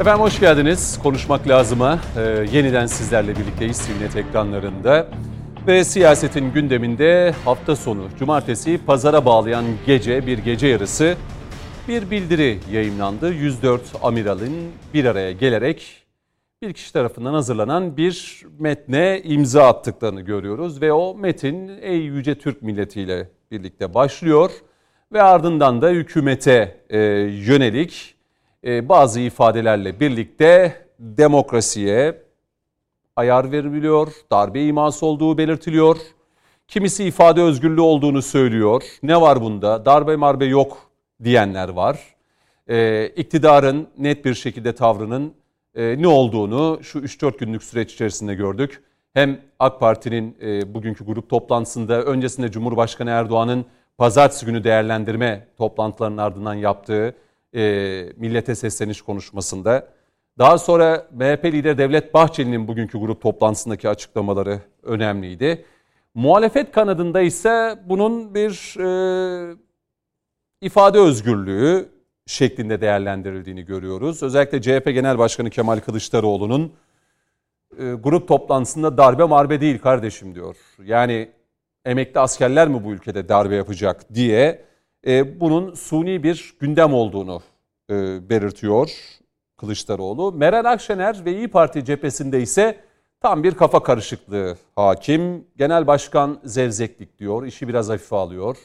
Efendim hoş geldiniz. Konuşmak lazıma ee, yeniden sizlerle birlikteyiz Silnet ekranlarında. Ve siyasetin gündeminde hafta sonu cumartesi pazara bağlayan gece bir gece yarısı bir bildiri yayınlandı. 104 amiralin bir araya gelerek bir kişi tarafından hazırlanan bir metne imza attıklarını görüyoruz. Ve o metin ey yüce Türk milletiyle birlikte başlıyor ve ardından da hükümete e, yönelik bazı ifadelerle birlikte demokrasiye ayar veriliyor, darbe iması olduğu belirtiliyor. Kimisi ifade özgürlüğü olduğunu söylüyor. Ne var bunda? Darbe marbe yok diyenler var. E, iktidarın net bir şekilde tavrının e, ne olduğunu şu 3-4 günlük süreç içerisinde gördük. Hem AK Parti'nin e, bugünkü grup toplantısında öncesinde Cumhurbaşkanı Erdoğan'ın pazartesi günü değerlendirme toplantılarının ardından yaptığı e, millete sesleniş konuşmasında. Daha sonra MHP lideri Devlet Bahçeli'nin bugünkü grup toplantısındaki açıklamaları önemliydi. Muhalefet kanadında ise bunun bir e, ifade özgürlüğü şeklinde değerlendirildiğini görüyoruz. Özellikle CHP Genel Başkanı Kemal Kılıçdaroğlu'nun e, grup toplantısında darbe marbe değil kardeşim diyor. Yani emekli askerler mi bu ülkede darbe yapacak diye e, bunun suni bir gündem olduğunu e, belirtiyor Kılıçdaroğlu. Meral Akşener ve İyi Parti cephesinde ise tam bir kafa karışıklığı hakim. Genel Başkan zevzeklik diyor, işi biraz hafife alıyor.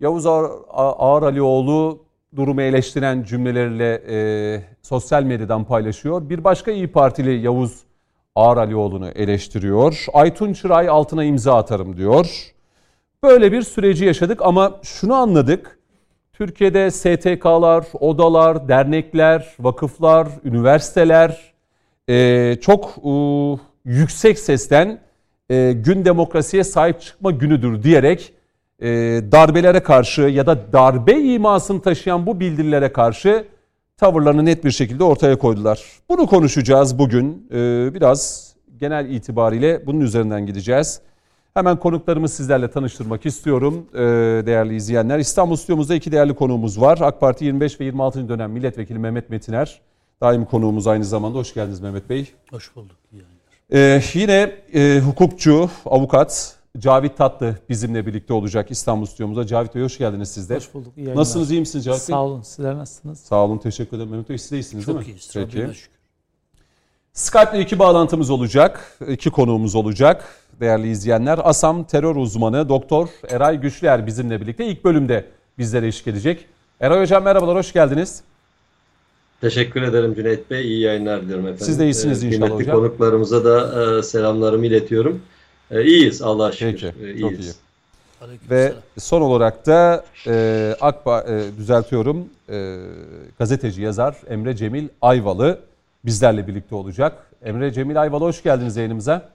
Yavuz Ağar, Alioğlu durumu eleştiren cümleleriyle e, sosyal medyadan paylaşıyor. Bir başka İyi Partili Yavuz Ağar Alioğlu'nu eleştiriyor. Aytun Çıray altına imza atarım diyor. Böyle bir süreci yaşadık ama şunu anladık. Türkiye'de STK'lar, odalar, dernekler, vakıflar, üniversiteler e, çok e, yüksek sesten e, gün demokrasiye sahip çıkma günüdür diyerek e, darbelere karşı ya da darbe imasını taşıyan bu bildirilere karşı tavırlarını net bir şekilde ortaya koydular. Bunu konuşacağız bugün. E, biraz genel itibariyle bunun üzerinden gideceğiz. Hemen konuklarımı sizlerle tanıştırmak istiyorum ee, değerli izleyenler. İstanbul stüdyomuzda iki değerli konuğumuz var. AK Parti 25 ve 26. dönem milletvekili Mehmet Metiner. Daim konuğumuz aynı zamanda. Hoş geldiniz Mehmet Bey. Hoş bulduk. Ee, yine e, hukukçu, avukat Cavit Tatlı bizimle birlikte olacak İstanbul stüdyomuzda. Cavit Bey hoş geldiniz siz de. Hoş bulduk. İyi Nasılsınız, iyi misiniz Cavit Bey? Sağ olun. Sizler nasılsınız? Sağ olun, teşekkür ederim Mehmet Bey. Siz de iyisiniz Çok değil mi? iyiyiz. Peki. şükür. Skype ile iki bağlantımız olacak. iki konuğumuz olacak değerli izleyenler. ASAM terör uzmanı Doktor Eray Güçlüer bizimle birlikte ilk bölümde bizlere eşlik edecek. Eray Hocam merhabalar, hoş geldiniz. Teşekkür ederim Cüneyt Bey. İyi yayınlar diliyorum efendim. Siz de iyisiniz ee, inşallah hocam. konuklarımıza da e, selamlarımı iletiyorum. E, iyiyiz Allah'a şükür. Peki, E, çok iyiyiz. iyi. Ve son olarak da e, Akba, e, düzeltiyorum e, gazeteci yazar Emre Cemil Ayvalı bizlerle birlikte olacak. Emre Cemil Ayvalı hoş geldiniz yayınımıza.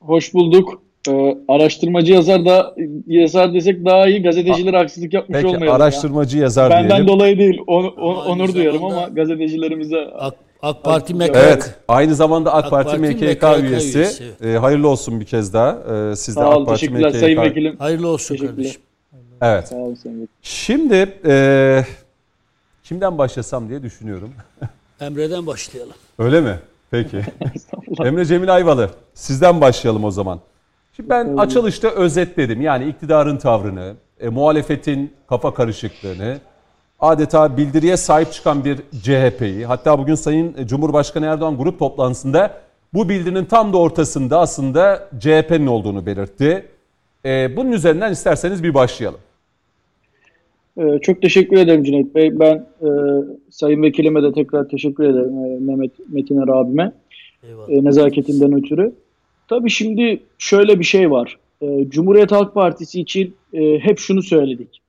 Hoş bulduk. Ee, araştırmacı yazar da yazar desek daha iyi. Gazetecilere haksızlık yapmış Peki olmayalım. araştırmacı yazar ya. Benden diyelim. dolayı değil. On, on- aynı onur duyarım ama gazetecilerimize AK, AK Parti MK. Evet, aynı zamanda AK, AK Parti, Parti MKK, MKK üyesi. üyesi. E, hayırlı olsun bir kez daha. E, siz de sağ AK olun. Parti, Teşekkürler MKK. Sayın Vekilim. Hayırlı olsun Teşekkürler. kardeşim. Evet. Sağ Vekilim. Şimdi e, kimden başlasam diye düşünüyorum. Emre'den başlayalım. Öyle mi? Peki. Emre Cemil Ayvalı, sizden başlayalım o zaman. Şimdi ben açılışta özetledim. Yani iktidarın tavrını, e, muhalefetin kafa karışıklığını, adeta bildiriye sahip çıkan bir CHP'yi, hatta bugün Sayın Cumhurbaşkanı Erdoğan grup toplantısında bu bildirinin tam da ortasında aslında CHP'nin olduğunu belirtti. E, bunun üzerinden isterseniz bir başlayalım. Ee, çok teşekkür ederim Cüneyt Bey. Ben e, Sayın Vekilime de tekrar teşekkür ederim. e, Mehmet Metiner abime. Eyvallah. e, nezaketinden ötürü. Tabii şimdi şöyle bir şey var. E, Cumhuriyet Halk Partisi için e, hep şunu söyledik.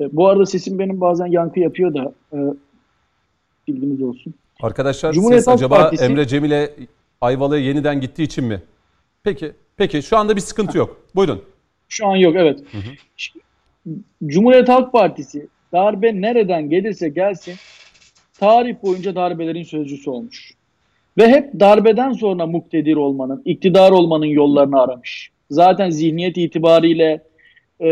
E, bu arada sesim benim bazen yankı yapıyor da e, bilginiz olsun. Arkadaşlar Cumhuriyet ses Halk acaba Partisi- Emre Cemil'e Ayvalı'ya yeniden gittiği için mi? Peki, peki şu anda bir sıkıntı yok. Buyurun. Şu an yok evet. Ş- Cumhuriyet Halk Partisi darbe nereden gelirse gelsin tarih boyunca darbelerin sözcüsü olmuş. Ve hep darbeden sonra muktedir olmanın, iktidar olmanın yollarını aramış. Zaten zihniyet itibariyle e,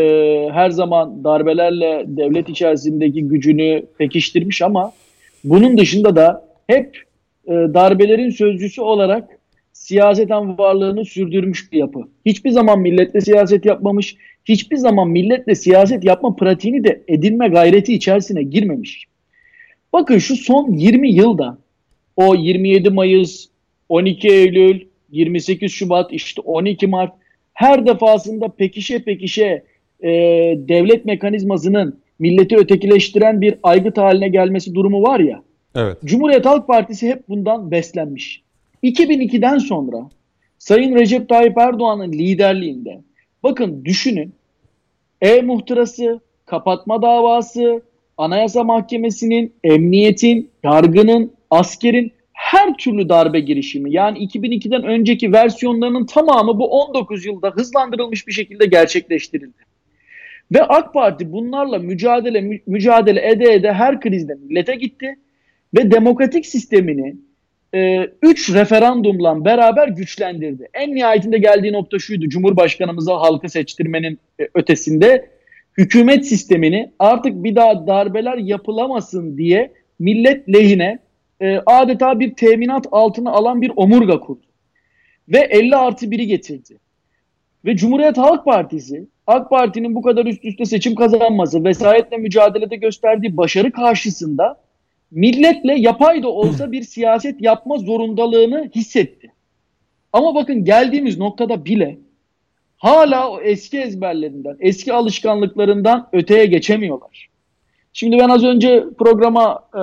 her zaman darbelerle devlet içerisindeki gücünü pekiştirmiş ama Bunun dışında da hep e, darbelerin sözcüsü olarak siyaseten varlığını sürdürmüş bir yapı. Hiçbir zaman milletle siyaset yapmamış, hiçbir zaman milletle siyaset yapma pratiğini de edinme gayreti içerisine girmemiş. Bakın şu son 20 yılda o 27 Mayıs, 12 Eylül, 28 Şubat, işte 12 Mart her defasında pekişe pekişe e, devlet mekanizmasının milleti ötekileştiren bir aygıt haline gelmesi durumu var ya. Evet. Cumhuriyet Halk Partisi hep bundan beslenmiş. 2002'den sonra Sayın Recep Tayyip Erdoğan'ın liderliğinde bakın düşünün e-muhtırası, kapatma davası, Anayasa Mahkemesi'nin, emniyetin, yargının, askerin her türlü darbe girişimi yani 2002'den önceki versiyonlarının tamamı bu 19 yılda hızlandırılmış bir şekilde gerçekleştirildi. Ve AK Parti bunlarla mücadele mü, mücadele ede ede her krizde millete gitti ve demokratik sistemini 3 e, referandumla beraber güçlendirdi. En nihayetinde geldiği nokta şuydu. Cumhurbaşkanımıza halkı seçtirmenin e, ötesinde hükümet sistemini artık bir daha darbeler yapılamasın diye millet lehine e, adeta bir teminat altına alan bir omurga kurdu. Ve 50 artı 1'i getirdi. Ve Cumhuriyet Halk Partisi AK Parti'nin bu kadar üst üste seçim kazanması, vesayetle mücadelede gösterdiği başarı karşısında milletle yapay da olsa bir siyaset yapma zorundalığını hissetti. Ama bakın geldiğimiz noktada bile hala o eski ezberlerinden, eski alışkanlıklarından öteye geçemiyorlar. Şimdi ben az önce programa e,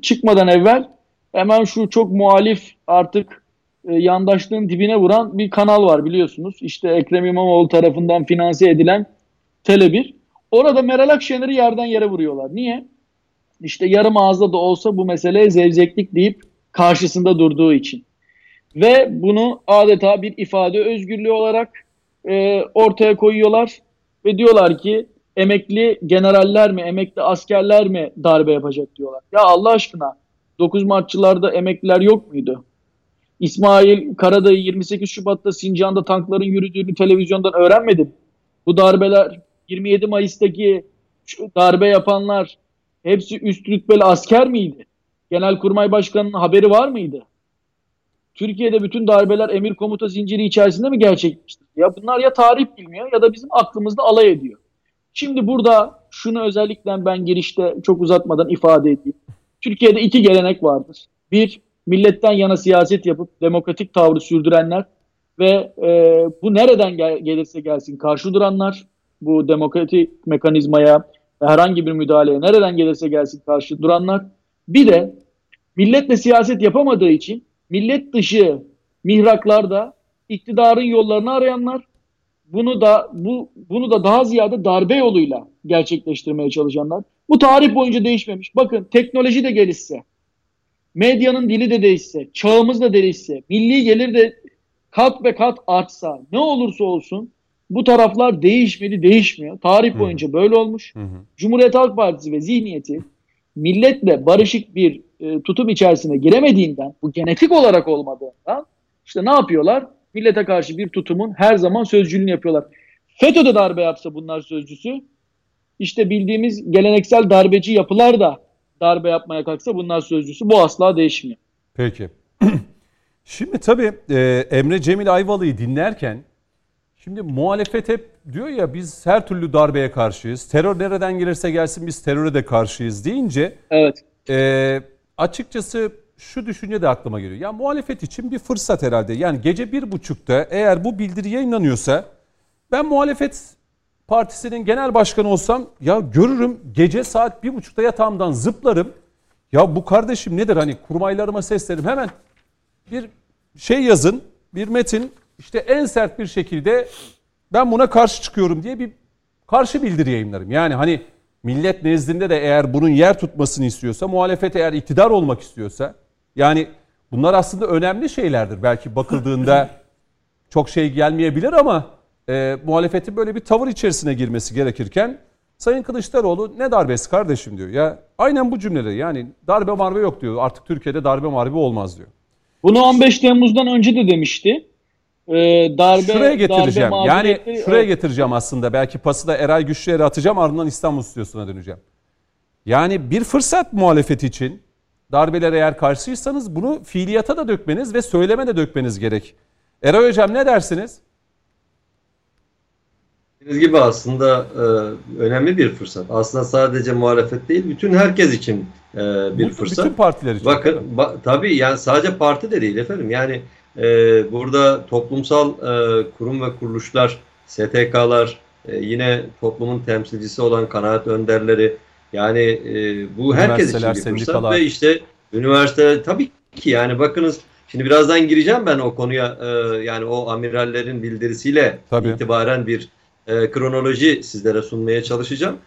çıkmadan evvel hemen şu çok muhalif artık e, yandaşlığın dibine vuran bir kanal var biliyorsunuz. İşte Ekrem İmamoğlu tarafından finanse edilen Tele1. Orada Meral Akşener'i yerden yere vuruyorlar. Niye? İşte yarım ağızda da olsa bu mesele zevzeklik deyip karşısında durduğu için. Ve bunu adeta bir ifade özgürlüğü olarak e, ortaya koyuyorlar. Ve diyorlar ki emekli generaller mi, emekli askerler mi darbe yapacak diyorlar. Ya Allah aşkına 9 Martçılarda emekliler yok muydu? İsmail Karadayı 28 Şubat'ta Sincan'da tankların yürüdüğünü televizyondan öğrenmedim. Bu darbeler 27 Mayıs'taki darbe yapanlar hepsi üst rütbeli asker miydi? Genelkurmay Başkanı'nın haberi var mıydı? Türkiye'de bütün darbeler emir komuta zinciri içerisinde mi gerçekleşti? Ya bunlar ya tarih bilmiyor ya da bizim aklımızda alay ediyor. Şimdi burada şunu özellikle ben girişte çok uzatmadan ifade edeyim. Türkiye'de iki gelenek vardır. Bir, milletten yana siyaset yapıp demokratik tavrı sürdürenler ve e, bu nereden gel- gelirse gelsin karşı duranlar, bu demokratik mekanizmaya herhangi bir müdahaleye nereden gelirse gelsin karşı duranlar. Bir de milletle siyaset yapamadığı için millet dışı mihraklarda iktidarın yollarını arayanlar bunu da bu bunu da daha ziyade darbe yoluyla gerçekleştirmeye çalışanlar. Bu tarih boyunca değişmemiş. Bakın teknoloji de gelişse, medyanın dili de değişse, çağımız da değişse, milli gelir de kat ve kat artsa, ne olursa olsun bu taraflar değişmedi, değişmiyor. Tarih boyunca böyle olmuş. Hı hı. Cumhuriyet Halk Partisi ve zihniyeti milletle barışık bir e, tutum içerisine giremediğinden, bu genetik olarak olmadığından işte ne yapıyorlar? Millete karşı bir tutumun her zaman sözcülüğünü yapıyorlar. FETÖ'de darbe yapsa bunlar sözcüsü, işte bildiğimiz geleneksel darbeci yapılar da darbe yapmaya kalksa bunlar sözcüsü. Bu asla değişmiyor. Peki. Şimdi tabii e, Emre Cemil Ayvalı'yı dinlerken şimdi muhalefet hep diyor ya biz her türlü darbeye karşıyız. Terör nereden gelirse gelsin biz teröre de karşıyız deyince evet. e, açıkçası şu düşünce de aklıma geliyor. Ya muhalefet için bir fırsat herhalde. Yani gece bir buçukta eğer bu bildiri yayınlanıyorsa ben muhalefet partisinin genel başkanı olsam ya görürüm gece saat bir buçukta yatağımdan zıplarım. Ya bu kardeşim nedir hani kurmaylarıma seslerim hemen bir şey yazın bir metin işte en sert bir şekilde ben buna karşı çıkıyorum diye bir karşı bildiri yayınlarım. Yani hani millet nezdinde de eğer bunun yer tutmasını istiyorsa muhalefet eğer iktidar olmak istiyorsa yani bunlar aslında önemli şeylerdir. Belki bakıldığında çok şey gelmeyebilir ama e, muhalefetin böyle bir tavır içerisine girmesi gerekirken Sayın Kılıçdaroğlu ne darbesi kardeşim diyor. Ya aynen bu cümleleri yani darbe marbe yok diyor. Artık Türkiye'de darbe marbe olmaz diyor. Bunu 15 Temmuz'dan önce de demişti. Ee, darbe, şuraya getireceğim. Darbe yani şuraya evet. getireceğim aslında. Belki pası da Eray Güçlü'ye atacağım ardından İstanbul Stüdyosu'na döneceğim. Yani bir fırsat muhalefet için darbelere eğer karşıysanız bunu fiiliyata da dökmeniz ve söyleme de dökmeniz gerek. Eray Hocam ne dersiniz? Dediğiniz gibi aslında e, önemli bir fırsat. Aslında sadece muhalefet değil, bütün herkes için e, bir Bu- fırsat. Bütün partiler için. Bakın ba- tabii yani sadece parti de değil efendim. Yani e, burada toplumsal e, kurum ve kuruluşlar, STK'lar, e, yine toplumun temsilcisi olan kanaat önderleri yani e, bu herkes için bir fırsat ve işte üniversiteler tabii ki yani bakınız şimdi birazdan gireceğim ben o konuya e, yani o amirallerin bildirisiyle Tabii. itibaren bir e, kronoloji sizlere sunmaya çalışacağım.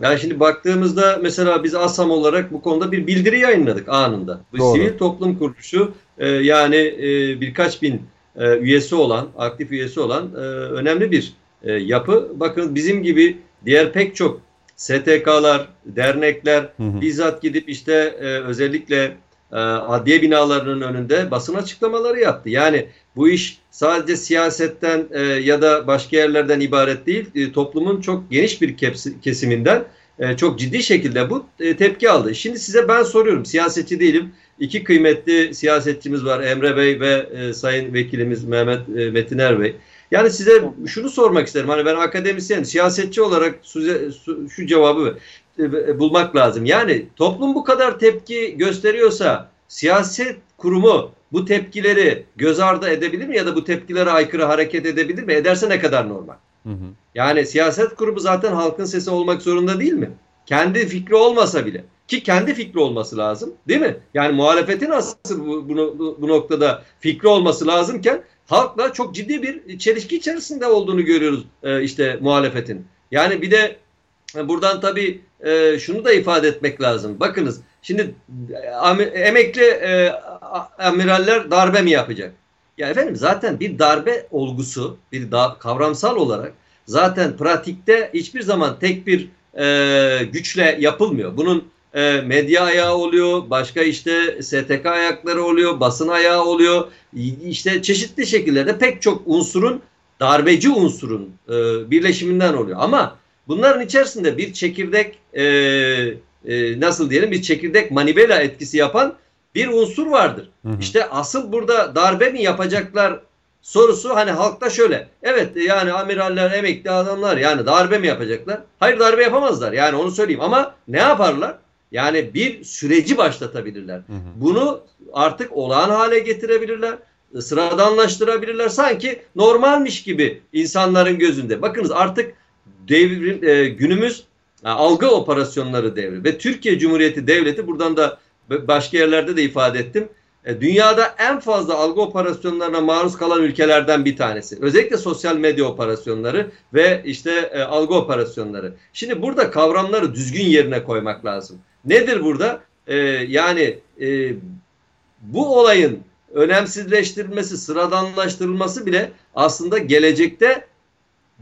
Yani şimdi baktığımızda mesela biz ASAM olarak bu konuda bir bildiri yayınladık anında. Bu Doğru. sivil toplum kuruluşu e, yani e, birkaç bin e, üyesi olan, aktif üyesi olan e, önemli bir e, yapı. Bakın bizim gibi diğer pek çok STK'lar, dernekler Hı hı. bizzat gidip işte e, özellikle e, adliye binalarının önünde basın açıklamaları yaptı. Yani bu iş sadece siyasetten e, ya da başka yerlerden ibaret değil, e, toplumun çok geniş bir kesiminden e, çok ciddi şekilde bu e, tepki aldı. Şimdi size ben soruyorum, siyasetçi değilim. İki kıymetli siyasetçimiz var, Emre Bey ve e, Sayın Vekilimiz Mehmet e, Metiner Bey. Yani size şunu sormak isterim. Hani ben akademisyen, siyasetçi olarak size şu cevabı bulmak lazım. Yani toplum bu kadar tepki gösteriyorsa siyaset kurumu bu tepkileri göz ardı edebilir mi ya da bu tepkilere aykırı hareket edebilir mi? Ederse ne kadar normal? Yani siyaset kurumu zaten halkın sesi olmak zorunda değil mi? Kendi fikri olmasa bile. Ki kendi fikri olması lazım değil mi? Yani muhalefetin asıl bu, bu, bu noktada fikri olması lazımken halkla çok ciddi bir çelişki içerisinde olduğunu görüyoruz e, işte muhalefetin. Yani bir de e, buradan tabii e, şunu da ifade etmek lazım. Bakınız şimdi e, emekli e, amiraller darbe mi yapacak? Ya efendim zaten bir darbe olgusu, bir da, kavramsal olarak zaten pratikte hiçbir zaman tek bir e, güçle yapılmıyor. Bunun e, medya ayağı oluyor, başka işte STK ayakları oluyor, basın ayağı oluyor. İşte çeşitli şekillerde pek çok unsurun, darbeci unsurun e, birleşiminden oluyor. Ama bunların içerisinde bir çekirdek e, e, nasıl diyelim bir çekirdek manivela etkisi yapan bir unsur vardır. Hı hı. İşte asıl burada darbe mi yapacaklar sorusu hani halkta şöyle. Evet yani amiraller emekli adamlar yani darbe mi yapacaklar? Hayır darbe yapamazlar yani onu söyleyeyim ama ne yaparlar? Yani bir süreci başlatabilirler. Hı hı. Bunu artık olağan hale getirebilirler. Sıradanlaştırabilirler. Sanki normalmiş gibi insanların gözünde. Bakınız artık devrim, e, günümüz e, algı operasyonları devri. Ve Türkiye Cumhuriyeti Devleti buradan da başka yerlerde de ifade ettim. E, dünyada en fazla algı operasyonlarına maruz kalan ülkelerden bir tanesi. Özellikle sosyal medya operasyonları ve işte e, algı operasyonları. Şimdi burada kavramları düzgün yerine koymak lazım. Nedir burada? E, yani e, bu olayın önemsizleştirilmesi, sıradanlaştırılması bile aslında gelecekte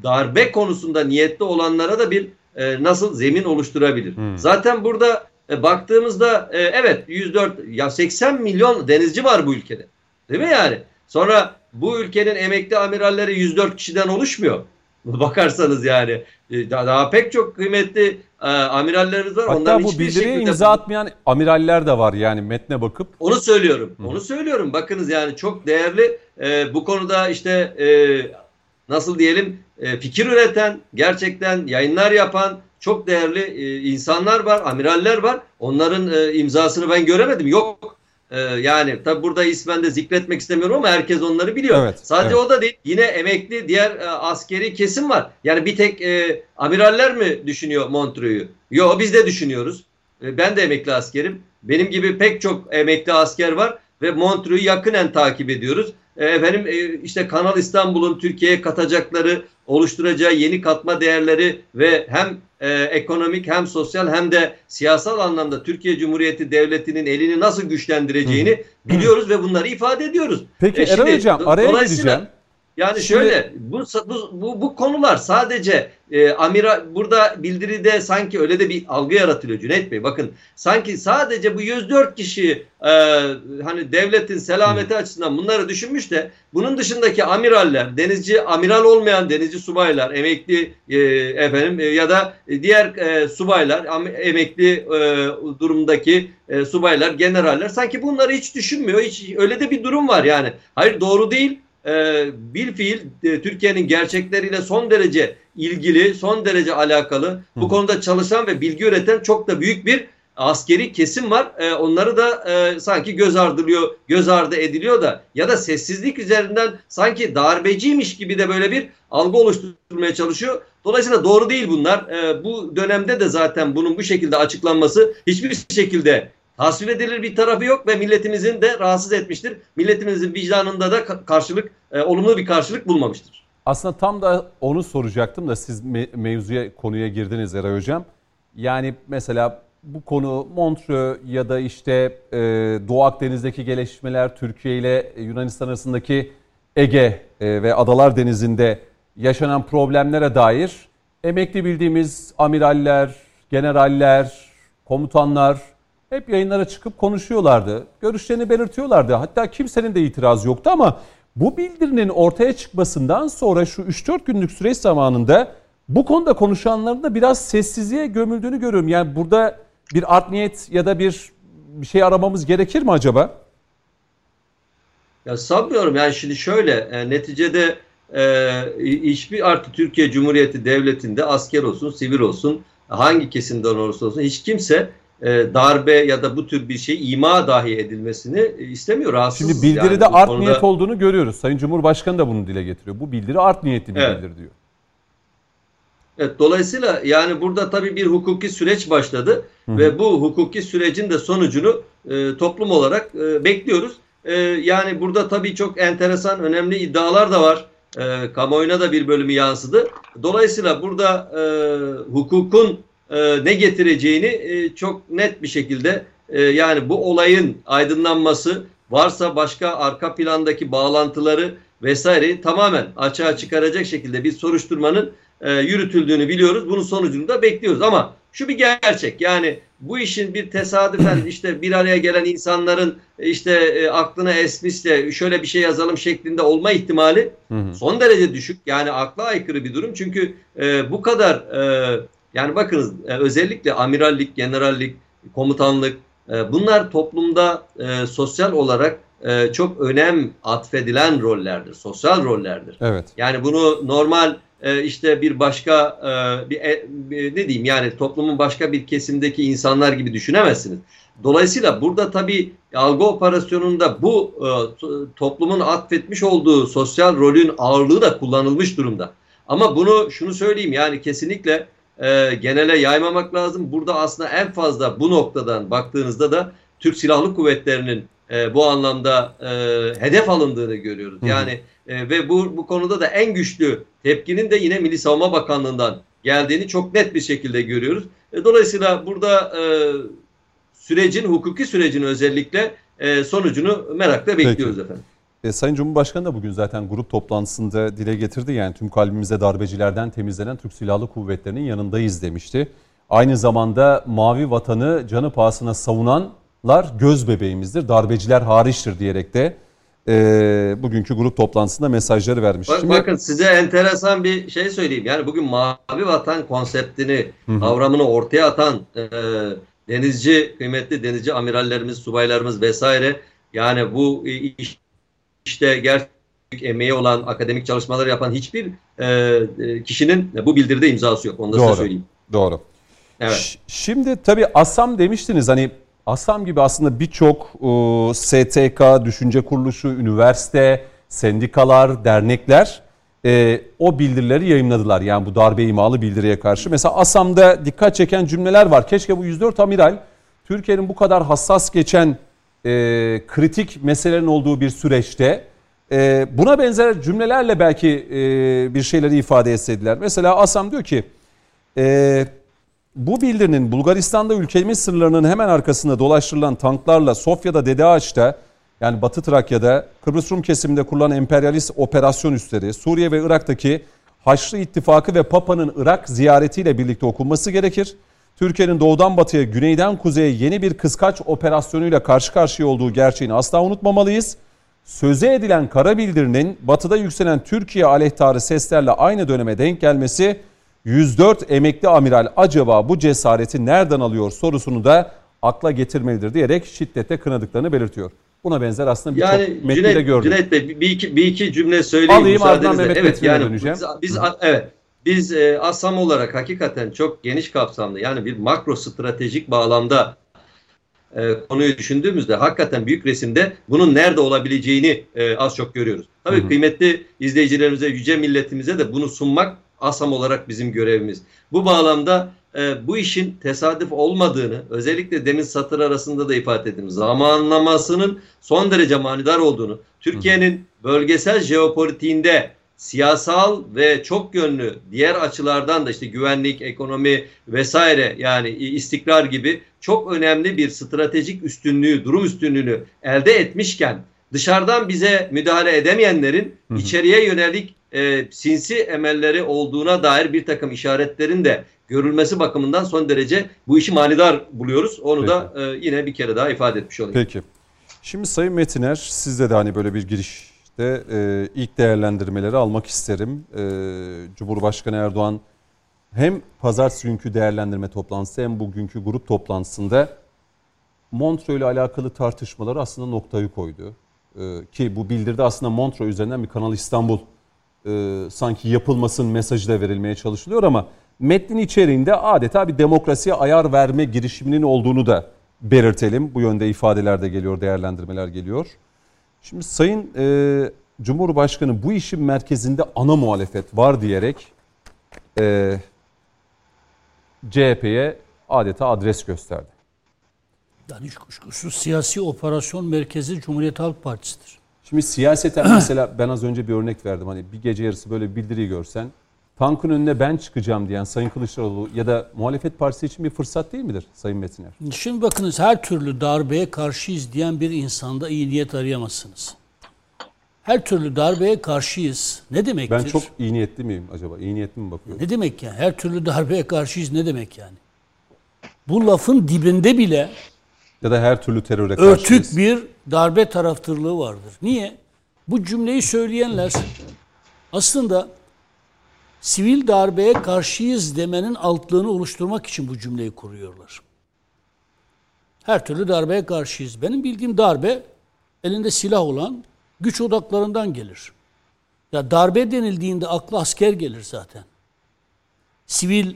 darbe konusunda niyetli olanlara da bir e, nasıl zemin oluşturabilir. Hmm. Zaten burada e, baktığımızda e, evet 104 ya 80 milyon denizci var bu ülkede. Değil mi yani? Sonra bu ülkenin emekli amiralleri 104 kişiden oluşmuyor. Bakarsanız yani e, daha, daha pek çok kıymetli e, amirallerimiz var. Hatta Onların bu hiçbir bildiriye şekilde- imza atmayan amiraller de var yani metne bakıp. onu söylüyorum. Hı. Onu söylüyorum. Bakınız yani çok değerli e, bu konuda işte e, nasıl diyelim e, fikir üreten, gerçekten yayınlar yapan çok değerli e, insanlar var, amiraller var. Onların e, imzasını ben göremedim. Yok. E, yani tabi burada ismen de zikretmek istemiyorum ama herkes onları biliyor. Evet, Sadece evet. o da değil. Yine emekli diğer e, askeri kesim var. Yani bir tek e, amiraller mi düşünüyor Montreux'u? Yok biz de düşünüyoruz. E, Ben de emekli askerim. Benim gibi pek çok emekli asker var ve Montreux'u yakinen takip ediyoruz. E, Efendim e, işte Kanal İstanbul'un Türkiye'ye katacakları, oluşturacağı yeni katma değerleri ve hem e, ekonomik hem sosyal hem de siyasal anlamda Türkiye Cumhuriyeti Devleti'nin elini nasıl güçlendireceğini biliyoruz ve bunları ifade ediyoruz. Peki E şimdi Hocam araya gireceğim. Yani Şimdi- şöyle bu, bu, bu, bu konular sadece e, amira burada bildiride sanki öyle de bir algı yaratılıyor Cüneyt Bey. Bakın sanki sadece bu 104 kişi e, hani devletin selameti açısından bunları düşünmüş de bunun dışındaki amiraller, denizci amiral olmayan denizci subaylar, emekli e, efendim e, ya da diğer e, subaylar, am- emekli e, durumdaki e, subaylar, generaller sanki bunları hiç düşünmüyor. Hiç öyle de bir durum var yani. Hayır doğru değil e, bil fiil e, Türkiye'nin gerçekleriyle son derece ilgili, son derece alakalı. Bu Hı. konuda çalışan ve bilgi üreten çok da büyük bir askeri kesim var. E, onları da e, sanki göz ardılıyor, göz ardı ediliyor da ya da sessizlik üzerinden sanki darbeciymiş gibi de böyle bir algı oluşturmaya çalışıyor. Dolayısıyla doğru değil bunlar. E, bu dönemde de zaten bunun bu şekilde açıklanması hiçbir şekilde tasvip edilir bir tarafı yok ve milletimizin de rahatsız etmiştir. Milletimizin vicdanında da ka- karşılık, e, olumlu bir karşılık bulmamıştır. Aslında tam da onu soracaktım da siz me- mevzuya konuya girdiniz Eray Hocam. Yani mesela bu konu Montreux ya da işte e, Doğu Akdeniz'deki gelişmeler Türkiye ile Yunanistan arasındaki Ege e, ve Adalar Denizi'nde yaşanan problemlere dair emekli bildiğimiz amiraller, generaller, komutanlar hep yayınlara çıkıp konuşuyorlardı. Görüşlerini belirtiyorlardı. Hatta kimsenin de itirazı yoktu ama bu bildirinin ortaya çıkmasından sonra şu 3-4 günlük süreç zamanında bu konuda konuşanların da biraz sessizliğe gömüldüğünü görüyorum. Yani burada bir art niyet ya da bir bir şey aramamız gerekir mi acaba? Ya sanmıyorum yani şimdi şöyle e, neticede e, hiçbir artı Türkiye Cumhuriyeti Devleti'nde asker olsun, sivil olsun, hangi kesimden olursa olsun hiç kimse e, darbe ya da bu tür bir şey ima dahi edilmesini e, istemiyor. Rahatsız Şimdi bildiride yani art konuda- niyet olduğunu görüyoruz. Sayın Cumhurbaşkanı da bunu dile getiriyor. Bu bildiri art niyetli bir Evet. bildiri diyor. Evet, dolayısıyla yani burada tabii bir hukuki süreç başladı hı. ve bu hukuki sürecin de sonucunu e, toplum olarak e, bekliyoruz. E, yani burada tabii çok enteresan, önemli iddialar da var. E, kamuoyuna da bir bölümü yansıdı. Dolayısıyla burada e, hukukun e, ne getireceğini e, çok net bir şekilde e, yani bu olayın aydınlanması varsa başka arka plandaki bağlantıları vesaireyi tamamen açığa çıkaracak şekilde bir soruşturmanın e, yürütüldüğünü biliyoruz. Bunun sonucunu da bekliyoruz ama şu bir gerçek yani bu işin bir tesadüfen işte bir araya gelen insanların işte e, aklına esmişse şöyle bir şey yazalım şeklinde olma ihtimali Hı hı. son derece düşük. Yani akla aykırı bir durum. Çünkü e, bu kadar e, yani bakınız e, özellikle amirallik, generallik, komutanlık e, bunlar toplumda e, sosyal olarak çok önem atfedilen rollerdir. Sosyal rollerdir. Evet. Yani bunu normal işte bir başka bir, ne diyeyim yani toplumun başka bir kesimdeki insanlar gibi düşünemezsiniz. Dolayısıyla burada tabii algı operasyonunda bu to- toplumun atfetmiş olduğu sosyal rolün ağırlığı da kullanılmış durumda. Ama bunu şunu söyleyeyim yani kesinlikle e, genele yaymamak lazım. Burada aslında en fazla bu noktadan baktığınızda da Türk Silahlı Kuvvetleri'nin e, bu anlamda e, hedef alındığını görüyoruz. Hı. Yani e, ve bu bu konuda da en güçlü tepkinin de yine Milli Savunma Bakanlığı'ndan geldiğini çok net bir şekilde görüyoruz. E, dolayısıyla burada e, sürecin, hukuki sürecin özellikle e, sonucunu merakla bekliyoruz efendim. E, Sayın Cumhurbaşkanı da bugün zaten grup toplantısında dile getirdi. Yani tüm kalbimize darbecilerden temizlenen Türk Silahlı Kuvvetleri'nin yanındayız demişti. Aynı zamanda mavi vatanı canı pahasına savunanlar göz bebeğimizdir, darbeciler hariçtir diyerek de e, bugünkü grup toplantısında mesajları vermiş. Bak, Şimdi- bakın size enteresan bir şey söyleyeyim. Yani bugün mavi vatan konseptini, Hı hı. kavramını ortaya atan e, denizci, kıymetli denizci amirallerimiz, subaylarımız vesaire yani bu iş- işte gerçek emeği olan, akademik çalışmalar yapan hiçbir e, e, kişinin bu bildiride imzası yok. Onu da Doğru. size söyleyeyim. Doğru. Evet. Şimdi tabii ASAM demiştiniz hani ASAM gibi aslında birçok e, STK, düşünce kuruluşu, üniversite, sendikalar, dernekler e, o bildirileri yayınladılar. Yani bu darbe imalı bildiriye karşı. Mesela ASAM'da dikkat çeken cümleler var. Keşke bu 104 amiral Türkiye'nin bu kadar hassas geçen e, kritik meselelerin olduğu bir süreçte e, buna benzer cümlelerle belki e, bir şeyleri ifade etseydiler. Mesela ASAM diyor ki e, bu bildirinin Bulgaristan'da ülkemiz sınırlarının hemen arkasında dolaştırılan tanklarla Sofya'da Dede Ağaç'ta yani Batı Trakya'da Kıbrıs Rum kesiminde kurulan emperyalist operasyon üsleri Suriye ve Irak'taki Haçlı İttifakı ve Papa'nın Irak ziyaretiyle birlikte okunması gerekir. Türkiye'nin doğudan batıya, güneyden kuzeye yeni bir kıskaç operasyonuyla karşı karşıya olduğu gerçeğini asla unutmamalıyız. Söze edilen kara bildirinin batıda yükselen Türkiye aleyhtarı seslerle aynı döneme denk gelmesi 104 emekli amiral acaba bu cesareti nereden alıyor sorusunu da akla getirmelidir diyerek şiddete kınadıklarını belirtiyor. Buna benzer aslında birçok Yani metni de gördük. Cüneyt Bey bir iki, bir iki cümle söyleyeyim Alayım, ardından. Mehmet Evet yani döneceğim. biz, biz evet biz e, ASAM olarak hakikaten çok geniş kapsamlı yani bir makro stratejik bağlamda e, konuyu düşündüğümüzde hakikaten büyük resimde bunun nerede olabileceğini e, az çok görüyoruz. Tabii Hı hı. kıymetli izleyicilerimize, yüce milletimize de bunu sunmak ASAM olarak bizim görevimiz. Bu bağlamda e, bu işin tesadüf olmadığını özellikle demin satır arasında da ifade ettim. Zamanlamasının son derece manidar olduğunu, Türkiye'nin bölgesel jeopolitiğinde siyasal ve çok yönlü diğer açılardan da işte güvenlik, ekonomi vesaire yani istikrar gibi çok önemli bir stratejik üstünlüğü, durum üstünlüğünü elde etmişken dışarıdan bize müdahale edemeyenlerin Hı hı. içeriye yönelik e, sinsi emelleri olduğuna dair bir takım işaretlerin de görülmesi bakımından son derece bu işi manidar buluyoruz. Onu da e, yine bir kere daha ifade etmiş olayım. Peki. Şimdi Sayın Metiner sizde de hani böyle bir girişte e, ilk değerlendirmeleri almak isterim. E, Cumhurbaşkanı Erdoğan hem pazartesi günkü değerlendirme toplantısı hem bugünkü grup toplantısında Montreux ile alakalı tartışmaları aslında noktayı koydu. E, ki bu bildirde aslında Montreux üzerinden bir Kanal İstanbul e, sanki yapılmasın mesajı da verilmeye çalışılıyor ama metnin içeriğinde adeta bir demokrasiye ayar verme girişiminin olduğunu da belirtelim. Bu yönde ifadeler de geliyor, değerlendirmeler geliyor. Şimdi Sayın e, Cumhurbaşkanı bu işin merkezinde ana muhalefet var diyerek e, CHP'ye adeta adres gösterdi. Yani hiç kuşkusuz siyasi operasyon merkezi Cumhuriyet Halk Partisi'dir. Şimdi siyaseten mesela ben az önce bir örnek verdim. Hani bir gece yarısı böyle bir bildiriyi görsen tankın önüne ben çıkacağım diyen Sayın Kılıçdaroğlu ya da muhalefet partisi için bir fırsat değil midir Sayın Metiner? Şimdi bakınız her türlü darbeye karşıyız diyen bir insanda iyi niyet arayamazsınız. Her türlü darbeye karşıyız. Ne demektir? Ben çok iyi niyetli miyim acaba? İyi niyetli mi bakıyorum? Ne demek yani? Her türlü darbeye karşıyız ne demek yani? Bu lafın dibinde bile Ya da her türlü teröre karşıyız. örtük bir darbe taraftırlığı vardır. Niye? Bu cümleyi söyleyenler aslında sivil darbeye karşıyız demenin altlığını oluşturmak için bu cümleyi kuruyorlar. Her türlü darbeye karşıyız. Benim bildiğim darbe elinde silah olan güç odaklarından gelir. Ya darbe denildiğinde akla asker gelir zaten. Sivil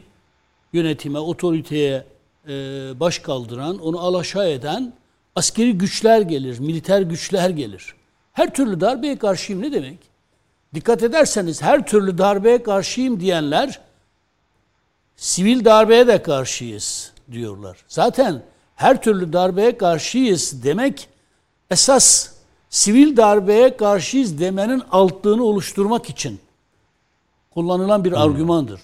yönetime, otoriteye e, baş kaldıran, onu alaşağı eden askeri güçler gelir, militer güçler gelir. Her türlü darbeye karşıyım ne demek? Dikkat ederseniz her türlü darbeye karşıyım diyenler sivil darbeye de karşıyız diyorlar. Zaten her türlü darbeye karşıyız demek esas sivil darbeye karşıyız demenin altlığını oluşturmak için kullanılan bir argümandır.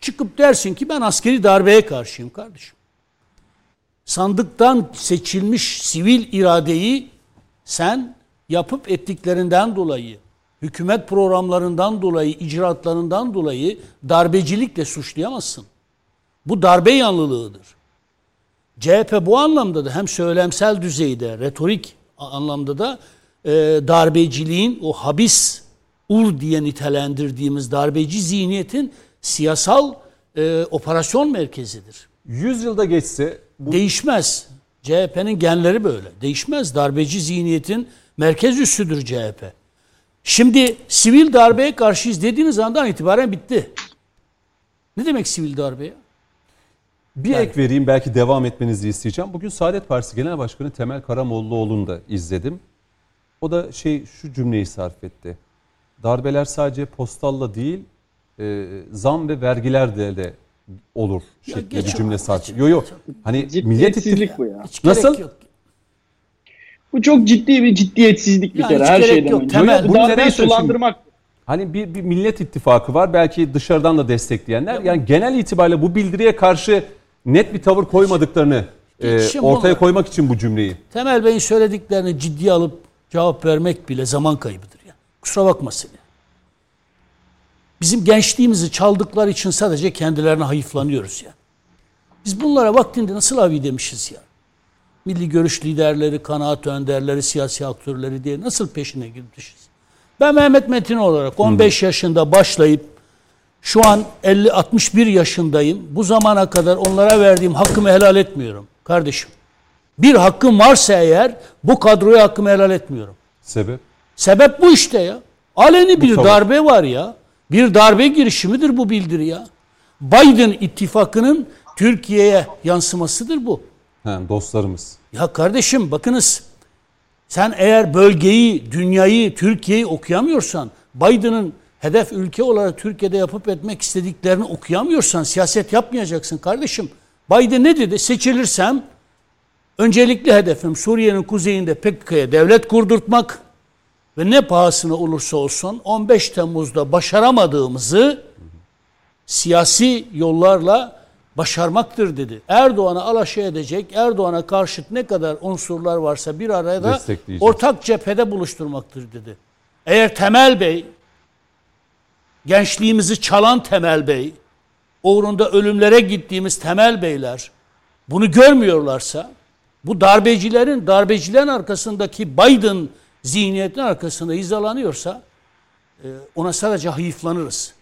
Çıkıp dersin ki ben askeri darbeye karşıyım kardeşim. Sandıktan seçilmiş sivil iradeyi sen yapıp ettiklerinden dolayı, hükümet programlarından dolayı, icraatlarından dolayı darbecilikle suçlayamazsın. Bu darbe yanlılığıdır. CHP bu anlamda da hem söylemsel düzeyde, retorik anlamda da e, darbeciliğin o habis ur diye nitelendirdiğimiz darbeci zihniyetin siyasal e, operasyon merkezidir. 100 yılda geçse bu Değişmez. CHP'nin genleri böyle. Değişmez. Darbeci zihniyetin merkez üssüdür CHP. Şimdi sivil darbeye karşıyız dediğiniz andan itibaren bitti. Ne demek sivil darbe ya? bir ek vereyim belki devam etmenizi isteyeceğim. Bugün Saadet Partisi Genel Başkanı Temel Karamollaoğlu'nu da izledim. O da şey şu cümleyi sarf etti. Darbeler sadece postalla değil e, zam ve vergilerle de olur şeklinde bir cümle sarf etti. Yok yok. Hani Millet İttifakı bu ya. Hiç Nasıl? yok. Bu çok ciddi bir ciddiyetsizlik bir Ya kere her şeyden yok. önce. Temel- Bu Bunu neden sulandırmak. Hani bir, bir Millet İttifakı var belki dışarıdan da destekleyenler. Yani genel itibariyle bu bildiriye karşı net bir tavır koymadıklarını e, ortaya bu- koymak için bu cümleyi. Temel Bey'in söylediklerini ciddiye alıp cevap vermek bile zaman kaybıdır ya. Kusura bakmasın ya. Bizim gençliğimizi çaldıkları için sadece kendilerine hayıflanıyoruz ya. Biz bunlara vaktinde nasıl abi demişiz ya. Milli görüş liderleri, kanaat önderleri, siyasi aktörleri diye nasıl peşine girmişiz. Ben Mehmet Metin olarak 15 yaşında başlayıp şu an 50-61 yaşındayım. Bu zamana kadar onlara verdiğim hakkımı helal etmiyorum kardeşim. Bir hakkım varsa eğer bu kadroya hakkımı helal etmiyorum. Sebep? Sebep bu işte ya. Aleni bir savaş. darbe var ya. Bir darbe girişimidir bu bildiri ya. Biden ittifakının Türkiye'ye yansımasıdır bu. Ha, dostlarımız. Ya kardeşim bakınız sen eğer bölgeyi, dünyayı, Türkiye'yi okuyamıyorsan, Biden'ın hedef ülke olarak Türkiye'de yapıp etmek istediklerini okuyamıyorsan siyaset yapmayacaksın kardeşim. Biden ne dedi? Seçilirsem öncelikli hedefim Suriye'nin kuzeyinde PKK'ya devlet kurdurtmak ve ne pahasına olursa olsun 15 Temmuz'da başaramadığımızı siyasi yollarla başarmaktır dedi. Erdoğan'a alaşağı edecek, Erdoğan'a karşıt ne kadar unsurlar varsa bir arada Destekleyeceğiz. ortak cephede buluşturmaktır dedi. Eğer Temel Bey, gençliğimizi çalan Temel Bey, uğrunda ölümlere gittiğimiz Temel Beyler bunu görmüyorlarsa, bu darbecilerin, darbecilerin arkasındaki Biden zihniyetinin arkasında hizalanıyorsa e, ona sadece hayıflanırız.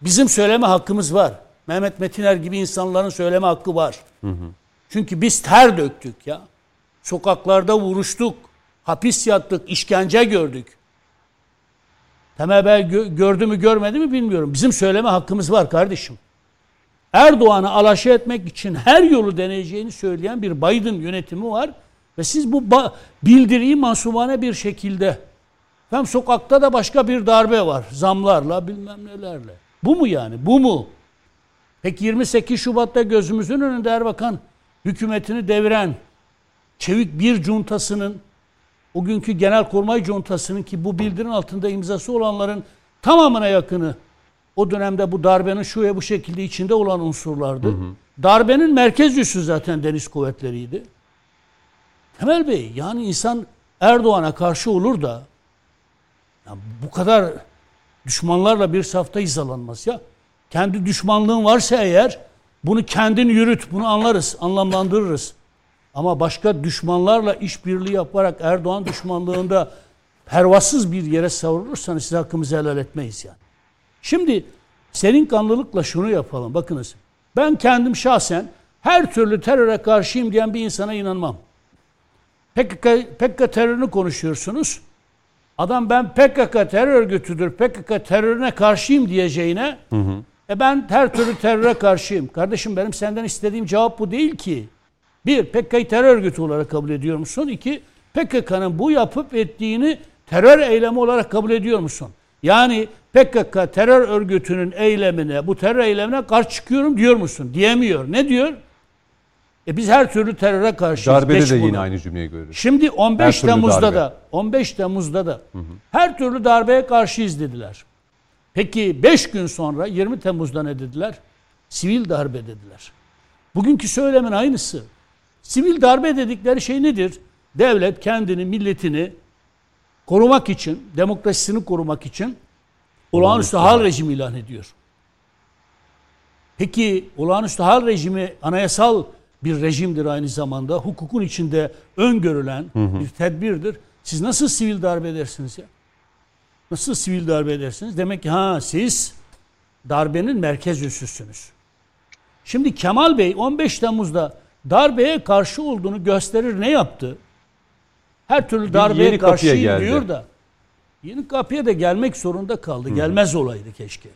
Bizim söyleme hakkımız var. Mehmet Metiner gibi insanların söyleme hakkı var. Çünkü biz ter döktük ya. Sokaklarda vuruştuk. Hapis yattık, işkence gördük. Temel Bey gö- gördü mü görmedi mi bilmiyorum. Bizim söyleme hakkımız var kardeşim. Erdoğan'ı alaşağı etmek için her yolu deneyeceğini söyleyen bir Biden yönetimi var. Ve siz bu bildiriyi masumane bir şekilde hem sokakta da başka bir darbe var. Zamlarla bilmem nelerle. Bu mu yani? Bu mu? Peki 28 Şubat'ta gözümüzün önünde Erbakan hükümetini deviren çevik bir cuntasının o günkü genelkurmay cuntasının ki bu bildirin altında imzası olanların tamamına yakını o dönemde bu darbenin şu ve bu şekilde içinde olan unsurlardı. Darbenin merkez üssü zaten deniz kuvvetleriydi. Temel Bey yani insan Erdoğan'a karşı olur da ya bu kadar düşmanlarla bir safta hizalanmaz ya. Kendi düşmanlığın varsa eğer bunu kendin yürüt, bunu anlarız, anlamlandırırız. Ama başka düşmanlarla işbirliği yaparak Erdoğan düşmanlığında pervasız bir yere savrulursanız size hakkımızı helal etmeyiz yani. Şimdi senin kanlılıkla şunu yapalım. Bakınız ben kendim şahsen her türlü teröre karşıyım diyen bir insana inanmam. PKK, PKK terörünü konuşuyorsunuz. Adam ben PKK terör örgütüdür, PKK terörüne karşıyım diyeceğine e ben her türlü teröre karşıyım. Kardeşim benim senden istediğim cevap bu değil ki. Bir, PKK'yı terör örgütü olarak kabul ediyor musun? İki, PKK'nın bu yapıp ettiğini terör eylemi olarak kabul ediyor musun? Yani PKK terör örgütünün eylemine, bu terör eylemine karşı çıkıyorum diyor musun? Diyemiyor. Ne diyor? E biz her türlü teröre karşıyız. Darbede Geç de bunu. yine aynı cümleyi görürüz. Şimdi 15 Her türlü Temmuz'da darbe. da 15 Temmuz'da da her türlü darbeye karşıyız dediler. Peki 5 gün sonra 20 Temmuz'da ne dediler? Sivil darbe dediler. Bugünkü söylemin aynısı. Sivil darbe dedikleri şey nedir? Devlet kendini, milletini korumak için, demokrasisini korumak için olağanüstü hal rejimi ilan ediyor. Peki olağanüstü hal rejimi anayasal bir rejimdir aynı zamanda. Hukukun içinde öngörülen bir tedbirdir. Siz nasıl sivil darbe edersiniz ya? Nasıl sivil darbe edersiniz? Demek ki ha siz darbenin merkez üssüsünüz. Şimdi Kemal Bey 15 Temmuz'da darbeye karşı olduğunu gösterir ne yaptı? Her türlü darbeye karşıyım diyor da yeni kapıya da gelmek zorunda kaldı. Gelmez olaydı keşke.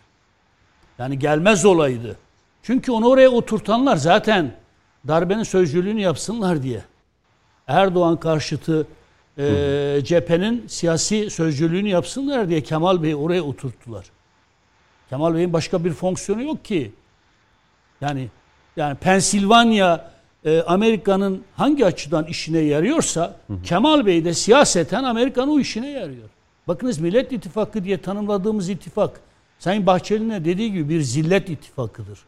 Yani gelmez olaydı. Çünkü onu oraya oturtanlar zaten darbenin sözcülüğünü yapsınlar diye. Erdoğan karşıtı e, cephenin siyasi sözcülüğünü yapsınlar diye Kemal Bey'i oraya oturttular. Kemal Bey'in başka bir fonksiyonu yok ki. Yani yani Pensilvanya e, Amerika'nın hangi açıdan işine yarıyorsa Kemal Bey de siyaseten Amerika'nın o işine yarıyor. Bakınız Millet İttifakı diye tanımladığımız ittifak Sayın Bahçeli'nin de dediği gibi bir zillet ittifakıdır.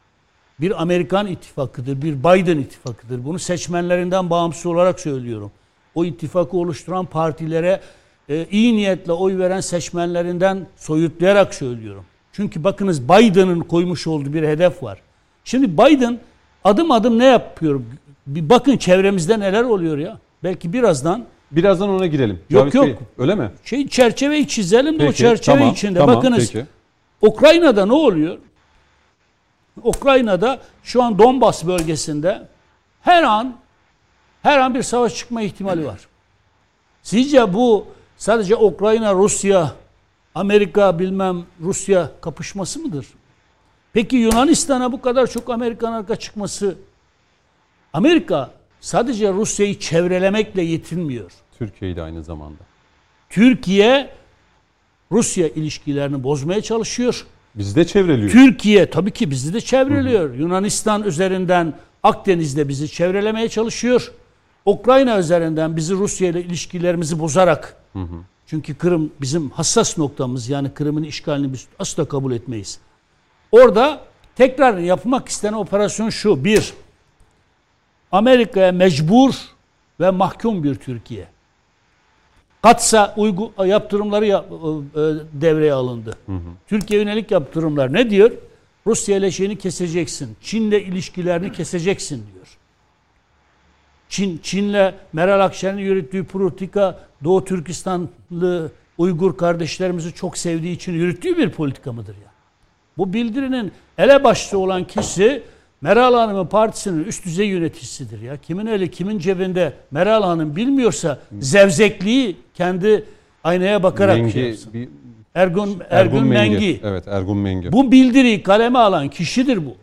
bir Amerikan ittifakıdır, bir Biden ittifakıdır. Bunu seçmenlerinden bağımsız olarak söylüyorum. O ittifakı oluşturan partilere e, iyi niyetle oy veren seçmenlerinden soyutlayarak söylüyorum. Çünkü bakınız Biden'ın koymuş olduğu bir hedef var. Şimdi Biden adım adım ne yapıyor? Bir bakın çevremizde neler oluyor ya. Belki birazdan Birazdan ona girelim. Yok, Cavit yok. Bey, öyle mi? şey çerçeveyi çizelim de o Peki, çerçeve tamam, içinde tamam, bakınız. peki. Ukrayna'da ne oluyor? Ukrayna'da şu an Donbas bölgesinde her an her an bir savaş çıkma ihtimali var. Sizce bu sadece Ukrayna, Rusya, Amerika bilmem Rusya kapışması mıdır? Peki Yunanistan'a bu kadar çok Amerikan arka çıkması Amerika sadece Rusya'yı çevrelemekle yetinmiyor. Türkiye'yi de aynı zamanda. Türkiye Rusya ilişkilerini bozmaya çalışıyor. Biz de çevreliyor. Türkiye tabii ki bizi de çevreliyor. Yunanistan üzerinden Akdeniz'de bizi çevrelemeye çalışıyor. Ukrayna üzerinden bizi Rusya ile ilişkilerimizi bozarak çünkü Kırım bizim hassas noktamız yani Kırım'ın işgalini biz asla kabul etmeyiz. Orada tekrar yapmak istenen operasyon şu. Bir, Amerika'ya mecbur ve mahkum bir Türkiye. Katsa uygu, yaptırımları yap- e, devreye alındı. Türkiye yönelik yaptırımlar ne diyor? Rusya ile şeyini keseceksin. Çin'le ilişkilerini keseceksin diyor. Çin Çin'le Meral Akşener'in yürüttüğü politika Doğu Türkistanlı Uygur kardeşlerimizi çok sevdiği için yürüttüğü bir politika mıdır ya? Bu bildirinin elebaşlı olan kişi Meral Hanım'ın partisinin üst düzey yöneticisidir ya. Kimin eli kimin cebinde Meral Hanım bilmiyorsa zevzekliği kendi aynaya bakarak şey Mengi, yapsın. bir, Ergun, Ergun, Mengi. Evet Ergun Mengi. Bu bildiriyi kaleme alan kişidir bu.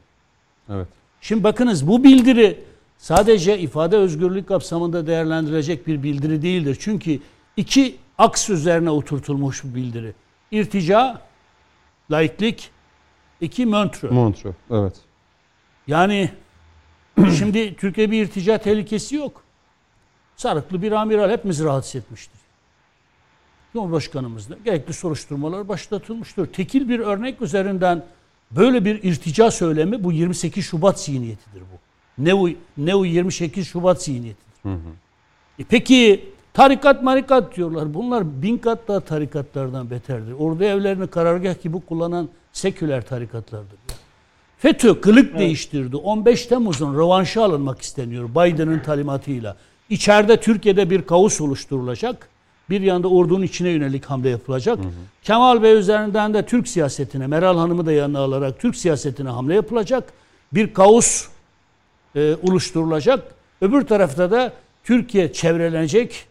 Evet. Şimdi bakınız bu bildiri sadece ifade özgürlüğü kapsamında değerlendirilecek bir bildiri değildir. Çünkü iki aks üzerine oturtulmuş bir bildiri. İrtica, laiklik, iki Montreux. Montreux. Evet. Yani şimdi Türkiye bir irtica tehlikesi yok. Sarıklı bir amiral hepimizi rahatsız etmiştir. Cumhurbaşkanımız da gerekli soruşturmalar başlatılmıştır. Tekil bir örnek üzerinden böyle bir irtica söylemi bu 28 Şubat zihniyetidir bu. Neu, Neu 28 Şubat zihniyetidir. E peki tarikat marikat diyorlar. Bunlar bin kat daha tarikatlardan beterdir. Orada evlerini karargah gibi kullanan seküler tarikatlardır. FETÖ kılık değiştirdi. 15 Temmuz'un rövanşı alınmak isteniyor Biden'ın talimatıyla. İçeride Türkiye'de bir kaos oluşturulacak. Bir yanda ordunun içine yönelik hamle yapılacak. Kemal Bey üzerinden de Türk siyasetine, Meral Hanım'ı da yanına alarak Türk siyasetine hamle yapılacak. Bir kaos e, oluşturulacak. Öbür tarafta da Türkiye çevrelenecek.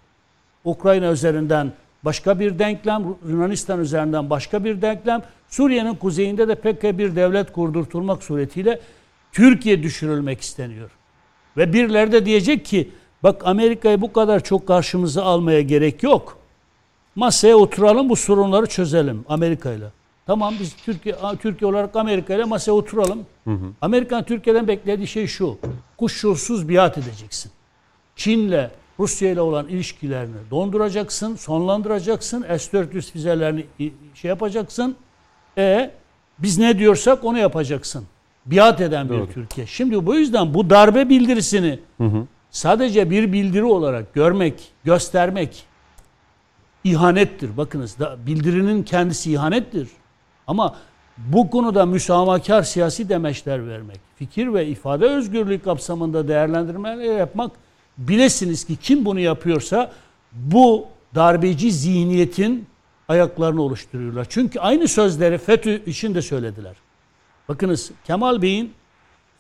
Ukrayna üzerinden başka bir denklem, Yunanistan üzerinden başka bir denklem, Suriye'nin kuzeyinde de PKK bir devlet kurdurtulmak suretiyle Türkiye düşürülmek isteniyor. Ve birileri de diyecek ki bak Amerika'yı bu kadar çok karşımıza almaya gerek yok. Masaya oturalım bu sorunları çözelim Amerika'yla. Tamam biz Türkiye Türkiye olarak Amerika ile masaya oturalım. Amerikan Türkiye'den beklediği şey şu. Kuşkusuz biat edeceksin. Çin'le Rusya ile olan ilişkilerini donduracaksın, sonlandıracaksın. S-400 füzelerini şey yapacaksın. E biz ne diyorsak onu yapacaksın. Biat eden bir Doğru. Türkiye. Şimdi bu yüzden bu darbe bildirisini sadece bir bildiri olarak görmek, göstermek ihanettir. Bakınız da bildirinin kendisi ihanettir. Ama bu konuda müsamahakar siyasi demeçler vermek, fikir ve ifade özgürlüğü kapsamında değerlendirmeler yapmak bilesiniz ki kim bunu yapıyorsa bu darbeci zihniyetin ayaklarını oluşturuyorlar. Çünkü aynı sözleri FETÖ için de söylediler. Bakınız Kemal Bey'in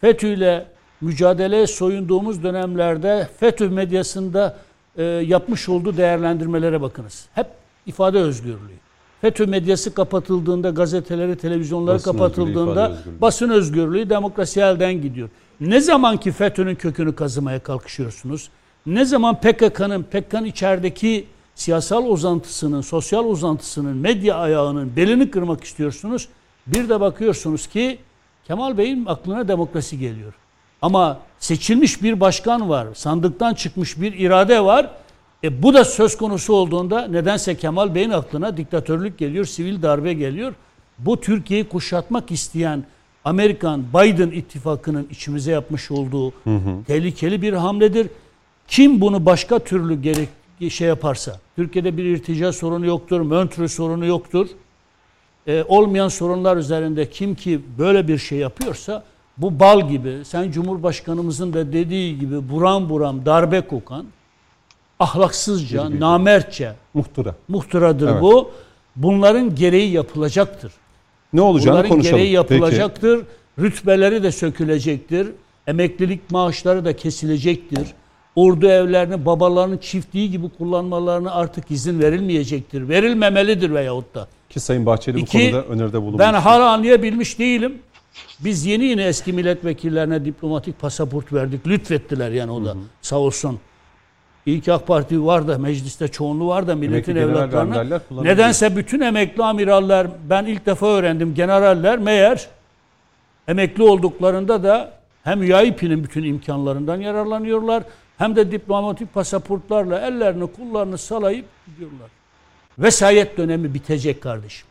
FETÖ ile mücadeleye soyunduğumuz dönemlerde FETÖ medyasında e, yapmış olduğu değerlendirmelere bakınız. Hep ifade özgürlüğü. FETÖ medyası kapatıldığında, gazeteleri, televizyonları Basın kapatıldığında özgürlüğü, basın özgürlüğü, demokrasi elden gidiyor. Ne zaman ki FETÖ'nün kökünü kazımaya kalkışıyorsunuz, ne zaman PKK'nın, PKK'nın içerideki siyasal uzantısının, sosyal uzantısının, medya ayağının belini kırmak istiyorsunuz, bir de bakıyorsunuz ki Kemal Bey'in aklına demokrasi geliyor. Ama seçilmiş bir başkan var, sandıktan çıkmış bir irade var. E bu da söz konusu olduğunda nedense Kemal Bey'in aklına diktatörlük geliyor, sivil darbe geliyor. Bu Türkiye'yi kuşatmak isteyen Amerikan Biden ittifakının içimize yapmış olduğu tehlikeli bir hamledir. Kim bunu başka türlü gerek şey yaparsa, Türkiye'de bir irtica sorunu yoktur, Montreux sorunu yoktur. Ee, olmayan sorunlar üzerinde kim ki böyle bir şey yapıyorsa bu bal gibi, sen Cumhurbaşkanımızın da dediği gibi buram buram darbe kokan, ahlaksızca, bir- namertçe Muhtıra. muhtıradır Evet. bu. Bunların gereği yapılacaktır. Ne olacağını Bunların konuşalım. gereği Peki. yapılacaktır. Rütbeleri de sökülecektir. Emeklilik maaşları da kesilecektir. Ordu evlerini babalarının çiftliği gibi kullanmalarına artık izin verilmeyecektir. Verilmemelidir veyahut da. Ki Sayın Bahçeli bu İki, konuda öneride bulunmuş. Ben hala anlayabilmiş değilim. Biz yeni yine eski milletvekillerine diplomatik pasaport verdik. Lütfettiler yani o da sağ olsun. İyi ki AK Parti var da mecliste çoğunluğu var da milletin ve evlatlarına. Nedense bütün emekli amiraller ben ilk defa öğrendim generaller meğer emekli olduklarında da hem UIP'nin bütün imkanlarından yararlanıyorlar hem de diplomatik pasaportlarla ellerini kullarını salayıp gidiyorlar. Vesayet dönemi bitecek kardeşim.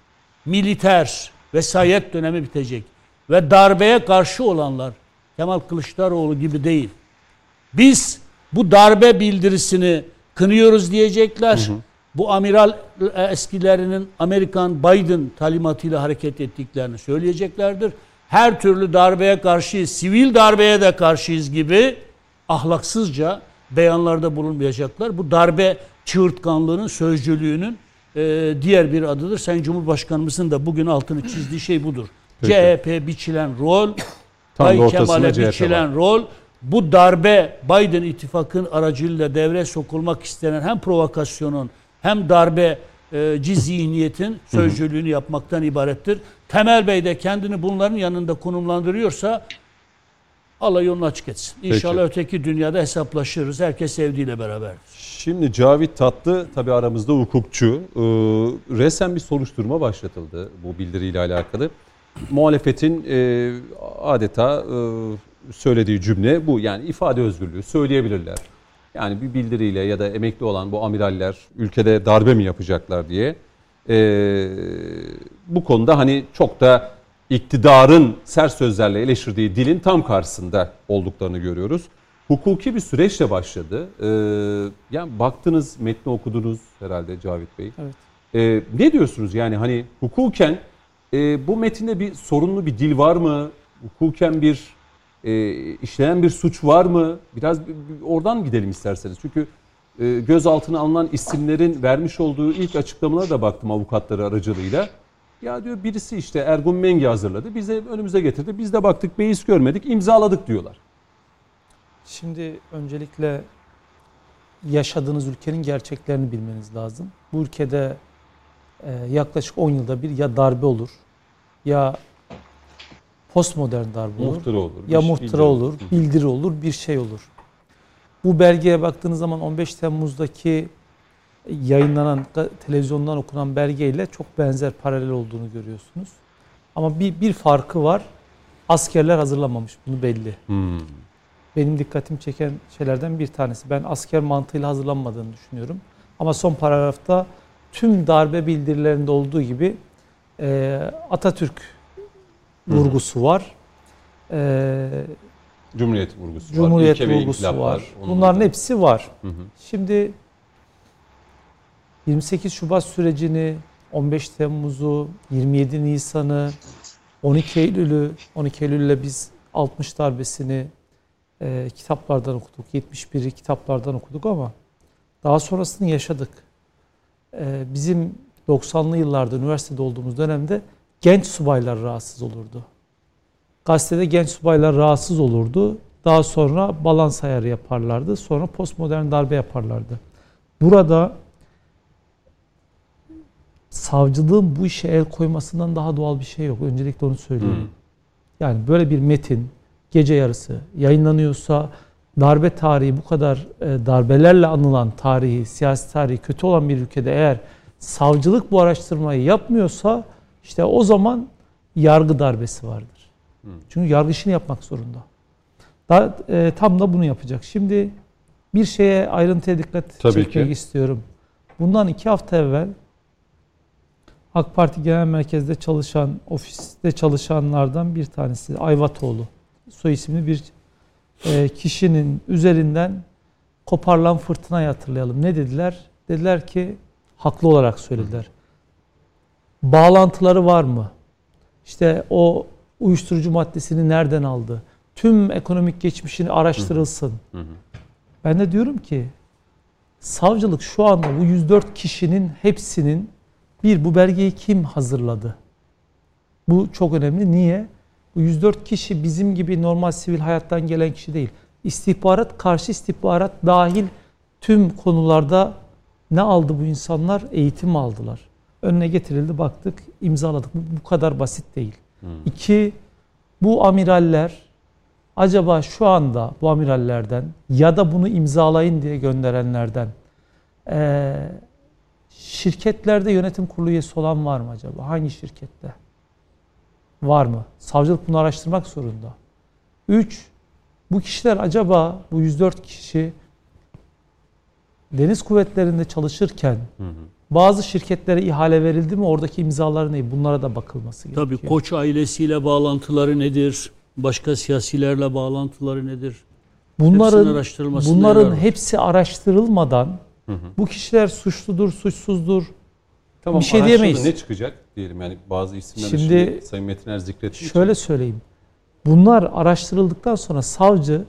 Militer vesayet dönemi bitecek. Ve darbeye karşı olanlar Kemal Kılıçdaroğlu gibi değil. Biz bu darbe bildirisini kınıyoruz diyecekler. Bu amiral e, eskilerinin Amerikan Biden talimatıyla hareket ettiklerini söyleyeceklerdir. Her türlü darbeye karşıyız, sivil darbeye de karşıyız gibi ahlaksızca beyanlarda bulunmayacaklar. Bu darbe çığırtkanlığının, sözcülüğünün e, diğer bir adıdır. Sayın Cumhurbaşkanımızın da bugün altını çizdiği şey budur. Peki. CHP biçilen rol, Tam Bay Kemal'e CHP var. biçilen rol bu darbe Biden ittifakın aracılığıyla devreye sokulmak istenen hem provokasyonun hem darbe e, zihniyetin sözcülüğünü yapmaktan ibarettir. Temel Bey de kendini bunların yanında konumlandırıyorsa Allah yolunu açık etsin. İnşallah öteki dünyada hesaplaşırız. Herkes sevdiğiyle beraberdir. Şimdi Cavit Tatlı tabii aramızda hukukçu. Ee, resen bir soruşturma başlatıldı bu bildiriyle alakalı. Muhalefetin e, adeta e, söylediği cümle bu. Yani ifade özgürlüğü söyleyebilirler. Yani bir bildiriyle ya da emekli olan bu amiraller ülkede darbe mi yapacaklar diye. Ee, bu konuda hani çok da iktidarın sert sözlerle eleştirdiği dilin tam karşısında olduklarını görüyoruz. Hukuki bir süreçle başladı. Ee, yani baktınız, metni okudunuz herhalde Cavit Bey. Evet. Ee, ne diyorsunuz yani hani hukuken e, bu metinde bir sorunlu bir dil var mı? Hukuken bir e, işlenen bir suç var mı? Biraz bir- bir oradan gidelim isterseniz. Çünkü e, gözaltına alınan isimlerin vermiş olduğu ilk açıklamalara da baktım avukatları aracılığıyla. Ya diyor birisi işte Ergun Mengi hazırladı. Bize önümüze getirdi. Biz de baktık beis görmedik. imzaladık diyorlar. Şimdi öncelikle yaşadığınız ülkenin gerçeklerini bilmeniz lazım. Bu ülkede e, yaklaşık 10 yılda bir ya darbe olur ya postmodern darbe olur Muhtıra olur. ya şey muhtıra olur, bildiri olur, bir şey olur. Bu belgeye baktığınız zaman 15 Temmuz'daki yayınlanan televizyondan okunan belgeyle çok benzer paralel olduğunu görüyorsunuz. Ama bir, bir farkı var. Askerler hazırlamamış. Bunu belli. Hmm. Benim dikkatimi çeken şeylerden bir tanesi. Ben asker mantığıyla hazırlanmadığını düşünüyorum. Ama son paragrafta tüm darbe bildirilerinde olduğu gibi Atatürk vurgusu var. E, Cumhuriyet vurgusu var. Cumhuriyet ilke ve vurgusu var. Onun Bunların da- hepsi var. Hı hı. Şimdi 28 Şubat sürecini, 15 Temmuz'u, 27 Nisan'ı, 12 Eylül'ü, 12 Eylül'le biz 60 darbesini e, kitaplardan okuduk. 71'i kitaplardan okuduk ama daha sonrasını yaşadık. E, bizim 90'lı yıllarda üniversitede olduğumuz dönemde genç subaylar rahatsız olurdu. Gazetede genç subaylar rahatsız olurdu. Daha sonra balans ayarı yaparlardı. Sonra postmodern darbe yaparlardı. Burada savcılığın bu işe el koymasından daha doğal bir şey yok. Öncelikle onu söyleyeyim. Hmm. Yani böyle bir metin gece yarısı yayınlanıyorsa darbe tarihi bu kadar e, darbelerle anılan tarihi, siyasi tarihi kötü olan bir ülkede eğer savcılık bu araştırmayı yapmıyorsa işte o zaman yargı darbesi vardır. Hmm. Çünkü yargı işini yapmak zorunda. Da, e, tam da bunu yapacak. Şimdi bir şeye ayrıntıya dikkat Tabii çekmek ki. istiyorum. Bundan iki hafta evvel AK Parti Genel Merkez'de çalışan, ofiste çalışanlardan bir tanesi Ayvatoğlu. Soy isimli bir e, kişinin üzerinden koparılan fırtınayı hatırlayalım. Ne dediler? Dediler ki haklı olarak söylediler. Bağlantıları var mı? İşte o uyuşturucu maddesini nereden aldı? Tüm ekonomik geçmişini araştırılsın. Ben de diyorum ki savcılık şu anda bu 104 kişinin hepsinin bir bu belgeyi kim hazırladı? Bu çok önemli. Niye? Bu 104 kişi bizim gibi normal sivil hayattan gelen kişi değil. İstihbarat, karşı istihbarat dahil tüm konularda ne aldı bu insanlar? Eğitim aldılar. Önüne getirildi, baktık, imzaladık. Bu, bu kadar basit değil. İki, bu amiraller acaba şu anda bu amirallerden ya da bunu imzalayın diye gönderenlerden eee şirketlerde yönetim kurulu üyesi olan var mı acaba? Hangi şirkette? Var mı? Savcılık bunu araştırmak zorunda. 3. Bu kişiler acaba bu 104 kişi deniz kuvvetlerinde çalışırken bazı şirketlere ihale verildi mi? Oradaki imzaları ne? Bunlara da bakılması gerekiyor. Tabii Koç ailesiyle bağlantıları nedir? Başka siyasilerle bağlantıları nedir? Bunların bunların hepsi araştırılmadan bu kişiler suçludur, suçsuzdur. Tamam, Bir şey diyemeyiz. Ne çıkacak diyelim yani bazı isimler Şimdi- şimdi, Sayın Metiner zikrettiği için. Şöyle söyleyeyim. Bunlar araştırıldıktan sonra savcı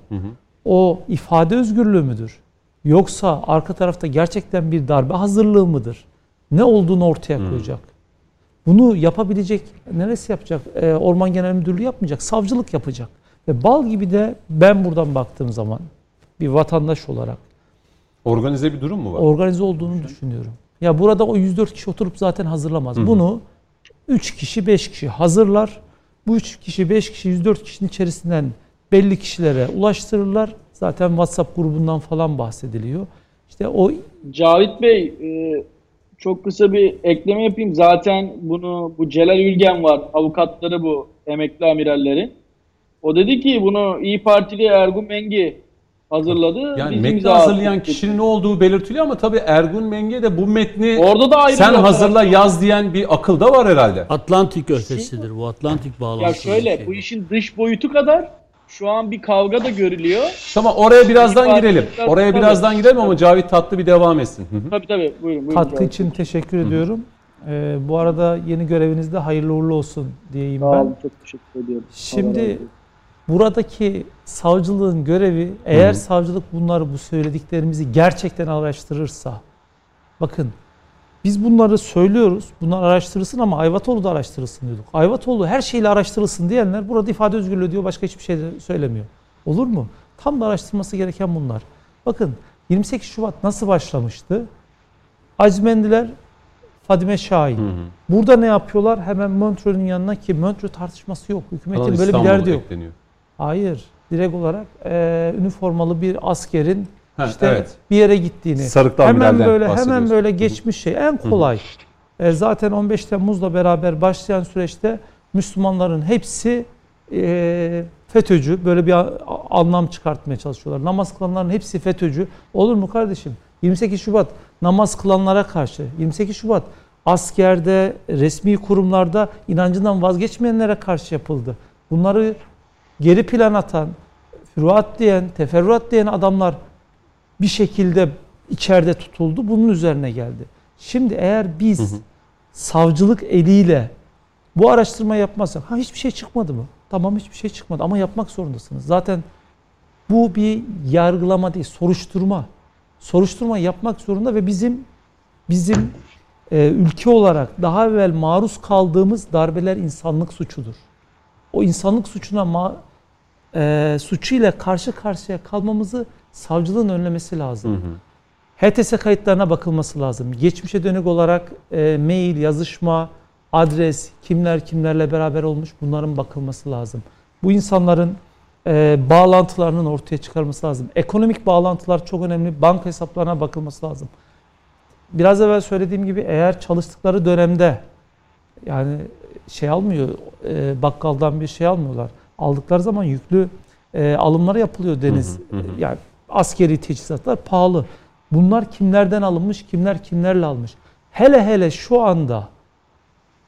o ifade özgürlüğü müdür? Yoksa arka tarafta gerçekten bir darbe hazırlığı mıdır? Ne olduğunu ortaya koyacak. Bunu yapabilecek, neresi yapacak? Ee, Orman Genel Müdürlüğü yapmayacak, savcılık yapacak. Ve bal gibi de ben buradan baktığım zaman bir vatandaş olarak Organize bir durum mu var? organize olduğunu düşünüyorum. Ya burada o 104 kişi oturup zaten hazırlamaz. Bunu 3 kişi 5 kişi hazırlar. Bu 3 kişi 5 kişi 104 kişinin içerisinden belli kişilere ulaştırırlar. Zaten WhatsApp grubundan falan bahsediliyor. İşte o Cavit Bey e, çok kısa bir ekleme yapayım. Zaten bunu bu Celal Ülgen var. Avukatları bu emekli amirallerin. O dedi ki bunu İyi Partili Ergun Mengi hazırladı. Yani Biz metni hazırlayan attık dedi. kişinin ne olduğu belirtiliyor ama tabii Ergun Menge de bu metni Orada da ayrı sen hazırla operasyon. yaz diyen bir akıl da var herhalde. Atlantik ötesidir bu. Atlantik Ya bağlantılı. şöyle şey. bu işin dış boyutu kadar şu an bir kavga da görülüyor. Tamam oraya birazdan İyi girelim. Oraya Tabii. birazdan girelim ama Cavit Tatlı bir devam etsin. Hı hı. Tabii tabii buyurun. buyurun katkı Cavit için teşekkür ediyorum. Ee, bu arada yeni görevinizde hayırlı uğurlu olsun diyeyim Sağ ben. olun çok teşekkür ediyorum. Allah razı Şimdi olsun. buradaki savcılığın görevi eğer savcılık bunları bu söylediklerimizi gerçekten araştırırsa bakın biz bunları söylüyoruz. Bunlar araştırılsın ama Ayvatoğlu da araştırılsın diyorduk. Ayvatoğlu her şeyle araştırılsın diyenler burada ifade özgürlüğü diyor başka hiçbir şey de söylemiyor. Olur mu? Tam da araştırması gereken bunlar. Bakın 28 Şubat nasıl başlamıştı? Acmendiler Fadime Şahin. Hı hı. Burada ne yapıyorlar? Hemen Montreux'un yanına ki Montreux tartışması yok. Hükümetin Kanal böyle bir İstanbul derdi yok. ekleniyor. Hayır. Direkt olarak e, üniformalı bir askerin Ha, işte evet. bir yere gittiğini. Sarıklı hemen böyle hemen böyle geçmiş şey en kolay. E, zaten 15 Temmuz'la beraber başlayan süreçte Müslümanların hepsi e, FETÖ'cü böyle bir anlam çıkartmaya çalışıyorlar. Namaz kılanların hepsi FETÖ'cü. Olur mu kardeşim? 28 Şubat namaz kılanlara karşı, 28 Şubat askerde, resmi kurumlarda inancından vazgeçmeyenlere karşı yapıldı. Bunları geri plan atan, füruat diyen, teferruat diyen adamlar bir şekilde içeride tutuldu. Bunun üzerine geldi. Şimdi eğer biz savcılık eliyle bu araştırma yapmazsak, ha hiçbir şey çıkmadı mı? Tamam hiçbir şey çıkmadı ama yapmak zorundasınız. Zaten bu bir yargılama değil, soruşturma. Soruşturma yapmak zorunda ve bizim bizim e, ülke olarak daha evvel maruz kaldığımız darbeler insanlık suçudur. O insanlık suçuna ma, e, suçuyla karşı karşıya kalmamızı savcılığın önlemesi lazım. Hı hı. HTS kayıtlarına bakılması lazım. Geçmişe dönük olarak e, mail, yazışma, adres, kimler kimlerle beraber olmuş bunların bakılması lazım. Bu insanların e, bağlantılarının ortaya çıkarılması lazım. Ekonomik bağlantılar çok önemli. Banka hesaplarına bakılması lazım. Biraz evvel söylediğim gibi eğer çalıştıkları dönemde yani şey almıyor, e, bakkaldan bir şey almıyorlar. Aldıkları zaman yüklü e, alımlar yapılıyor deniz. Hı hı, hı hı. Yani askeri teçhizatlar pahalı. Bunlar kimlerden alınmış, kimler kimlerle almış. Hele hele şu anda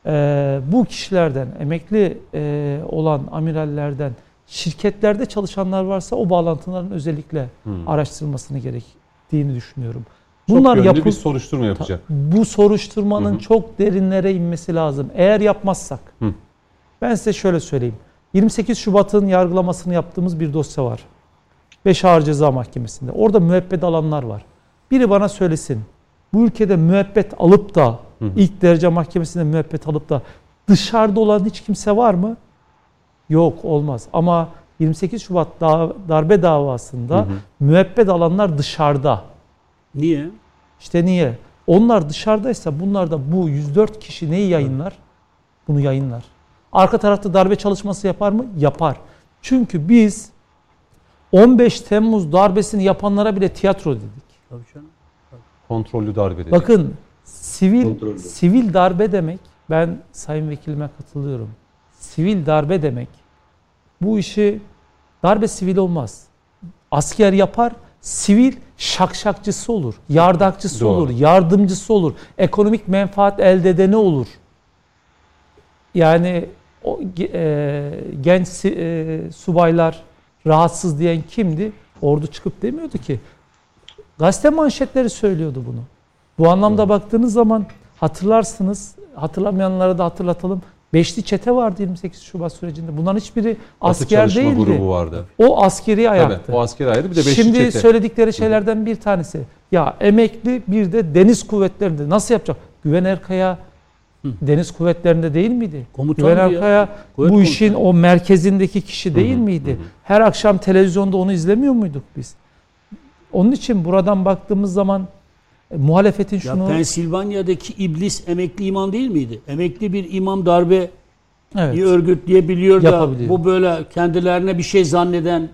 Ee, bu kişilerden, emekli e, olan amirallerden, şirketlerde çalışanlar varsa o bağlantıların özellikle Hmm. araştırılmasını gerektiğini düşünüyorum. Çok Bunlar yönlü yapıl bir soruşturma yapacak. bu soruşturmanın Hı hı. çok derinlere inmesi lazım. Eğer yapmazsak, Hı. ben size şöyle söyleyeyim. 28 Şubat'ın yargılamasını yaptığımız bir dosya var. 5 Ağır Ceza Mahkemesi'nde. Orada müebbet alanlar var. Biri bana söylesin. Bu ülkede müebbet alıp da Hı hı. ilk derece mahkemesinde müebbet alıp da dışarıda olan hiç kimse var mı? Yok olmaz. Ama 28 Şubat da- darbe davasında Hı hı. müebbet alanlar dışarıda. Niye? İşte niye? Onlar dışarıdaysa bunlar da bu 104 kişi neyi yayınlar? Bunu yayınlar. Arka tarafta darbe çalışması yapar mı? Yapar. Çünkü biz 15 Temmuz darbesini yapanlara bile tiyatro dedik. Tabii canım. Kontrollü darbe dedi. Bakın sivil Kontrollü. sivil darbe demek ben sayın vekilime katılıyorum. Sivil darbe demek bu işi darbe sivil olmaz. Asker yapar, sivil şakşakçısı olur, yardakçısı Doğru. olur, yardımcısı olur, ekonomik menfaat elde edeni olur. Yani o e, genç e, subaylar rahatsız diyen kimdi? Ordu çıkıp demiyordu ki. Gazete manşetleri söylüyordu bunu. Bu anlamda baktığınız zaman hatırlarsınız, hatırlamayanlara da hatırlatalım. Beşli çete vardı 28 Şubat sürecinde. Bunların hiçbiri Batı asker çalışma değildi. grubu vardı. O askeri ayaktı. Evet, o asker ayrı bir de beşli Şimdi çete. söyledikleri şeylerden bir tanesi. Ya emekli bir de deniz kuvvetlerinde nasıl yapacak? Güven Erkaya deniz kuvvetlerinde değil miydi? Komutan Güven ya. Kuvvet bu işin komutanı. o merkezindeki kişi değil miydi? Her akşam televizyonda onu izlemiyor muyduk biz? Onun için buradan baktığımız zaman e, muhalefetin Ya şunu Pensilvanya'daki iblis emekli imam değil miydi? Emekli bir imam darbe evet, iyi örgütleyebiliyor da bu böyle kendilerine bir şey zanneden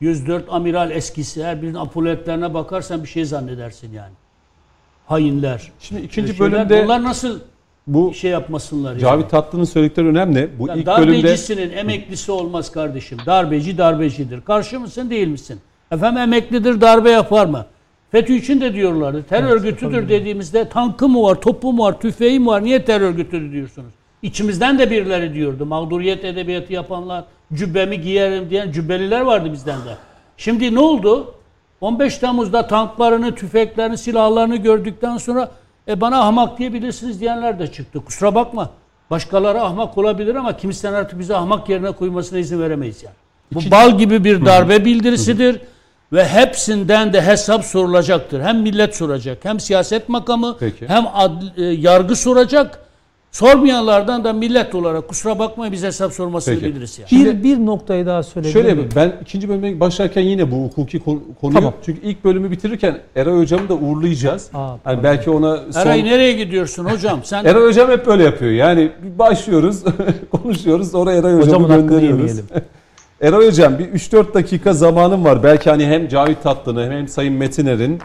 104 amiral eskisi her birinin apoletlerine bakarsan bir şey zannedersin yani. Hainler. Şimdi ikinci Şeyler, bölümde Bunlar nasıl bu şey yapmasınlar yani. Cavit Tatlı'nın söyledikleri önemli. Bu Ya ilk bölümde darbecisinin emeklisi olmaz kardeşim. Darbeci darbecidir. Karşı mısın değil misin? Efendim emeklidir darbe yapar mı? FETÖ için de diyorlardı. Terör örgütüdür dediğimizde tankı mı var, topu mu var, tüfeği mi var? Niye terör örgütüdür diyorsunuz? İçimizden de birileri diyordu. Mağduriyet edebiyatı yapanlar, cübbemi giyerim diyen cübbeliler vardı bizden de. Şimdi ne oldu? 15 Temmuz'da tanklarını, tüfeklerini, silahlarını gördükten sonra e bana ahmak diyebilirsiniz diyenler de çıktı. Kusura bakma. Başkaları ahmak olabilir ama kimsenin artık bizi ahmak yerine koymasına izin veremeyiz yani. Bu bal gibi bir darbe bildirisidir ve hepsinden de hesap sorulacaktır. Hem millet soracak, hem siyaset makamı, Peki. hem adl- e, yargı soracak. Sormayanlardan da millet olarak kusura bakmayın biz hesap sormasını Peki. biliriz yani. bir, bir noktayı daha söyleyebilir Şöyle bir, ben ikinci bölüme başlarken yine bu hukuki konu- konuyu Tamam. çünkü ilk bölümü bitirirken Eray hocamı da uğurlayacağız. Aa, yani belki ona son... Eray nereye gidiyorsun hocam? Sen Eray hocam hep böyle yapıyor. Yani başlıyoruz, konuşuyoruz, sonra Eray hocamı Hocamın gönderiyoruz. Eray hocam bir 3-4 dakika zamanım var. Belki hani hem Cavit Tatlı'nın hem Sayın Metiner'in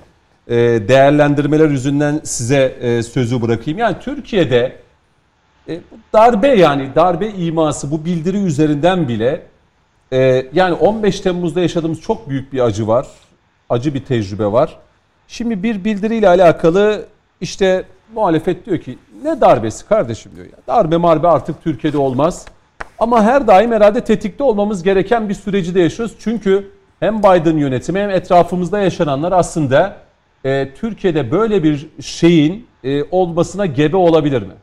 e, değerlendirmeler yüzünden size e, sözü bırakayım. Yani Türkiye'de e, darbe yani darbe iması bu bildiri üzerinden bile e, yani 15 Temmuz'da yaşadığımız çok büyük bir acı var. Acı bir tecrübe var. Şimdi bir bildiriyle alakalı işte muhalefet diyor ki ne darbesi kardeşim diyor ya. Darbe marbe artık Türkiye'de olmaz. Ama her daim herhalde tetikte olmamız gereken bir süreci de yaşıyoruz. Çünkü hem Biden yönetimi hem etrafımızda yaşananlar aslında e, Türkiye'de böyle bir şeyin e, olmasına gebe olabilir mi?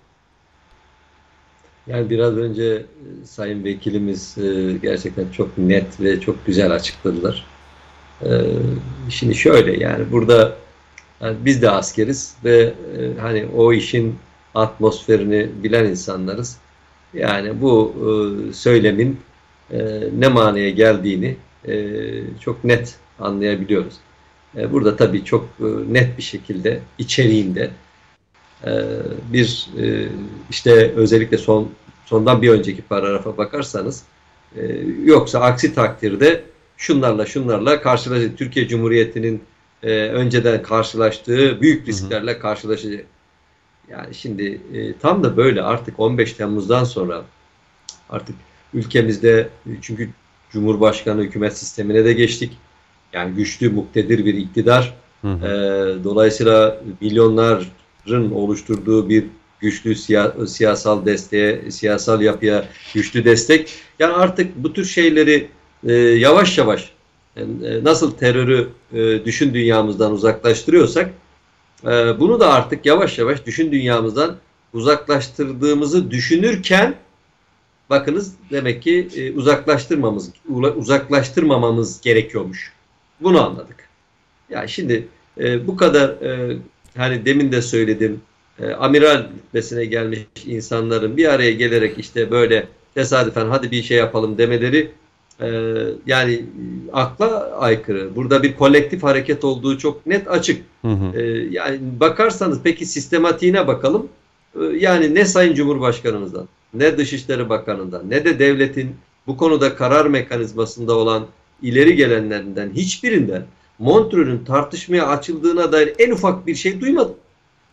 Yani biraz önce e, sayın vekilimiz e, gerçekten çok net ve çok güzel açıkladılar. E, Şimdi şöyle yani burada yani biz de askeriz ve hani o işin atmosferini bilen insanlarız. Yani bu söylemin ne manaya geldiğini çok net anlayabiliyoruz. Burada tabii çok net bir şekilde içeriğinde e, bir e, işte özellikle son sondan bir önceki paragrafa bakarsanız e, yoksa aksi takdirde şunlarla şunlarla karşılaşacak Türkiye Cumhuriyeti'nin e, önceden karşılaştığı büyük risklerle karşılaşacak. Yani şimdi e, tam da böyle artık 15 Temmuz'dan sonra artık ülkemizde çünkü Cumhurbaşkanı hükümet sistemine de geçtik. Yani güçlü, muktedir bir iktidar. Hı hı. Ee, dolayısıyla milyonların oluşturduğu bir güçlü siya, siyasal desteğe, siyasal yapıya güçlü destek. Yani artık bu tür şeyleri e, yavaş yavaş yani, e, nasıl terörü e, düşün dünyamızdan uzaklaştırıyorsak e, bunu da artık yavaş yavaş düşün dünyamızdan uzaklaştırdığımızı düşünürken bakınız demek ki e, uzaklaştırmamız uzaklaştırmamamız gerekiyormuş. Bunu anladık. Ya şimdi e, bu kadar e, hani demin de söyledim e, amiral rütbesine gelmiş insanların bir araya gelerek işte böyle tesadüfen hadi bir şey yapalım demeleri e, yani akla aykırı. Burada bir kolektif hareket olduğu çok net açık. Hı hı. E, yani bakarsanız peki sistematiğine bakalım. E, yani ne Sayın Cumhurbaşkanımızdan, ne Dışişleri Bakanı'ndan, ne de devletin bu konuda karar mekanizmasında olan ileri gelenlerinden hiçbirinden Montreux'ün tartışmaya açıldığına dair en ufak bir şey duymadım.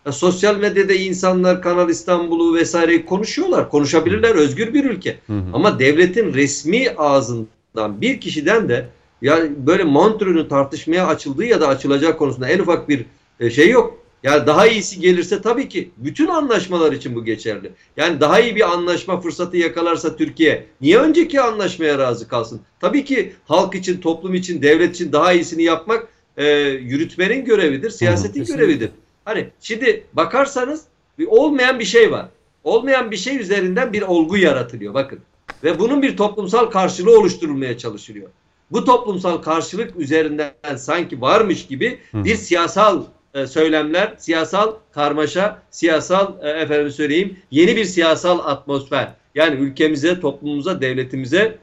Ya sosyal medyada insanlar Kanal İstanbul'u vesaireyi konuşuyorlar. Konuşabilirler. Özgür bir ülke. Hı hı. Ama devletin resmi ağzından bir kişiden de yani böyle Montreux'ün tartışmaya açıldığı ya da açılacak konusunda en ufak bir e, şey yok. Yani daha iyisi gelirse tabii ki bütün anlaşmalar için bu geçerli. Yani daha iyi bir anlaşma fırsatı yakalarsa Türkiye niye önceki anlaşmaya razı kalsın? Tabii ki halk için, toplum için, devlet için daha iyisini yapmak e, yürütmenin görevidir, siyasetin Hı, görevidir. Hani şimdi bakarsanız bir olmayan bir şey var. Olmayan bir şey üzerinden bir olgu yaratılıyor bakın. Ve bunun bir toplumsal karşılığı oluşturulmaya çalışılıyor. Bu toplumsal karşılık üzerinden sanki varmış gibi bir siyasal e, söylemler, siyasal karmaşa, siyasal e, efendim söyleyeyim yeni bir siyasal atmosfer. Yani ülkemize, toplumumuza, devletimize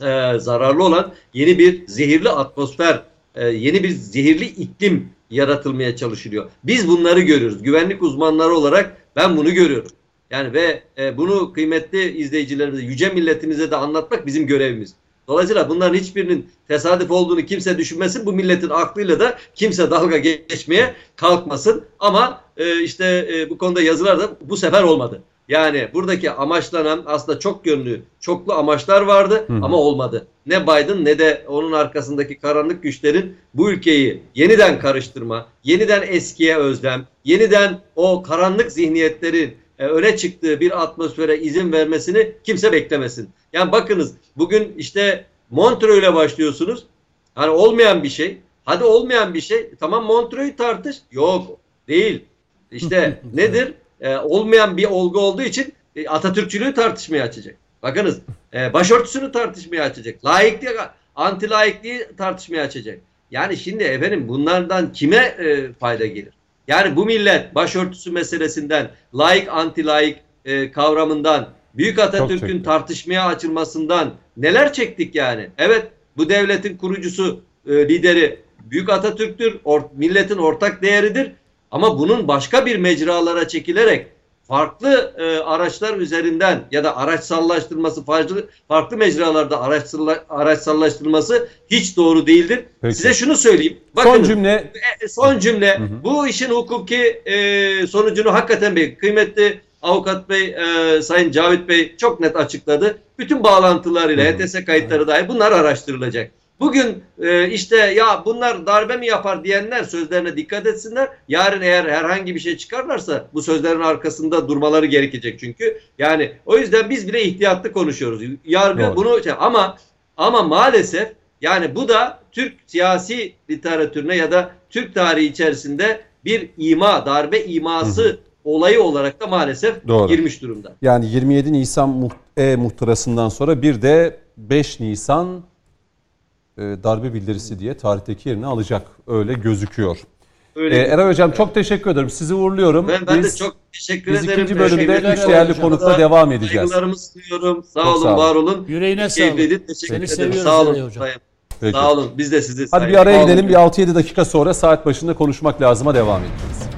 e, zararlı olan yeni bir zehirli atmosfer, e, yeni bir zehirli iklim yaratılmaya çalışılıyor. Biz bunları görüyoruz. Güvenlik uzmanları olarak ben bunu görüyorum. Yani ve e, bunu kıymetli izleyicilerimize, yüce milletimize de anlatmak bizim görevimiz. Dolayısıyla bunların hiçbirinin tesadüf olduğunu kimse düşünmesin. Bu milletin aklıyla da kimse dalga geçmeye kalkmasın. Ama e, işte e, bu konuda yazılar da bu sefer olmadı. Yani buradaki amaçlanan aslında çok yönlü, çoklu amaçlar vardı Hı. ama olmadı. Ne Biden ne de onun arkasındaki karanlık güçlerin bu ülkeyi yeniden karıştırma, yeniden eskiye özlem, yeniden o karanlık zihniyetlerin e, öne çıktığı bir atmosfere izin vermesini kimse beklemesin. Yani bakınız bugün işte Montreux ile başlıyorsunuz. Hani olmayan bir şey. Hadi olmayan bir şey. Tamam Montreux'u tartış. Yok değil. İşte nedir? Ee, olmayan bir olgu olduğu için e, Atatürkçülüğü tartışmaya açacak. Bakınız e, başörtüsünü tartışmaya açacak. Laikliği, anti laikliği tartışmaya açacak. Yani şimdi efendim bunlardan kime e, fayda gelir? Yani bu millet başörtüsü meselesinden, laik anti laik e, kavramından, Büyük Atatürk'ün tartışmaya açılmasından neler çektik yani? Evet bu devletin kurucusu, e, lideri Büyük Atatürk'tür, or, milletin ortak değeridir. Ama bunun başka bir mecralara çekilerek farklı e, araçlar üzerinden ya da araçsallaştırılması farklı, farklı mecralarda araçsalla, araçsallaştırılması hiç doğru değildir. Peki. Size şunu söyleyeyim. Bakın, son cümle. E, son cümle. Hı hı. Bu işin hukuki e, sonucunu hakikaten bir kıymetli Avukat Bey, e, Sayın Cavit Bey çok net açıkladı. Bütün bağlantılarıyla HTS kayıtları dahi bunlar araştırılacak. Bugün e, işte ya bunlar darbe mi yapar diyenler sözlerine dikkat etsinler. Yarın eğer herhangi bir şey çıkarlarsa bu sözlerin arkasında durmaları gerekecek çünkü. Yani o yüzden biz bile ihtiyatlı konuşuyoruz. Yargı Doğru. bunu şey, ama ama maalesef yani bu da Türk siyasi literatürüne ya da Türk tarihi içerisinde bir ima, darbe iması hı olayı olarak da maalesef Doğru. girmiş durumda. Yani 27 Nisan e muhtırasından sonra bir de 5 Nisan darbe bildirisi diye tarihteki yerini alacak. Öyle gözüküyor. Öyle ee, Eray Hocam çok teşekkür ederim. Sizi uğurluyorum. Ben, ben biz, de çok teşekkür biz ederim. Biz ikinci bölümde üç değerli konukla devam edeceğiz. Saygılarımı sunuyorum. Sağ çok olun, sağ olun, var olun. Yüreğine sağlık. Teşekkür Seni ederim. Sağ olun. Hocam. Peki. Sağ olun. Biz de sizi Hadi bir araya gidelim. Bir 6-7 dakika sonra saat başında konuşmak lazıma devam edeceğiz.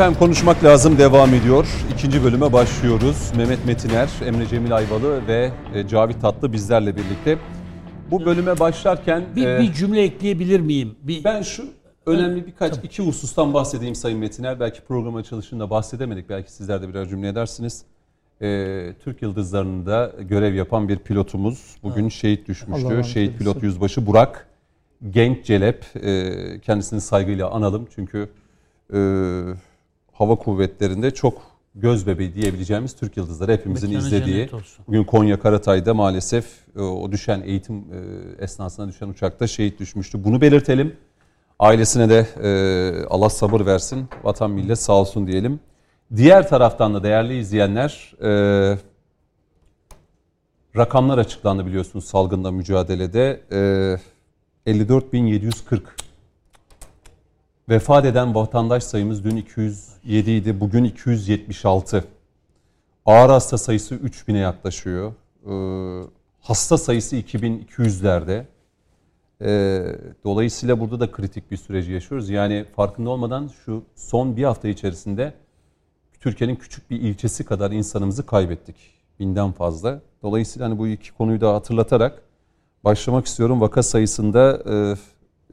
Efendim konuşmak lazım devam ediyor. İkinci bölüme başlıyoruz. Mehmet Metiner, Emre Cemil Ayvalı ve e, Cavit Tatlı bizlerle birlikte. Bu bölüme başlarken Bir, e, bir cümle ekleyebilir miyim? Bir, ben şu önemli birkaç iki husustan bahsedeyim Sayın Metiner. Belki program açılışında bahsedemedik. Belki sizler de birer cümle edersiniz. E, Türk Yıldızları'nda görev yapan bir pilotumuz bugün şehit Allah düşmüştü. rahmet Şehit pilot yüzbaşı Burak Genç Celep. E, kendisini saygıyla analım çünkü e, hava kuvvetlerinde çok göz bebeği diyebileceğimiz Türk Yıldızları hepimizin Mekanı izlediği. Bugün Konya Karatay'da maalesef e, o düşen eğitim e, esnasında düşen uçakta şehit düşmüştü. Bunu belirtelim. Ailesine de e, Allah sabır versin. Vatan millet sağ olsun diyelim. Diğer taraftan da değerli izleyenler rakamlar açıklandı biliyorsunuz salgında mücadelede. E, 54.740 Vefat eden vatandaş sayımız dün 207 idi, bugün 276. Ağır hasta sayısı 3000'e yaklaşıyor. Ee, hasta sayısı 2200'lerde. Ee, dolayısıyla burada da kritik bir süreci yaşıyoruz. Yani farkında olmadan şu son bir hafta içerisinde Türkiye'nin küçük bir ilçesi kadar insanımızı kaybettik. Binden fazla. Dolayısıyla hani bu iki konuyu da hatırlatarak başlamak istiyorum. Vaka sayısında e,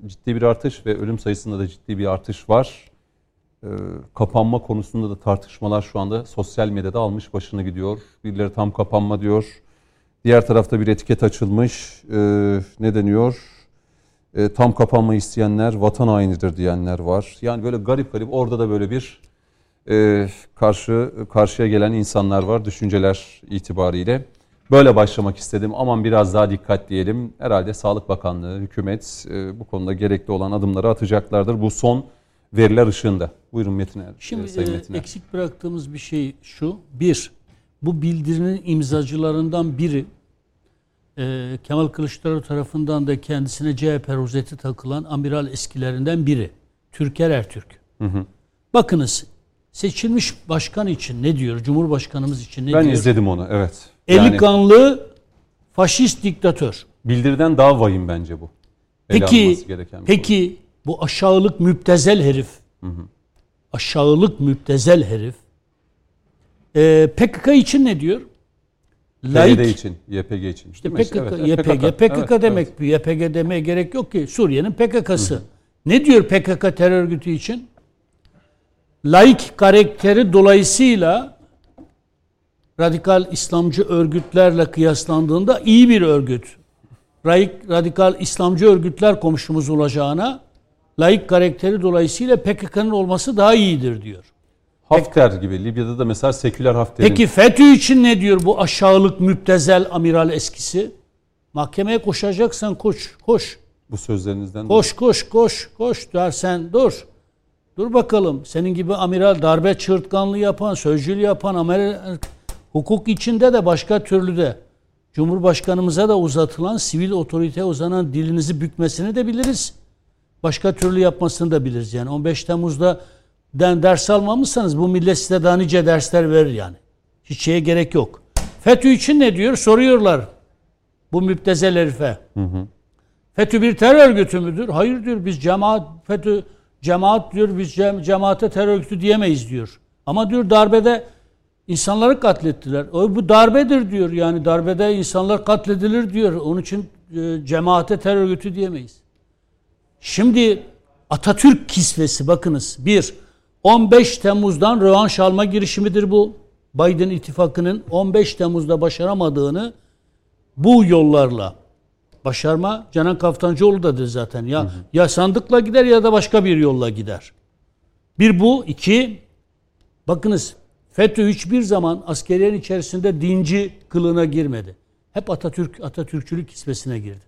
ciddi bir artış ve ölüm sayısında da ciddi bir artış var. Ee, kapanma konusunda da tartışmalar şu anda sosyal medyada almış başını gidiyor. Birileri tam kapanma diyor. Diğer tarafta bir etiket açılmış. Ee, ne deniyor? Ee, tam kapanma isteyenler vatan hainidir diyenler var. Yani böyle garip garip orada da böyle bir e, karşı karşıya gelen insanlar var düşünceler itibariyle. Böyle başlamak istedim. Aman biraz daha dikkat diyelim. Herhalde Sağlık Bakanlığı, hükümet e, bu konuda gerekli olan adımları atacaklardır. Bu son veriler ışığında. Buyurun Metin Er, Şimdi e, Sayın e, Metin Er. eksik bıraktığımız bir şey şu. Bir, bu bildirinin imzacılarından biri e, Kemal Kılıçdaroğlu tarafından da kendisine CHP rozeti takılan amiral eskilerinden biri. Türker Ertürk. Bakınız seçilmiş başkan için ne diyor? Cumhurbaşkanımız için ne Ben diyor? izledim onu evet. Eli Yani kanlı faşist diktatör. bildiriden daha vahim bence bu. Ele Peki, peki bu aşağılık müptezel herif, aşağılık müptezel herif, e, PKK için ne diyor? Laik, PYD için, YPG için. işte? PKK, Evet, YPG, PKK, Evet, demek, evet. YPG demeye gerek yok ki. Suriye'nin PKK'sı. Ne diyor PKK terör örgütü için? Laik karakteri dolayısıyla radikal İslamcı örgütlerle kıyaslandığında iyi bir örgüt. Laik, radikal İslamcı örgütler komşumuz olacağına laik karakteri dolayısıyla PKK'nın olması daha iyidir diyor. Hafter gibi. Libya'da da mesela seküler Hafter'in. Peki FETÖ için ne diyor bu aşağılık müptezel amiral eskisi? Mahkemeye koşacaksan koş, koş. Bu sözlerinizden. Koş koş koş koş dersen dur. Dur bakalım. Senin gibi amiral darbe çığırtkanlığı yapan, sözcülü yapan amiral hukuk içinde de başka türlü de Cumhurbaşkanımıza da uzatılan sivil otoriteye uzanan dilinizi bükmesini de biliriz. Başka türlü yapmasını da biliriz. Yani 15 Temmuz'da den ders almamışsanız bu millet size daha nice dersler verir yani. Hiç şeye gerek yok. FETÖ için ne diyor? Soruyorlar bu müptezel herife. FETÖ bir terör örgütü müdür? Hayır diyor biz cemaat FETÖ cemaat diyor biz cem, cemaate terör örgütü diyemeyiz diyor. Ama diyor darbede insanları katlettiler. O bu darbedir diyor. Yani darbede insanlar katledilir diyor. Onun için e, cemaate terör örgütü diyemeyiz. Şimdi Atatürk kisvesi bakınız. Bir, 15 Temmuz'dan rövanş alma girişimidir bu. Biden ittifakının 15 Temmuz'da başaramadığını bu yollarla başarma Canan Kaftancıoğlu da dedi zaten. Ya ya sandıkla gider ya da başka bir yolla gider. Bir bu, iki bakınız FETÖ hiçbir zaman askeriyenin içerisinde dinci kılığına girmedi. Hep Atatürk Atatürkçülük kisvesine girdi.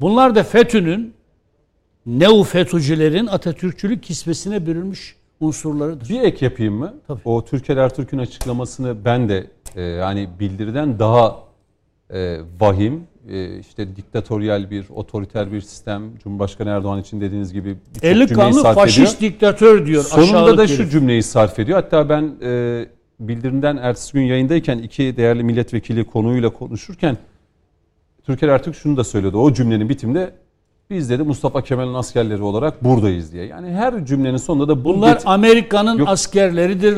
Bunlar da FETÖ'nün neo FETÖ'cülerin Atatürkçülük kisvesine bürünmüş unsurlarıdır. Bir ek yapayım mı? Tabii. O Türker Ertürk'ün açıklamasını ben de e, yani bildiriden daha e, vahim, e, işte diktatöryel bir, otoriter bir sistem. Cumhurbaşkanı Erdoğan için dediğiniz gibi Eli kanlı faşist ediyor. diktatör diyor. Sonunda da şu herif. cümleyi sarf ediyor. Hatta ben e, bildirinden ertesi gün yayındayken iki değerli milletvekili konuyla konuşurken Türker Ertürk şunu da söylüyordu. O cümlenin bitiminde biz dedi Mustafa Kemal'in askerleri olarak buradayız diye. Yani her cümlenin sonunda da Bunlar get- Amerika'nın Yok. askerleridir.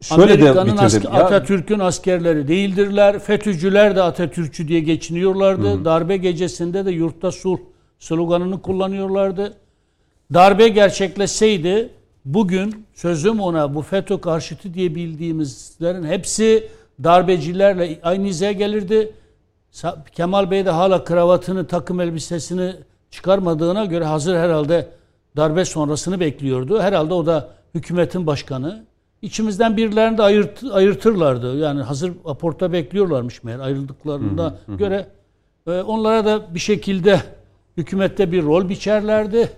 şöyle de Amerika'nın bitirdim. asker- Atatürk'ün askerleri değildirler. FETÖ'cüler de Atatürkçü diye geçiniyorlardı. Darbe gecesinde de yurtta sulh sloganını kullanıyorlardı. Darbe gerçekleşseydi bugün sözüm ona bu FETÖ karşıtı diye bildiğimizlerin hepsi darbecilerle aynı hizaya gelirdi. Kemal Bey de hala kravatını, takım elbisesini çıkarmadığına göre hazır herhalde darbe sonrasını bekliyordu. Herhalde o da hükümetin başkanı. İçimizden birilerini de ayırt, ayırtırlardı. Yani hazır aporta bekliyorlarmış meğer ayrıldıklarında göre. e, onlara da bir şekilde hükümette bir rol biçerlerdi.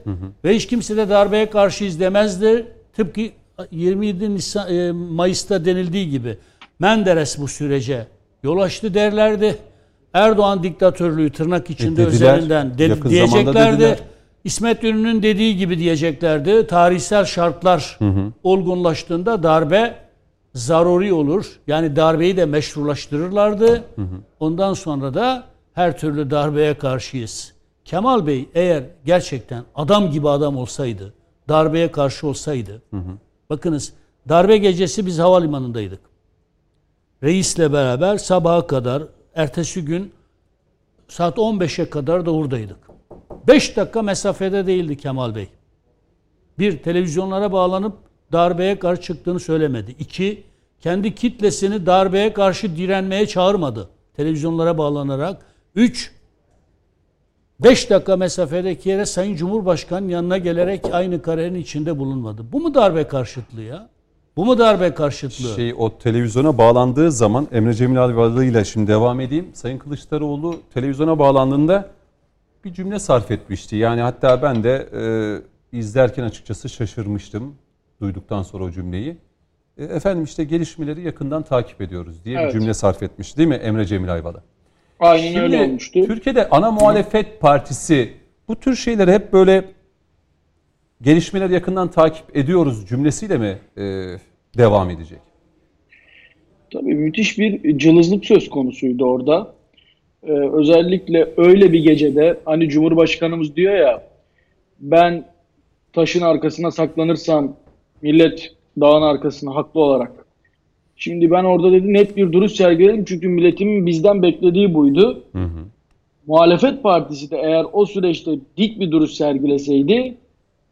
Ve hiç kimse de darbeye karşı izlemezdi. Tıpkı 27 Nisan, e, Mayıs'ta denildiği gibi Menderes bu sürece yol açtı derlerdi. Erdoğan diktatörlüğü tırnak içinde E, dediler. üzerinden de- diyeceklerdi. dediler. İsmet İnönü'nün dediği gibi diyeceklerdi. Tarihsel şartlar olgunlaştığında darbe zaruri olur. Yani darbeyi de meşrulaştırırlardı. Ondan sonra da her türlü darbeye karşıyız. Kemal Bey eğer gerçekten adam gibi adam olsaydı, darbeye karşı olsaydı, bakınız darbe gecesi biz havalimanındaydık. Reisle beraber sabaha kadar, ertesi gün saat 15'e kadar da oradaydık. 5 dakika mesafede değildi Kemal Bey. Bir, televizyonlara bağlanıp darbeye karşı çıktığını söylemedi. İki, kendi kitlesini darbeye karşı direnmeye çağırmadı. Televizyonlara bağlanarak. Üç, 5 dakika mesafedeki yere Sayın Cumhurbaşkanı yanına gelerek aynı karenin içinde bulunmadı. Bu mu darbe karşıtlığı ya? Bu mu darbe karşıtlığı? şey o televizyona bağlandığı zaman Emre Cemil ile şimdi devam edeyim. Sayın Kılıçdaroğlu televizyona bağlandığında bir cümle sarf etmişti. Yani hatta ben de e, izlerken açıkçası şaşırmıştım duyduktan sonra o cümleyi. E, efendim işte gelişmeleri yakından takip ediyoruz diye Evet. bir cümle sarf etmişti değil mi Emre Cemil Ayvalı? Aynen öyle olmuştu. Türkiye'de ana muhalefet partisi bu tür şeyleri hep böyle gelişmeleri yakından takip ediyoruz cümlesiyle mi e, devam edecek? Tabii müthiş bir cılızlık söz konusuydu orada. Ee, özellikle öyle bir gecede hani Cumhurbaşkanımız diyor ya ben taşın arkasına saklanırsam millet dağın arkasına haklı olarak. Şimdi ben orada dedi net bir duruş sergiledim çünkü milletimin bizden beklediği buydu. Muhalefet partisi de eğer o süreçte dik bir duruş sergileseydi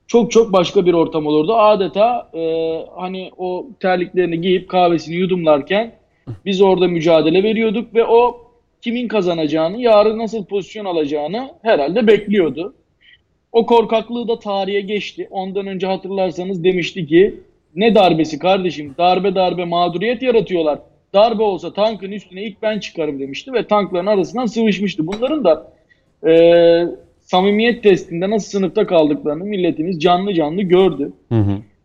çok çok başka bir ortam olurdu. Adeta e, hani o terliklerini giyip kahvesini yudumlarken biz orada mücadele veriyorduk ve o kimin kazanacağını, yarın nasıl pozisyon alacağını herhalde bekliyordu. O korkaklığı da tarihe geçti. Ondan önce hatırlarsanız demişti ki ne darbesi kardeşim darbe darbe mağduriyet yaratıyorlar. Darbe olsa tankın üstüne ilk ben çıkarım demişti ve tankların arasından sıvışmıştı. Bunların da e, samimiyet testinde nasıl sınıfta kaldıklarını milletimiz canlı canlı gördü.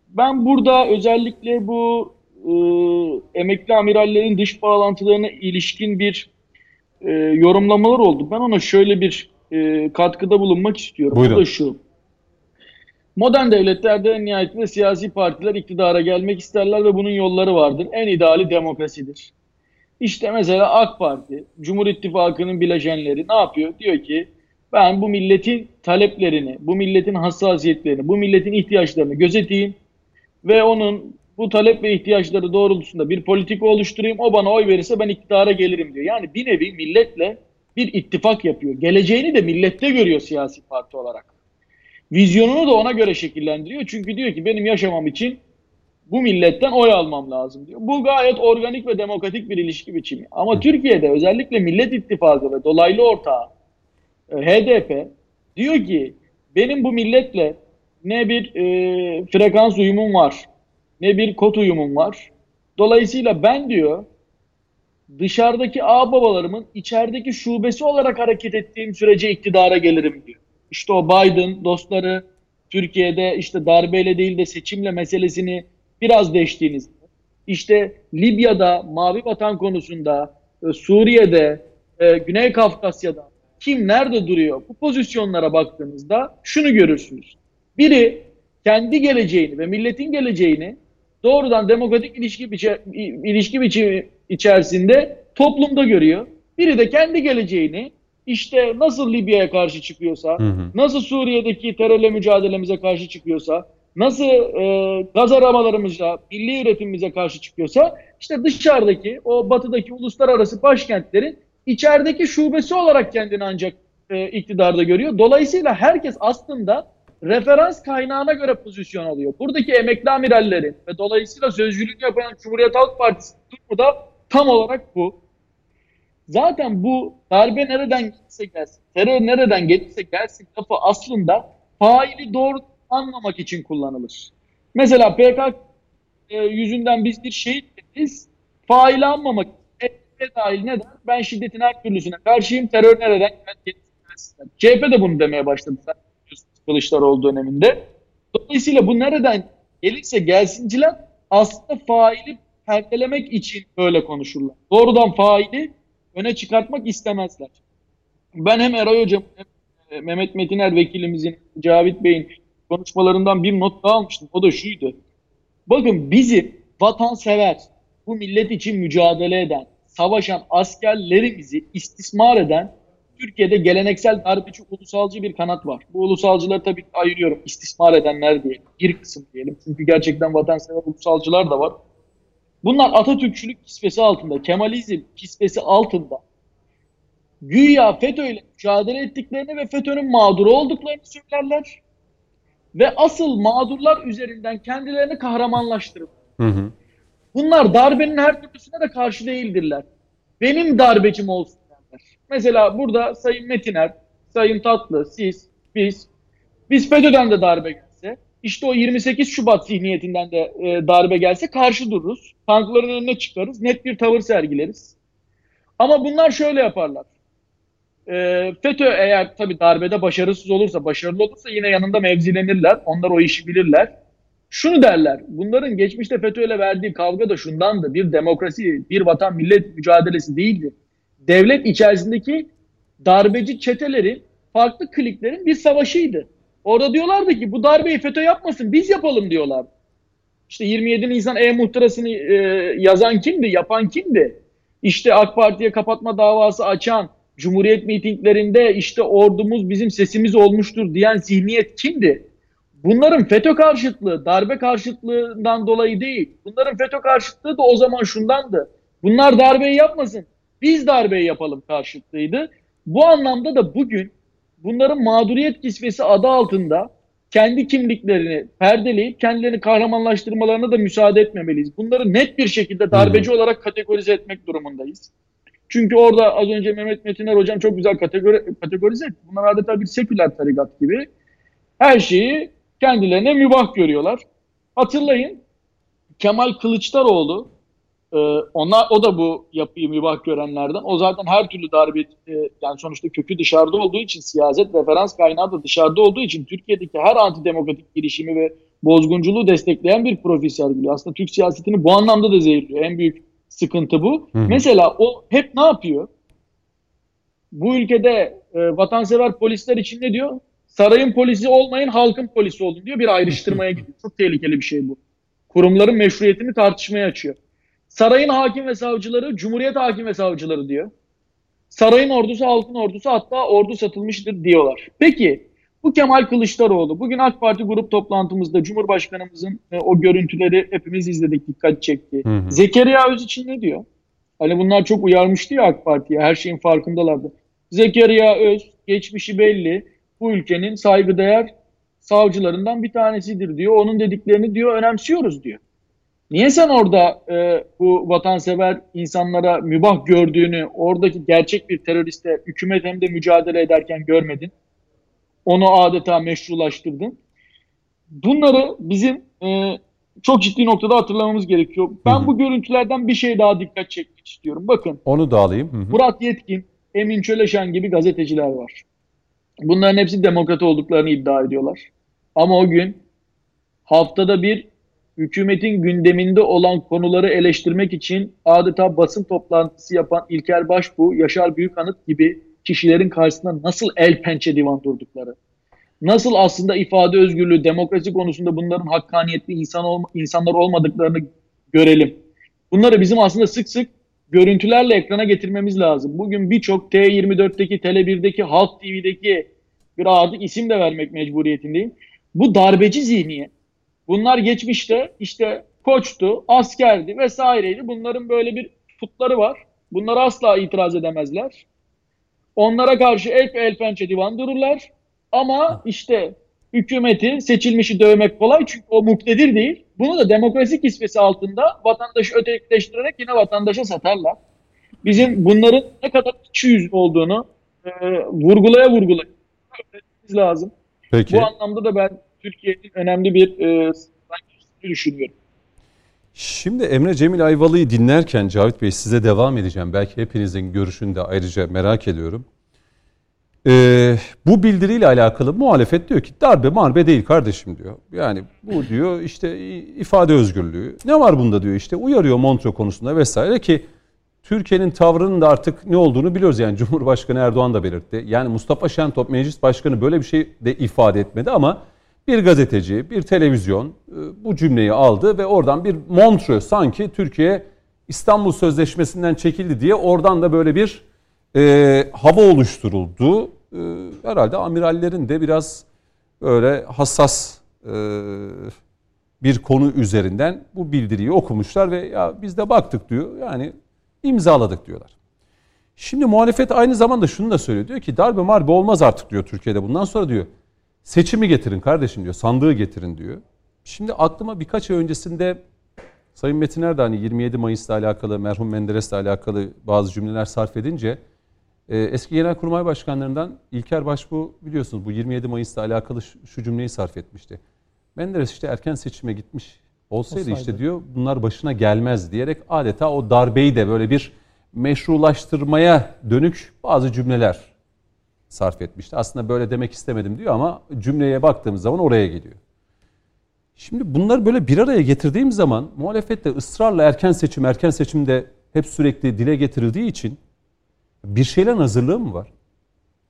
Ben burada özellikle bu e, emekli amirallerin dış bağlantılarına ilişkin bir e, yorumlamalar oldu. Ben ona şöyle bir e, katkıda bulunmak istiyorum. Buyurun. O da şu. Modern devletlerde en nihayetinde siyasi partiler iktidara gelmek isterler ve bunun yolları vardır. En ideali demokrasidir. İşte mesela AK Parti, Cumhur İttifakı'nın bileşenleri ne yapıyor? Diyor ki ben bu milletin taleplerini, bu milletin hassasiyetlerini, bu milletin ihtiyaçlarını gözeteyim ve onun bu talep ve ihtiyaçları doğrultusunda bir politika oluşturayım. O bana oy verirse ben iktidara gelirim diyor. Yani bir nevi milletle bir ittifak yapıyor. Geleceğini de millette görüyor siyasi parti olarak. Vizyonunu da ona göre şekillendiriyor. Çünkü diyor ki benim yaşamam için bu milletten oy almam lazım diyor. Bu gayet organik ve demokratik bir ilişki biçimi. Ama Türkiye'de özellikle Millet İttifakı ve dolaylı ortağı e, HDP diyor ki benim bu milletle ne bir e, frekans uyumum var ne bir kod uyumum var. Dolayısıyla ben diyor dışarıdaki ağ babalarımın içerideki şubesi olarak hareket ettiğim sürece iktidara gelirim diyor. İşte o Biden dostları Türkiye'de işte darbeyle değil de seçimle meselesini biraz deştiğinizde işte Libya'da mavi vatan konusunda e, Suriye'de e, Güney Kafkasya'da kim nerede duruyor bu pozisyonlara baktığınızda şunu görürsünüz. Biri kendi geleceğini ve milletin geleceğini doğrudan demokratik ilişki, biçe, ilişki biçimi içerisinde toplumda görüyor. Biri de kendi geleceğini işte nasıl Libya'ya karşı çıkıyorsa, Hı hı. nasıl Suriye'deki terörle mücadelemize karşı çıkıyorsa, nasıl e, gaz aramalarımıza, milli üretimimize karşı çıkıyorsa, işte dışarıdaki, o batıdaki uluslararası başkentlerin içerideki şubesi olarak kendini ancak e, iktidarda görüyor. Dolayısıyla herkes aslında referans kaynağına göre pozisyon alıyor. Buradaki emekli amirallerin ve dolayısıyla sözcülük yapan Cumhuriyet Halk Partisi durumu da tam olarak bu. Zaten bu darbe nereden gelirse gelsin, terör nereden gelirse gelsin lafı aslında faili doğru anlamak için kullanılır. Mesela PKK e, yüzünden biz bir şehit deriz, faili anmamak için dahil neden? Ben şiddetin her türlüsüne karşıyım, terör nereden gelirse gelsin. CHP de bunu demeye başladı Kılıçdaroğlu döneminde. Dolayısıyla bu nereden gelirse gelsinciler aslında faili perdelemek için böyle konuşurlar. Doğrudan faili öne çıkartmak istemezler. Ben hem Eray Hocam hem e, Mehmet Metiner vekilimizin, Cavit Bey'in konuşmalarından bir not daha almıştım. O da şuydu. Bakın bizi vatansever, bu millet için mücadele eden, savaşan askerlerimizi istismar eden Türkiye'de geleneksel darbeci ulusalcı bir kanat var. Bu ulusalcıları tabii ayırıyorum. istismar edenler diye. Bir kısım diyelim. Çünkü gerçekten vatansever ulusalcılar da var. Bunlar Atatürkçülük kisvesi altında, Kemalizm kisvesi altında güya FETÖ ile mücadele ettiklerini ve FETÖ'nün mağduru olduklarını söylerler. Ve asıl mağdurlar üzerinden kendilerini kahramanlaştırır. Hı hı. Bunlar darbenin her türlüsüne de karşı değildirler. Benim darbecim olsun derler. Mesela burada Sayın Metiner, Sayın Tatlı, siz, biz, biz FETÖ'den de darbe gelse, işte o 28 Şubat zihniyetinden de e, darbe gelse karşı dururuz. Tankların önüne çıkarız, net bir tavır sergileriz. Ama bunlar şöyle yaparlar. E, FETÖ eğer tabii darbede başarısız olursa, başarılı olursa yine yanında mevzilenirler. Onlar o işi bilirler. Şunu derler, bunların geçmişte FETÖ ile verdiği kavga da şundandı. Bir demokrasi, bir vatan millet mücadelesi değildi. Devlet içerisindeki darbeci çetelerin, farklı kliklerin bir savaşıydı. Orada diyorlardı ki bu darbeyi FETÖ yapmasın, biz yapalım diyorlar. İşte 27 Nisan e-muhtırasını e, yazan kimdi, yapan kimdi? İşte AK Parti'ye kapatma davası açan, Cumhuriyet mitinglerinde işte ordumuz bizim sesimiz olmuştur diyen zihniyet kimdi? Bunların FETÖ karşıtlığı, darbe karşıtlığından dolayı değil. Bunların FETÖ karşıtlığı da o zaman şundandı. Bunlar darbeyi yapmasın, biz darbeyi yapalım karşıtlığıydı. Bu anlamda da bugün bunların mağduriyet kisvesi adı altında kendi kimliklerini perdeleyip kendilerini kahramanlaştırmalarına da müsaade etmemeliyiz. Bunları net bir şekilde darbeci olarak kategorize etmek durumundayız. Çünkü orada az önce Mehmet Metiner hocam çok güzel kategori, kategorize etti. Bunlar adeta bir seküler tarikat gibi. Her şeyi kendilerine mübah görüyorlar. Hatırlayın Kemal Kılıçdaroğlu e, ona, o da bu yapıyı mübah görenlerden. O zaten her türlü darbe e, yani sonuçta kökü dışarıda olduğu için siyaset referans kaynağı da dışarıda olduğu için Türkiye'deki her antidemokratik girişimi ve bozgunculuğu destekleyen bir profil sergiliyor. Aslında Türk siyasetini bu anlamda da zehirliyor. En büyük sıkıntı bu. Hı. Mesela o hep ne yapıyor? Bu ülkede e, vatansever polisler için ne diyor? Sarayın polisi olmayın, halkın polisi olun diyor. Bir ayrıştırmaya gidiyor. Çok tehlikeli bir şey bu. Kurumların meşruiyetini tartışmaya açıyor. Sarayın hakim ve savcıları, Cumhuriyet hakim ve savcıları diyor. Sarayın ordusu, halkın ordusu hatta ordu satılmıştır diyorlar. Peki bu Kemal Kılıçdaroğlu bugün AK Parti grup toplantımızda Cumhurbaşkanımızın e, o görüntüleri hepimiz izledik, dikkat çekti. Hı hı. Zekeriya Öz için ne diyor? Hani bunlar çok uyarmıştı ya AK Parti'ye, her şeyin farkındalardı. Zekeriya Öz, geçmişi belli, bu ülkenin saygıdeğer savcılarından bir tanesidir diyor. Onun dediklerini diyor önemsiyoruz diyor. Niye sen orada e, bu vatansever insanlara mübah gördüğünü, oradaki gerçek bir teröriste hükümet hem de mücadele ederken görmedin? Onu adeta meşrulaştırdın. Bunları bizim e, çok ciddi noktada hatırlamamız gerekiyor. Ben Hı-hı. bu görüntülerden bir şey daha dikkat çekmek istiyorum. Bakın. Onu da alayım. Hı-hı. Murat Yetkin, Emin Çöleşen gibi gazeteciler var. Bunların hepsi demokrat olduklarını iddia ediyorlar. Ama o gün haftada bir hükümetin gündeminde olan konuları eleştirmek için adeta basın toplantısı yapan İlker Başbuğ, Yaşar Büyükanıt gibi kişilerin karşısında nasıl el pençe divan durdukları, nasıl aslında ifade özgürlüğü, demokrasi konusunda bunların hakkaniyetli insan olma, insanlar olmadıklarını görelim. Bunları bizim aslında sık sık görüntülerle ekrana getirmemiz lazım. Bugün birçok T24'teki, Tele1'deki, Halk TV'deki bir artık isim de vermek mecburiyetindeyim. Bu darbeci zihniyet. Bunlar geçmişte işte koçtu, askerdi vesaireydi. Bunların böyle bir putları var. Bunlara asla itiraz edemezler. Onlara karşı el el pençe divan dururlar. Ama işte hükümeti seçilmişi dövmek kolay çünkü o muktedir değil. Bunu da demokrasi kisvesi altında vatandaşı ötekileştirerek yine vatandaşa satarlar. Bizim bunların ne kadar içi yüz olduğunu e, vurgulaya vurgulaya lazım. Peki. Bu anlamda da ben Türkiye'nin önemli bir e, düşünüyorum. Şimdi Emre Cemil Ayvalı'yı dinlerken Cavit Bey size devam edeceğim. Belki hepinizin görüşünü de ayrıca merak ediyorum. Ee, bu bildiriyle alakalı muhalefet diyor ki darbe marbe değil kardeşim diyor. Yani bu diyor işte ifade özgürlüğü. Ne var bunda diyor işte uyarıyor Montreux konusunda vesaire ki Türkiye'nin tavrının da artık ne olduğunu biliyoruz. Yani Cumhurbaşkanı Erdoğan da belirtti. Yani Mustafa Şentop meclis başkanı böyle bir şey de ifade etmedi ama bir gazeteci, bir televizyon e, bu cümleyi aldı ve oradan bir Montreux sanki Türkiye İstanbul Sözleşmesi'nden çekildi diye oradan da böyle bir e, hava oluşturuldu. E, herhalde amirallerin de biraz öyle hassas e, bir konu üzerinden bu bildiriyi okumuşlar ve ya biz de baktık diyor. Yani imzaladık diyorlar. Şimdi muhalefet aynı zamanda şunu da söylüyor. Diyor ki darbe marbe olmaz artık diyor Türkiye'de. Bundan sonra diyor seçimi getirin kardeşim diyor. Sandığı getirin diyor. Şimdi aklıma birkaç ay öncesinde Sayın Metin Erdoğan 27 Mayıs'la alakalı, merhum Menderes'le alakalı bazı cümleler sarf edince e, eski Genelkurmay Başkanlarından İlker Başbuğ biliyorsunuz bu 27 Mayıs'la alakalı şu, şu cümleyi sarf etmişti. Menderes işte erken seçime gitmiş olsaydı, olsaydı işte diyor bunlar başına gelmez diyerek adeta o darbeyi de böyle bir meşrulaştırmaya dönük bazı cümleler sarf etmişti. Aslında böyle demek istemedim diyor ama cümleye baktığımız zaman oraya geliyor. Şimdi bunları böyle bir araya getirdiğim zaman muhalefette ısrarla erken seçim, erken seçimde hep sürekli dile getirildiği için bir şeylerin hazırlığı mı var?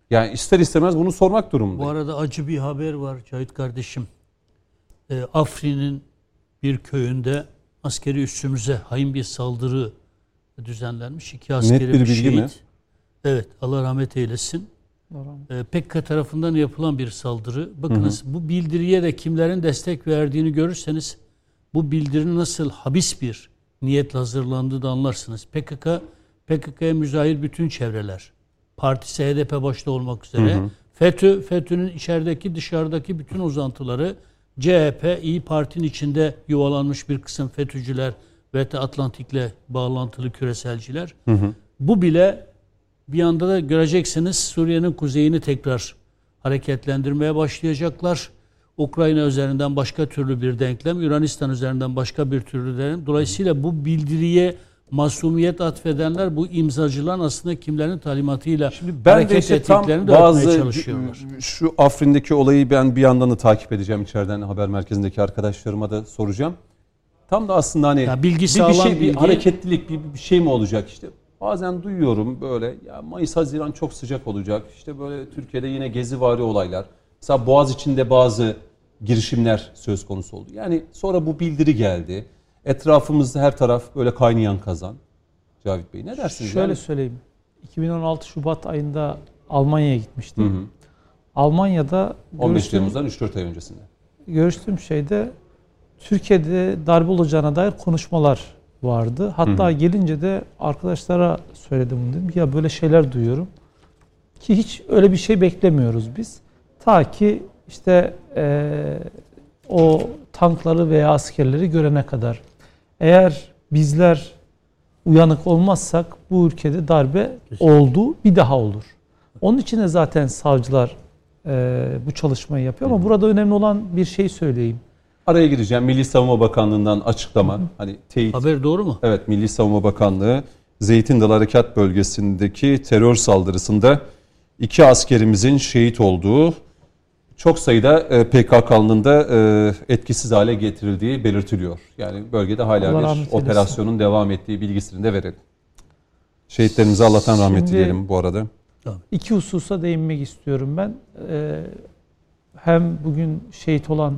Yani ister istemez bunu sormak durumundayım. Bu arada acı bir haber var Cahit kardeşim. E, Afrin'in bir köyünde askeri üssümüze hain bir saldırı düzenlenmiş. İki askeri Net bir bilgi şehit. mi? Evet Allah rahmet eylesin. E, PKK tarafından yapılan bir saldırı. Bakınız hı hı. bu bildiriye de kimlerin destek verdiğini görürseniz bu bildirinin nasıl habis bir niyetle hazırlandığı da anlarsınız. PKK PKK'ya müzahir bütün çevreler. Partisi HDP başta olmak üzere. Hı hı. FETÖ, FETÖ'nün içerideki dışarıdaki bütün uzantıları CHP, İyi Parti'nin içinde yuvalanmış bir kısım FETÖ'cüler ve Atlantik'le bağlantılı küreselciler. Hı hı. Bu bile bir anda da göreceksiniz Suriye'nin kuzeyini tekrar hareketlendirmeye başlayacaklar. Ukrayna üzerinden başka türlü bir denklem, Yunanistan üzerinden başka bir türlü denklem. Dolayısıyla bu bildiriye masumiyet atfedenler bu imzacılar aslında kimlerin talimatıyla Şimdi ben hareket de işte de bazı çalışıyorlar. Şu Afrin'deki olayı ben bir yandan da takip edeceğim içeriden haber merkezindeki arkadaşlarıma da soracağım. Tam da aslında hani ya bilgi bir, bir şey, bilgi... bir hareketlilik, bir, bir şey mi olacak işte. Bazen duyuyorum böyle ya Mayıs Haziran çok sıcak olacak. İşte böyle Türkiye'de yine gezivari olaylar. Mesela Boğaz içinde bazı girişimler söz konusu oldu. Yani sonra bu bildiri geldi. Etrafımızda her taraf böyle kaynayan kazan. Cavit Bey ne dersiniz? Şöyle yani? söyleyeyim. 2016 Şubat ayında Almanya'ya gitmiştim. Hı hı. Almanya'da 15 Temmuz'dan 3-4 ay öncesinde. Görüştüğüm şeyde Türkiye'de darbe olacağına dair konuşmalar vardı. Hatta hı hı. gelince de arkadaşlara söyledim dedim. Ya böyle şeyler duyuyorum. Ki hiç öyle bir şey beklemiyoruz biz. Ta ki işte e, o tankları veya askerleri görene kadar. Eğer bizler uyanık olmazsak bu ülkede darbe oldu, bir daha olur. Onun için de zaten savcılar e, bu çalışmayı yapıyor. Ama burada önemli olan bir şey söyleyeyim. Araya gireceğim. Milli Savunma Bakanlığı'ndan açıklama. Hı hı. Hani teyit. Haber doğru mu? Evet, Milli Savunma Bakanlığı Zeytin Dalı Harekat Bölgesi'ndeki terör saldırısında iki askerimizin şehit olduğu çok sayıda e, PKK'nın da e, etkisiz hale getirildiği belirtiliyor. Yani bölgede hala Allah bir operasyonun devam ettiği bilgisini de verelim. Şehitlerimize Allah'tan rahmet Şimdi, dileyelim bu arada. İki hususa değinmek istiyorum ben. Ee, hem bugün şehit olan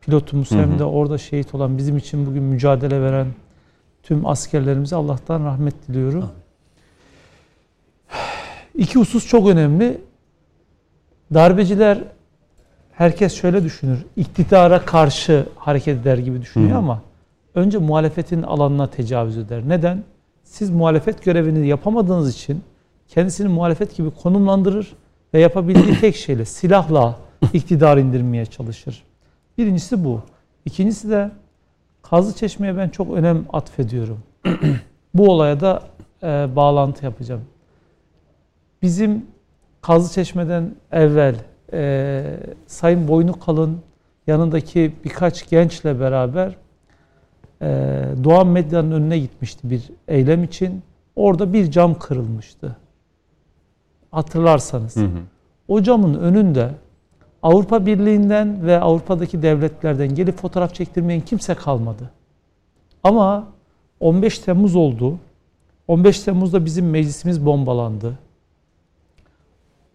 pilotumuz hı hı. hem de orada şehit olan bizim için bugün mücadele veren Tüm askerlerimize Allah'tan rahmet diliyorum. İki husus çok önemli. Darbeciler herkes şöyle düşünür. İktidara karşı hareket eder gibi düşünüyor Hı. ama önce muhalefetin alanına tecavüz eder. Neden? Siz muhalefet görevini yapamadığınız için kendisini muhalefet gibi konumlandırır ve yapabildiği tek şeyle silahla iktidar indirmeye çalışır. Birincisi bu. İkincisi de Kazlı Çeşme'ye ben çok önem atfediyorum. bu olaya da e, bağlantı yapacağım. Bizim Kazlı Çeşme'den evvel e, Sayın Boynu Kalın yanındaki birkaç gençle beraber e, Doğan Medya'nın önüne gitmişti bir eylem için. Orada bir cam kırılmıştı. Hatırlarsanız. Hı hı. O camın önünde Avrupa Birliği'nden ve Avrupa'daki devletlerden gelip fotoğraf çektirmeyen kimse kalmadı. Ama 15 Temmuz oldu. 15 Temmuz'da bizim meclisimiz bombalandı.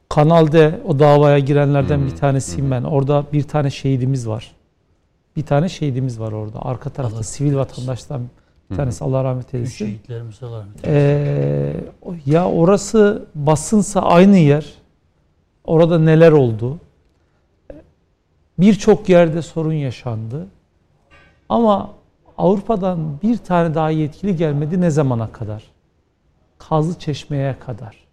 Kanal'de o davaya girenlerden Hmm, bir tanesiyim ben. Orada bir tane şehidimiz var. Bir tane şehidimiz var orada. Arka tarafta Allah sivil vatandaştan bir tanesi Allah rahmet eylesin. şehitlerimize Allah rahmet eylesin. Ee, ya orası basınsa aynı yer. Orada neler oldu? Birçok yerde sorun yaşandı. Ama Avrupa'dan bir tane daha yetkili gelmedi ne zamana kadar? Kazlı Çeşme'ye kadar.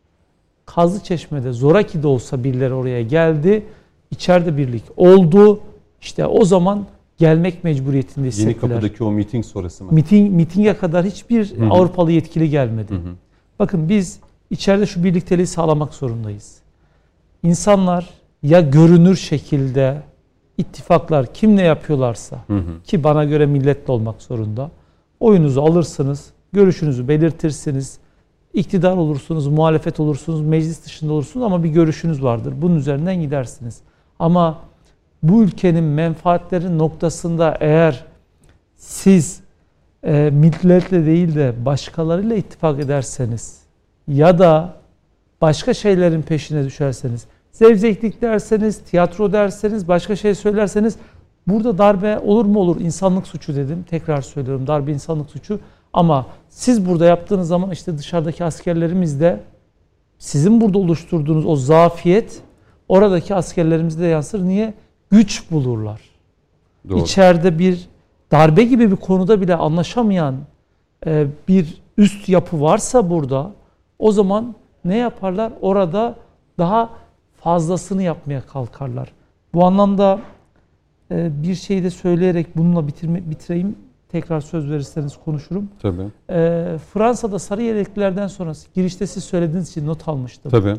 Kazlı Çeşme'de zoraki de olsa birileri oraya geldi. İçeride birlik oldu. İşte o zaman gelmek mecburiyetinde Yeni hissettiler. kapıdaki o miting sonrası mı? Miting, mitinge kadar hiçbir Hı hı. Avrupalı yetkili gelmedi. Hı hı. Bakın biz içeride şu birlikteliği sağlamak zorundayız. İnsanlar ya görünür şekilde ittifaklar kim ne yapıyorlarsa Hı hı. ki bana göre milletle olmak zorunda. Oyunuzu alırsınız, görüşünüzü belirtirsiniz. iktidar olursunuz, muhalefet olursunuz, meclis dışında olursunuz ama bir görüşünüz vardır. Bunun üzerinden gidersiniz. Ama bu ülkenin menfaatleri noktasında eğer siz e, milletle değil de başkalarıyla ittifak ederseniz ya da başka şeylerin peşine düşerseniz, zevzeklik derseniz, tiyatro derseniz, başka şey söylerseniz burada darbe olur mu olur? İnsanlık suçu dedim. Tekrar söylüyorum darbe insanlık suçu. Ama siz burada yaptığınız zaman işte dışarıdaki askerlerimiz de sizin burada oluşturduğunuz o zafiyet oradaki askerlerimizde de yansır. Niye? Güç bulurlar. Doğru. İçeride bir darbe gibi bir konuda bile anlaşamayan e, bir üst yapı varsa burada o zaman ne yaparlar? Orada daha fazlasını yapmaya kalkarlar. Bu anlamda e, bir şey de söyleyerek bununla bitirme, bitireyim. Tekrar söz verirseniz konuşurum. Tabii. E, Fransa'da sarı yeleklilerden sonra girişte siz söylediğiniz için not almıştım. Tabii.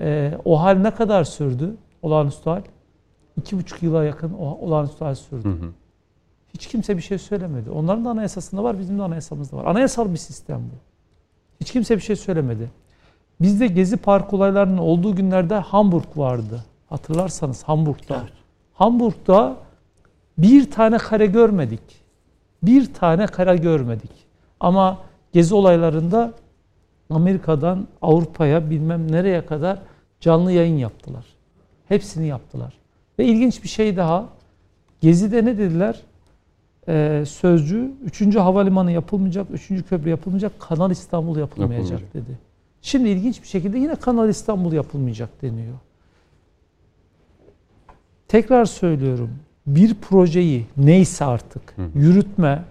E, o hal ne kadar sürdü? Olağanüstü hal. İki buçuk yıla yakın olağanüstü hal sürdü. Hı hı. Hiç kimse bir şey söylemedi. Onların da anayasasında var, bizim de anayasamızda var. Anayasal bir sistem bu. Hiç kimse bir şey söylemedi. Bizde Gezi Park olaylarının olduğu günlerde Hamburg vardı. Hatırlarsanız Hamburg'da. Evet. Hamburg'da bir tane kare görmedik. Bir tane kare görmedik. Ama Gezi olaylarında Amerika'dan Avrupa'ya bilmem nereye kadar canlı yayın yaptılar. Hepsini yaptılar. Ve ilginç bir şey daha. Gezi'de ne dediler? Ee, sözcü, 3. havalimanı yapılmayacak, 3. köprü yapılmayacak, Kanal İstanbul yapılmayacak, Yapılmayacak. dedi. Şimdi ilginç bir şekilde yine Kanal İstanbul yapılmayacak deniyor. Tekrar söylüyorum. Bir projeyi neyse artık yürütme,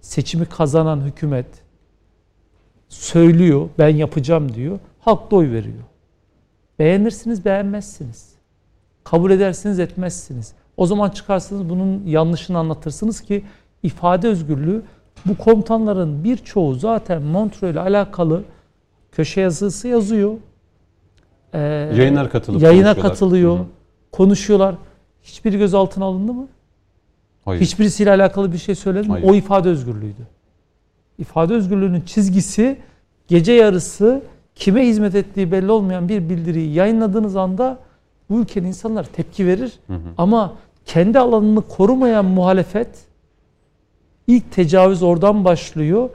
seçimi kazanan hükümet söylüyor, ben yapacağım diyor. Halk da oy veriyor. Beğenirsiniz, beğenmezsiniz. Kabul edersiniz, etmezsiniz. O zaman çıkarsınız bunun yanlışını anlatırsınız ki ifade özgürlüğü bu komutanların birçoğu zaten Montreux ile alakalı köşe yazısı yazıyor. Ee, Yayınlar katılıp Yayına katılıyor. Hı hı. Konuşuyorlar. Hiçbiri gözaltına alındı mı? Hayır. Hiçbirisiyle alakalı bir şey söyledi mi? O ifade özgürlüğüydü. İfade özgürlüğünün çizgisi gece yarısı kime hizmet ettiği belli olmayan bir bildiriyi yayınladığınız anda bu ülkenin insanlar tepki verir. Hı hı. Ama kendi alanını korumayan muhalefet ilk tecavüz oradan başlıyor.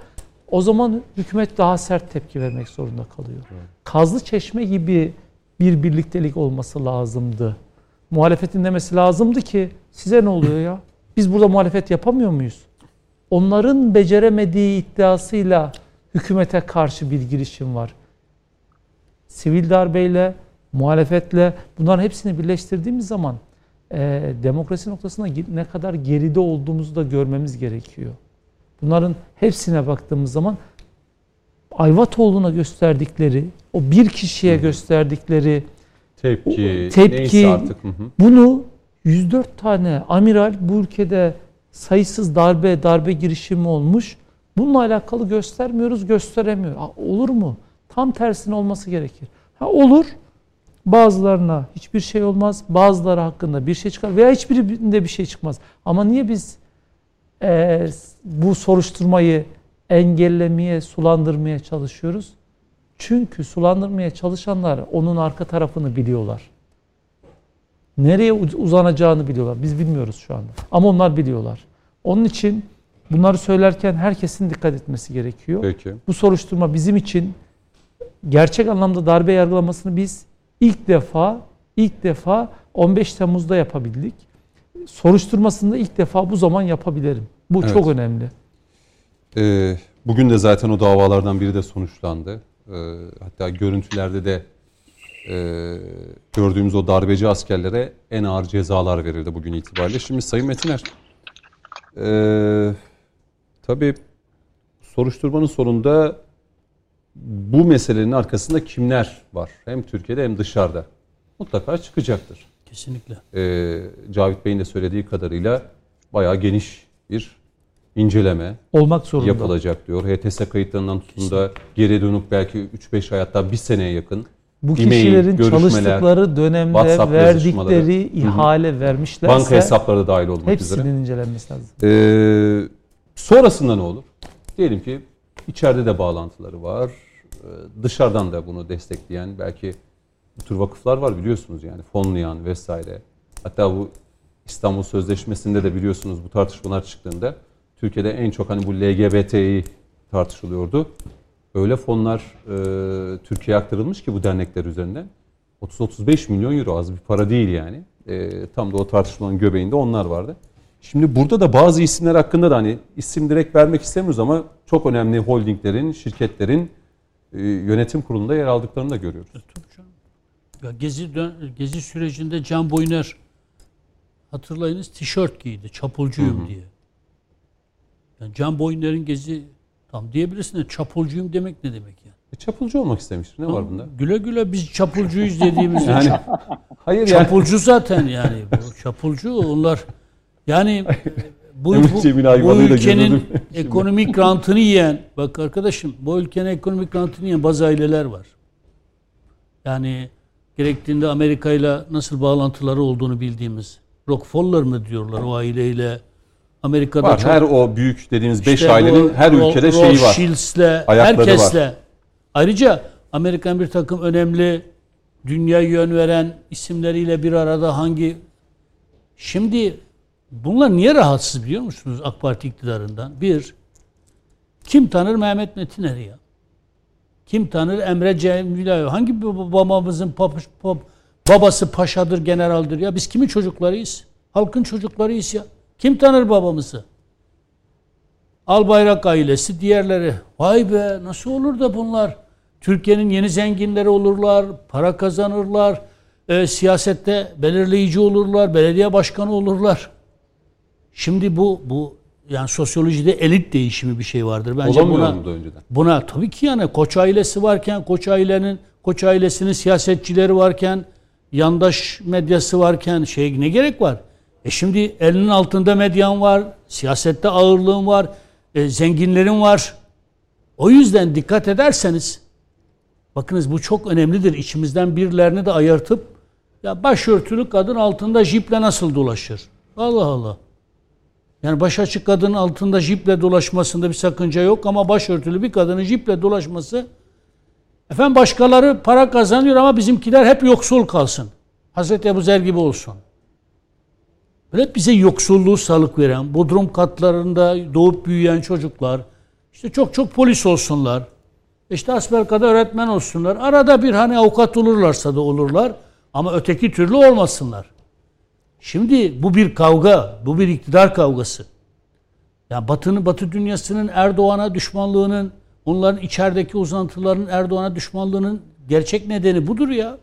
O zaman hükümet daha sert tepki vermek zorunda kalıyor. Kazlı Çeşme gibi bir birliktelik olması lazımdı. Muhalefetin demesi lazımdı ki size ne oluyor ya? Biz burada muhalefet yapamıyor muyuz? onların beceremediği iddiasıyla hükümete karşı bir girişim var. Sivil darbeyle, muhalefetle bunların hepsini birleştirdiğimiz zaman e, demokrasi noktasında ne kadar geride olduğumuzu da görmemiz gerekiyor. Bunların hepsine baktığımız zaman Ayvatoğlu'na gösterdikleri, o bir kişiye gösterdikleri tepki, tepki artık. bunu 104 tane amiral bu ülkede sayısız darbe, darbe girişimi olmuş. Bununla alakalı göstermiyoruz, gösteremiyor. Ha, olur mu? Tam tersine olması gerekir. Ha, olur. Bazılarına hiçbir şey olmaz. Bazıları hakkında bir şey çıkar veya hiçbirinde bir şey çıkmaz. Ama niye biz e, bu soruşturmayı engellemeye, sulandırmaya çalışıyoruz? Çünkü sulandırmaya çalışanlar onun arka tarafını biliyorlar. Nereye uzanacağını biliyorlar. Biz bilmiyoruz şu anda. Ama onlar biliyorlar. Onun için bunları söylerken herkesin dikkat etmesi gerekiyor. Peki. Bu soruşturma bizim için gerçek anlamda darbe yargılamasını biz ilk defa ilk defa 15 Temmuz'da yapabildik. Soruşturmasında ilk defa bu zaman yapabilirim. Bu evet. çok önemli. Ee, bugün de zaten o davalardan biri de sonuçlandı. Ee, hatta görüntülerde de e, gördüğümüz o darbeci askerlere en ağır cezalar verildi bugün itibariyle. Şimdi Sayın Metiner, e, tabii soruşturmanın sonunda bu meselenin arkasında kimler var? Hem Türkiye'de hem dışarıda. Mutlaka çıkacaktır. Kesinlikle. Ee, Cavit Bey'in de söylediği kadarıyla bayağı geniş bir inceleme olmak zorunda yapılacak diyor. HTS kayıtlarından tutun da geri dönüp belki 3-5 ay hatta bir seneye yakın bu kişilerin çalıştıkları dönemde verdikleri ihale Hı-hı. vermişlerse banka hesapları da dahil olmak hepsinin üzere. Hepsinin incelenmesi lazım. Ee, sonrasında ne olur? Diyelim ki içeride de bağlantıları var. Ee, dışarıdan da bunu destekleyen belki bu tür vakıflar var biliyorsunuz yani fonlayan vesaire. Hatta bu İstanbul Sözleşmesi'nde de biliyorsunuz bu tartışmalar çıktığında Türkiye'de en çok hani bu LGBT'yi tartışılıyordu. Öyle fonlar e, Türkiye'ye aktarılmış ki bu dernekler üzerinden. 30-35 milyon euro az bir para değil yani. E, tam da o tartışmanın göbeğinde onlar vardı. Şimdi burada da bazı isimler hakkında da hani isim direkt vermek istemiyoruz ama çok önemli holdinglerin, şirketlerin e, yönetim kurulunda yer aldıklarını da görüyoruz. E, ya gezi gezi sürecinde Can Boyner hatırlayınız tişört giydi. Çapulcuyum hı hı. diye. Yani Can Boyner'in gezi tam diyebilirsin de çapulcuyum demek ne demek yani? E, çapulcu olmak istemiştir. Ne tamam, var bunda? Güle güle biz çapulcuyuz dediğimizde. yani, hayır çapulcu yani. zaten yani. Bu çapulcu onlar yani bu, bu, bu ülkenin ekonomik rantını yiyen bak arkadaşım bu ülkenin ekonomik rantını yiyen bazı aileler var. Yani gerektiğinde Amerika ile nasıl bağlantıları olduğunu bildiğimiz Rockefeller mı diyorlar o aileyle Amerika'da var, çok, her o büyük dediğimiz 5 işte ailenin her ülkede şeyi var. Rothschilds'le, herkesle. Var. Ayrıca Amerikan bir takım önemli dünya yön veren isimleriyle bir arada hangi şimdi bunlar niye rahatsız biliyor musunuz AK Parti iktidarından? Bir, kim tanır Mehmet Metiner'i ya? Kim tanır Emre Cemil Hangi babamızın pap, pap, babası paşadır, generaldir ya? Biz kimin çocuklarıyız? Halkın çocuklarıyız ya. Kim tanır babamızı? Albayrak ailesi, diğerleri. Vay be nasıl olur da bunlar? Türkiye'nin yeni zenginleri olurlar, para kazanırlar, e, siyasette belirleyici olurlar, belediye başkanı olurlar. Şimdi bu bu yani sosyolojide elit değişimi bir şey vardır. Bence Olamıyor buna, önceden? Buna tabii ki yani Koç ailesi varken, Koç ailenin Koç ailesinin siyasetçileri varken, yandaş medyası varken şey ne gerek var? E şimdi elinin altında medyan var, siyasette ağırlığın var, e, zenginlerin var. O yüzden dikkat ederseniz, bakınız bu çok önemlidir. İçimizden birilerini de ayırtıp, ya başörtülü kadın altında jiple nasıl dolaşır? Allah Allah. Yani baş açık kadının altında jiple dolaşmasında bir sakınca yok ama başörtülü bir kadının jiple dolaşması efendim başkaları para kazanıyor ama bizimkiler hep yoksul kalsın. Hazreti Ebu Zer gibi olsun. Böyle bize yoksulluğu salık veren, bodrum katlarında doğup büyüyen çocuklar, işte çok çok polis olsunlar, işte asbelkada öğretmen olsunlar. Arada bir hani avukat olurlarsa da olurlar ama öteki türlü olmasınlar. Şimdi bu bir kavga, bu bir iktidar kavgası. Ya Batı'nın Batı dünyasının Erdoğan'a düşmanlığının, onların içerideki uzantıların Erdoğan'a düşmanlığının gerçek nedeni budur ya.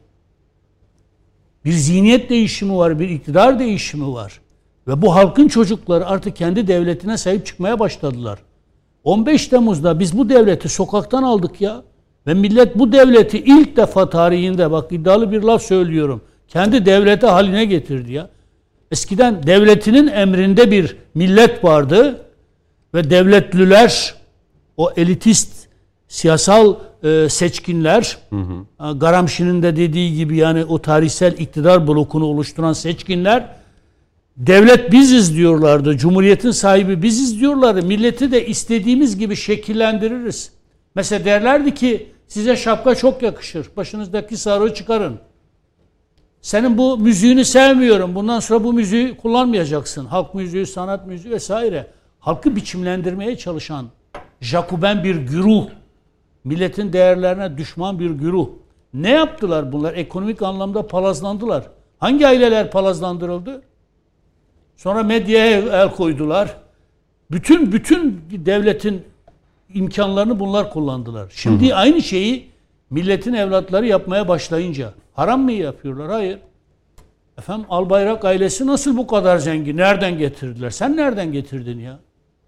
Bir zihniyet değişimi var, bir iktidar değişimi var. Ve bu halkın çocukları artık kendi devletine sahip çıkmaya başladılar. 15 Temmuz'da biz bu devleti sokaktan aldık ya. Ve millet bu devleti ilk defa tarihinde bak iddialı bir laf söylüyorum. Kendi devleti haline getirdi ya. Eskiden devletinin emrinde bir millet vardı ve devletliler o elitist siyasal e, seçkinler hı hı. Garamşi'nin de dediği gibi yani o tarihsel iktidar blokunu oluşturan seçkinler devlet biziz diyorlardı. Cumhuriyetin sahibi biziz diyorlardı. Milleti de istediğimiz gibi şekillendiririz. Mesela derlerdi ki size şapka çok yakışır. Başınızdaki sarığı çıkarın. Senin bu müziğini sevmiyorum. Bundan sonra bu müziği kullanmayacaksın. Halk müziği, sanat müziği vesaire. Halkı biçimlendirmeye çalışan Jacoben bir güruh. Milletin değerlerine düşman bir güruh. Ne yaptılar bunlar? Ekonomik anlamda palazlandılar. Hangi aileler palazlandırıldı? Sonra medyaya el koydular. Bütün bütün devletin imkanlarını bunlar kullandılar. Şimdi hı hı. aynı şeyi milletin evlatları yapmaya başlayınca haram mı yapıyorlar? Hayır. Efendim Albayrak ailesi nasıl bu kadar zengin? Nereden getirdiler? Sen nereden getirdin ya?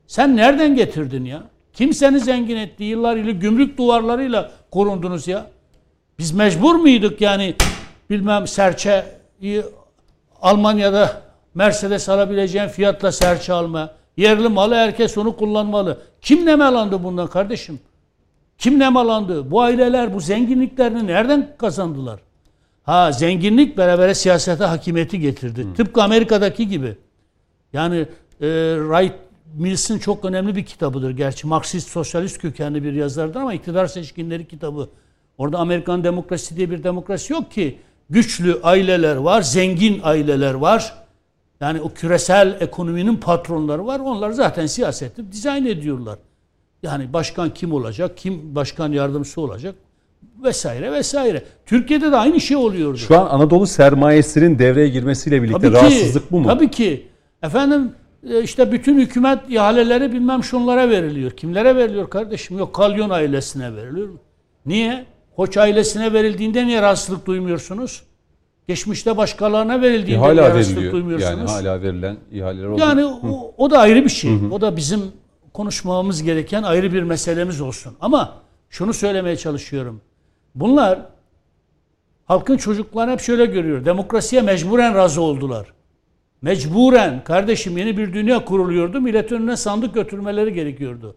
Sen nereden getirdin ya? Kim seni zengin etti? Yıllar ile gümrük duvarlarıyla korundunuz ya. Biz mecbur muyduk yani bilmem serçeyi Almanya'da Mercedes alabileceğin fiyatla serçe alma. Yerli malı herkes onu kullanmalı. Kim nemalandı bundan kardeşim? Kim nemalandı? Bu aileler bu zenginliklerini nereden kazandılar? Ha zenginlik beraber siyasete hakimiyeti getirdi. Hı. Tıpkı Amerika'daki gibi. Yani e, Wright Mills'in çok önemli bir kitabıdır. Gerçi Marksist sosyalist kökenli bir yazardır ama iktidar seçkinleri kitabı. Orada Amerikan demokrasi diye bir demokrasi yok ki. Güçlü aileler var, zengin aileler var. Yani o küresel ekonominin patronları var. Onlar zaten siyaseti dizayn ediyorlar. Yani başkan kim olacak, kim başkan yardımcısı olacak vesaire vesaire. Türkiye'de de aynı şey oluyordu. Şu an Anadolu sermayesinin devreye girmesiyle birlikte tabii rahatsızlık ki, bu mu? Tabii ki. Efendim e, işte bütün hükümet ihaleleri bilmem şunlara veriliyor. Kimlere veriliyor kardeşim? Yok Kalyon ailesine veriliyor. Niye? Koç ailesine verildiğinde niye rahatsızlık duymuyorsunuz? Geçmişte başkalarına verildiğinde e, hala veriliyor. duymuyorsunuz. Yani hala verilen ihaleler oldu. Yani o, o da ayrı bir şey. Hı hı. O da bizim konuşmamız gereken ayrı bir meselemiz olsun. Ama şunu söylemeye çalışıyorum. Bunlar halkın çocukları hep şöyle görüyor. Demokrasiye mecburen razı oldular. Mecburen kardeşim yeni bir dünya kuruluyordu. Millet önüne sandık götürmeleri gerekiyordu.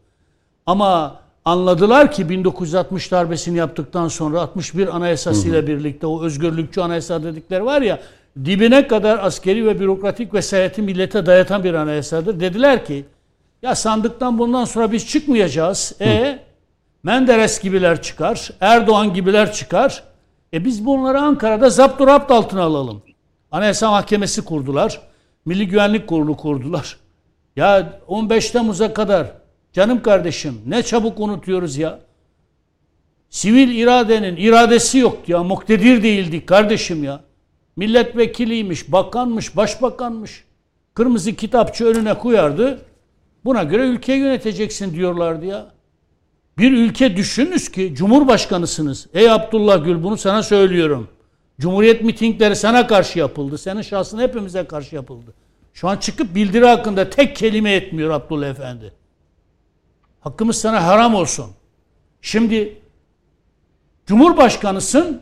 Ama anladılar ki 1960 darbesini yaptıktan sonra 61 anayasasıyla birlikte o özgürlükçü anayasa dedikleri var ya dibine kadar askeri ve bürokratik vesayeti millete dayatan bir anayasadır. Dediler ki ya sandıktan bundan sonra biz çıkmayacağız. E Menderes gibiler çıkar, Erdoğan gibiler çıkar. E biz bunları Ankara'da zapturapt altına alalım. Anayasa Mahkemesi kurdular. Milli Güvenlik Kurulu kurdular. Ya 15 Temmuz'a kadar canım kardeşim ne çabuk unutuyoruz ya. Sivil iradenin iradesi yok ya. Muktedir değildik kardeşim ya. Milletvekiliymiş, bakanmış, başbakanmış. Kırmızı kitapçı önüne koyardı. Buna göre ülke yöneteceksin diyorlardı ya. Bir ülke düşününüz ki Cumhurbaşkanısınız. Ey Abdullah Gül bunu sana söylüyorum. Cumhuriyet mitingleri sana karşı yapıldı. Senin şahsına hepimize karşı yapıldı. Şu an çıkıp bildiri hakkında tek kelime etmiyor Abdullah Efendi. Hakkımız sana haram olsun. Şimdi Cumhurbaşkanısın,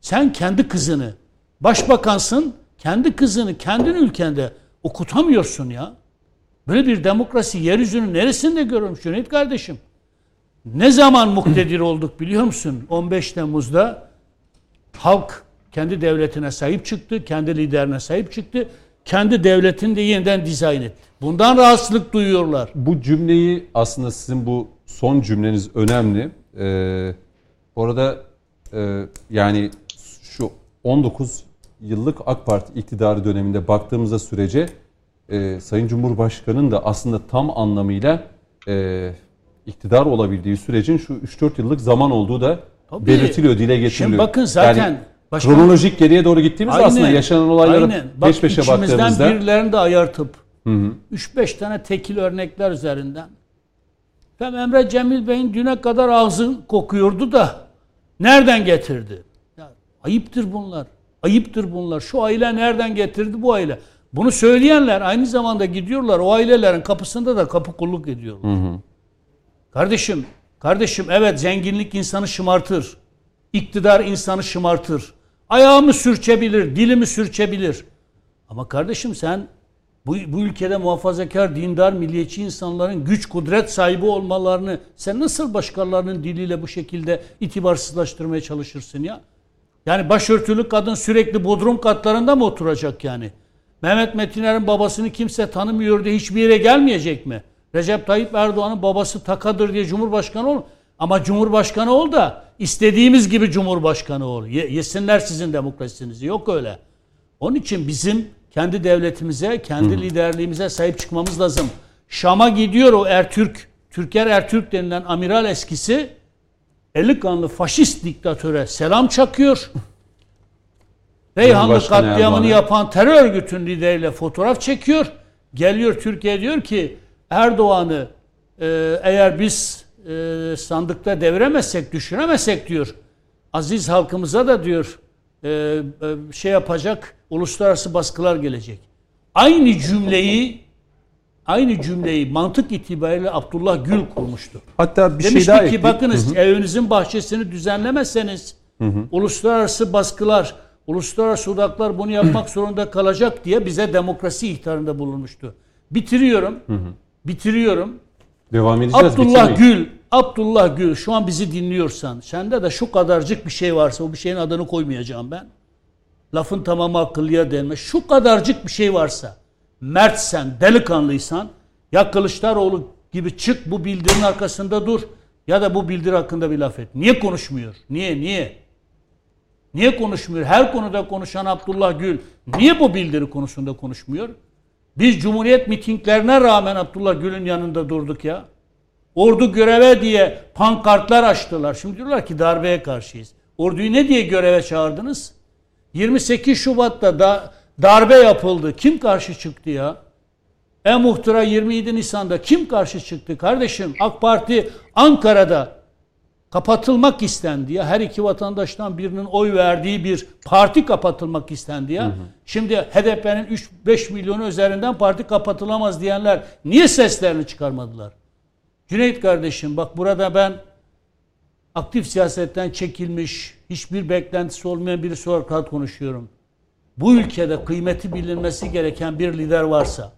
sen kendi kızını, başbakansın, kendi kızını kendin ülkende okutamıyorsun ya. Böyle bir demokrasi yeryüzünün neresinde görüyorum Cüneyt kardeşim? Ne zaman muktedir olduk biliyor musun? 15 Temmuz'da halk kendi devletine sahip çıktı, kendi liderine sahip çıktı. Kendi devletini de yeniden dizayn etti. Bundan rahatsızlık duyuyorlar. Bu cümleyi aslında sizin bu son cümleniz önemli. Ee, orada e, yani şu 19 yıllık AK Parti iktidarı döneminde baktığımızda sürece e, Sayın Cumhurbaşkanı'nın da aslında tam anlamıyla e, iktidar olabildiği sürecin şu 3-4 yıllık zaman olduğu da Tabii. belirtiliyor, dile getiriliyor. Şimdi bakın zaten yani, başkan, kronolojik geriye doğru gittiğimizde aynen, aslında yaşanan olayları aynen. peş peşe Bak, baktığımızda. birilerini de ayartıp 3-5 tane tekil örnekler üzerinden. Efendim Emre Cemil Bey'in düne kadar ağzı kokuyordu da nereden getirdi? Ya, ayıptır bunlar. Ayıptır bunlar. Şu aile nereden getirdi bu aile? Bunu söyleyenler aynı zamanda gidiyorlar o ailelerin kapısında da kapı kulluk ediyorlar. Kardeşim, kardeşim evet zenginlik insanı şımartır. İktidar insanı şımartır. Ayağımı sürçebilir, dilimi sürçebilir. Ama kardeşim sen bu, bu ülkede muhafazakar, dindar, milliyetçi insanların güç, kudret sahibi olmalarını sen nasıl başkalarının diliyle bu şekilde itibarsızlaştırmaya çalışırsın ya? Yani başörtülü kadın sürekli bodrum katlarında mı oturacak yani? Mehmet Metiner'in babasını kimse tanımıyor diye hiçbir yere gelmeyecek mi? Recep Tayyip Erdoğan'ın babası takadır diye Cumhurbaşkanı ol. Ama Cumhurbaşkanı ol da istediğimiz gibi Cumhurbaşkanı ol. Ye- yesinler sizin demokrasinizi. Yok öyle. Onun için bizim kendi devletimize, kendi liderliğimize sahip çıkmamız lazım. Şam'a gidiyor o Ertürk, Türker Ertürk denilen amiral eskisi, eli kanlı faşist diktatöre selam çakıyor. Reyhanlı katliamını yapan terör örgütünün lideriyle fotoğraf çekiyor. Geliyor Türkiye diyor ki Erdoğan'ı e, eğer biz e, sandıkta deviremezsek, düşüremezsek diyor. Aziz halkımıza da diyor e, e, şey yapacak, uluslararası baskılar gelecek. Aynı cümleyi aynı cümleyi mantık itibariyle Abdullah Gül kurmuştu. Hatta bir Demişti şey daha ki bakınız evinizin bahçesini düzenlemezseniz uluslararası baskılar, uluslararası odaklar bunu yapmak zorunda kalacak diye bize demokrasi ihtarında bulunmuştu. Bitiriyorum. Bitiriyorum. Devam edeceğiz. Abdullah bitirmeyin. Gül, Abdullah Gül şu an bizi dinliyorsan, sende de şu kadarcık bir şey varsa o bir şeyin adını koymayacağım ben. Lafın tamamı akıllıya denme. Şu kadarcık bir şey varsa, mertsen, delikanlıysan ya Kılıçdaroğlu gibi çık bu bildirinin arkasında dur ya da bu bildiri hakkında bir laf et. Niye konuşmuyor? Niye? Niye? Niye konuşmuyor? Her konuda konuşan Abdullah Gül niye bu bildiri konusunda konuşmuyor? Biz Cumhuriyet mitinglerine rağmen Abdullah Gül'ün yanında durduk ya. Ordu göreve diye pankartlar açtılar. Şimdi diyorlar ki darbeye karşıyız. Orduyu ne diye göreve çağırdınız? 28 Şubat'ta da darbe yapıldı. Kim karşı çıktı ya? E muhtıra 27 Nisan'da kim karşı çıktı kardeşim? AK Parti Ankara'da kapatılmak istendi ya. Her iki vatandaştan birinin oy verdiği bir parti kapatılmak istendi ya. Şimdi HDP'nin 3-5 milyonu üzerinden parti kapatılamaz diyenler niye seslerini çıkarmadılar? Cüneyt kardeşim bak burada ben aktif siyasetten çekilmiş, hiçbir beklentisi olmayan birisi olarak konuşuyorum. Bu ülkede kıymeti bilinmesi gereken bir lider varsa,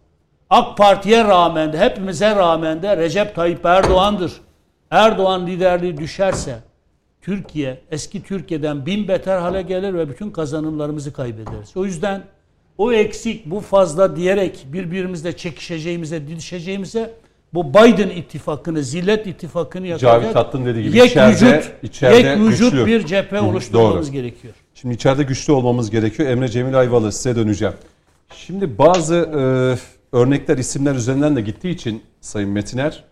AK Parti'ye rağmen de, hepimize rağmen de Recep Tayyip Erdoğan'dır. Erdoğan liderliği düşerse, Türkiye eski Türkiye'den bin beter hale gelir ve bütün kazanımlarımızı kaybederiz. O yüzden o eksik, bu fazla diyerek birbirimizle çekişeceğimize, didişeceğimize bu Biden ittifakını, zillet ittifakını yakacak. Cavit Tatlın dediği gibi yek içeride- vücut, içeride yek vücut güçlü. bir cephe oluşturmamız doğru. gerekiyor. Şimdi içeride güçlü olmamız gerekiyor. Emre Cemil Ayvalı size döneceğim. Şimdi bazı e, örnekler isimler üzerinden de gittiği için Sayın Metiner.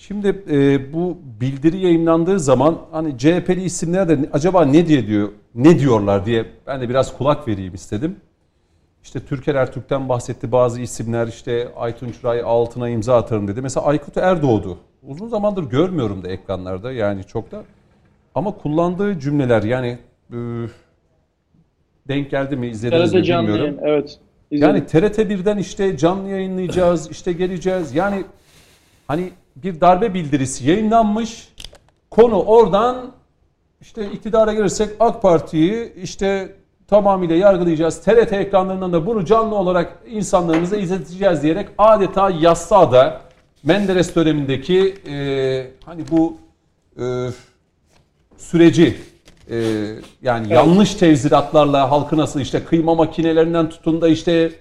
Şimdi e, bu bildiri yayınlandığı zaman hani CHP'li isimler de acaba ne diye diyor, ne diyorlar diye ben de biraz kulak vereyim istedim. İşte Türker Ertürk'ten bahsetti bazı isimler işte Aytunç Ray altına imza atarım dedi. Mesela Aykut Erdoğdu. Uzun zamandır görmüyorum da ekranlarda yani çok da. Ama kullandığı cümleler yani e, denk geldi mi izlediniz mi TRT bilmiyorum. yayın, Evet. izledim. Yani TRT birden işte canlı yayınlayacağız, işte geleceğiz. Yani hani bir darbe bildirisi yayınlanmış. Konu oradan işte iktidara gelirsek AK Parti'yi işte tamamıyla yargılayacağız. TRT ekranlarından da bunu canlı olarak insanlarımıza izleteceğiz diyerek adeta yassada Menderes dönemindeki e, hani bu e, süreci e, yani yanlış tevziratlarla halkı nasıl işte kıyma makinelerinden tutun da işte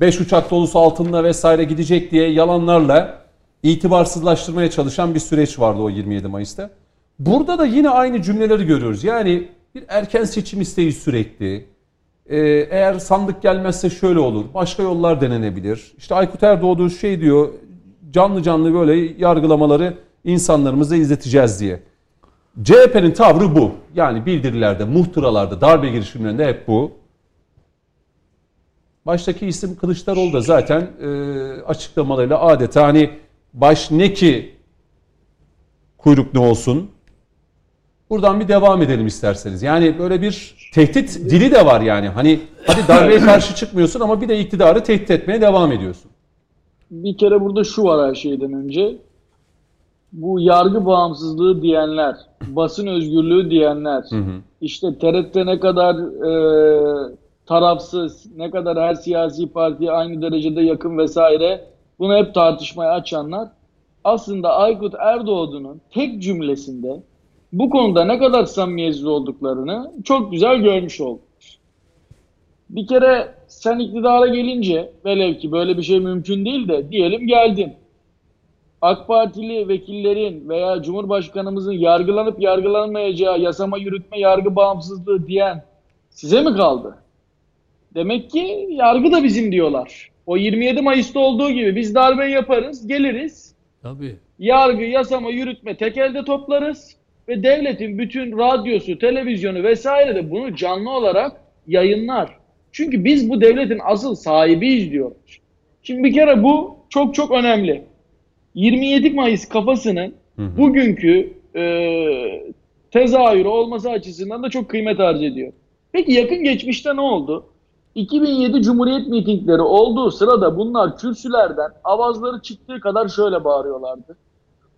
5 uçak dolusu altınla vesaire gidecek diye yalanlarla itibarsızlaştırmaya çalışan bir süreç vardı o 27 Mayıs'ta. Burada da yine aynı cümleleri görüyoruz. Yani bir erken seçim isteği sürekli. Ee, eğer sandık gelmezse şöyle olur. Başka yollar denenebilir. İşte Aykut Erdoğdu şey diyor. Canlı canlı böyle yargılamaları insanlarımıza izleteceğiz diye. CHP'nin tavrı bu. Yani bildirilerde, muhtıralarda, darbe girişimlerinde hep bu. baştaki isim Kılıçdaroğlu da zaten e, açıklamalarıyla adeta hani baş ne ki kuyruk ne olsun. Buradan bir devam edelim isterseniz. Yani böyle bir tehdit dili de var yani. Hani hadi darbeye karşı çıkmıyorsun ama bir de iktidarı tehdit etmeye devam ediyorsun. Bir kere burada şu var her şeyden önce. Bu yargı bağımsızlığı diyenler, basın özgürlüğü diyenler, Hı hı. işte TRT ne kadar e, tarafsız, ne kadar her siyasi partiye aynı derecede yakın vesaire bunu hep tartışmaya açanlar aslında Aykut Erdoğdu'nun tek cümlesinde bu konuda ne kadar samimiyetsiz olduklarını çok güzel görmüş olduk. Bir kere sen iktidara gelince velev ki böyle bir şey mümkün değil de diyelim geldin. AK Partili vekillerin veya Cumhurbaşkanımızın yargılanıp yargılanmayacağı yasama yürütme yargı bağımsızlığı diyen size mi kaldı? Demek ki yargı da bizim diyorlar. O 27 Mayıs'ta olduğu gibi biz darbe yaparız, geliriz. Tabii. Yargı, yasama, yürütme tek elde toplarız ve devletin bütün radyosu, televizyonu vesaire de bunu canlı olarak yayınlar. Çünkü biz bu devletin asıl sahibiyiz diyoruz. Şimdi bir kere bu çok çok önemli. 27 Mayıs kafasının bugünkü e, tezahürü olması açısından da çok kıymet arz ediyor. Peki yakın geçmişte ne oldu? 2007 Cumhuriyet mitingleri olduğu sırada bunlar kürsülerden avazları çıktığı kadar şöyle bağırıyorlardı.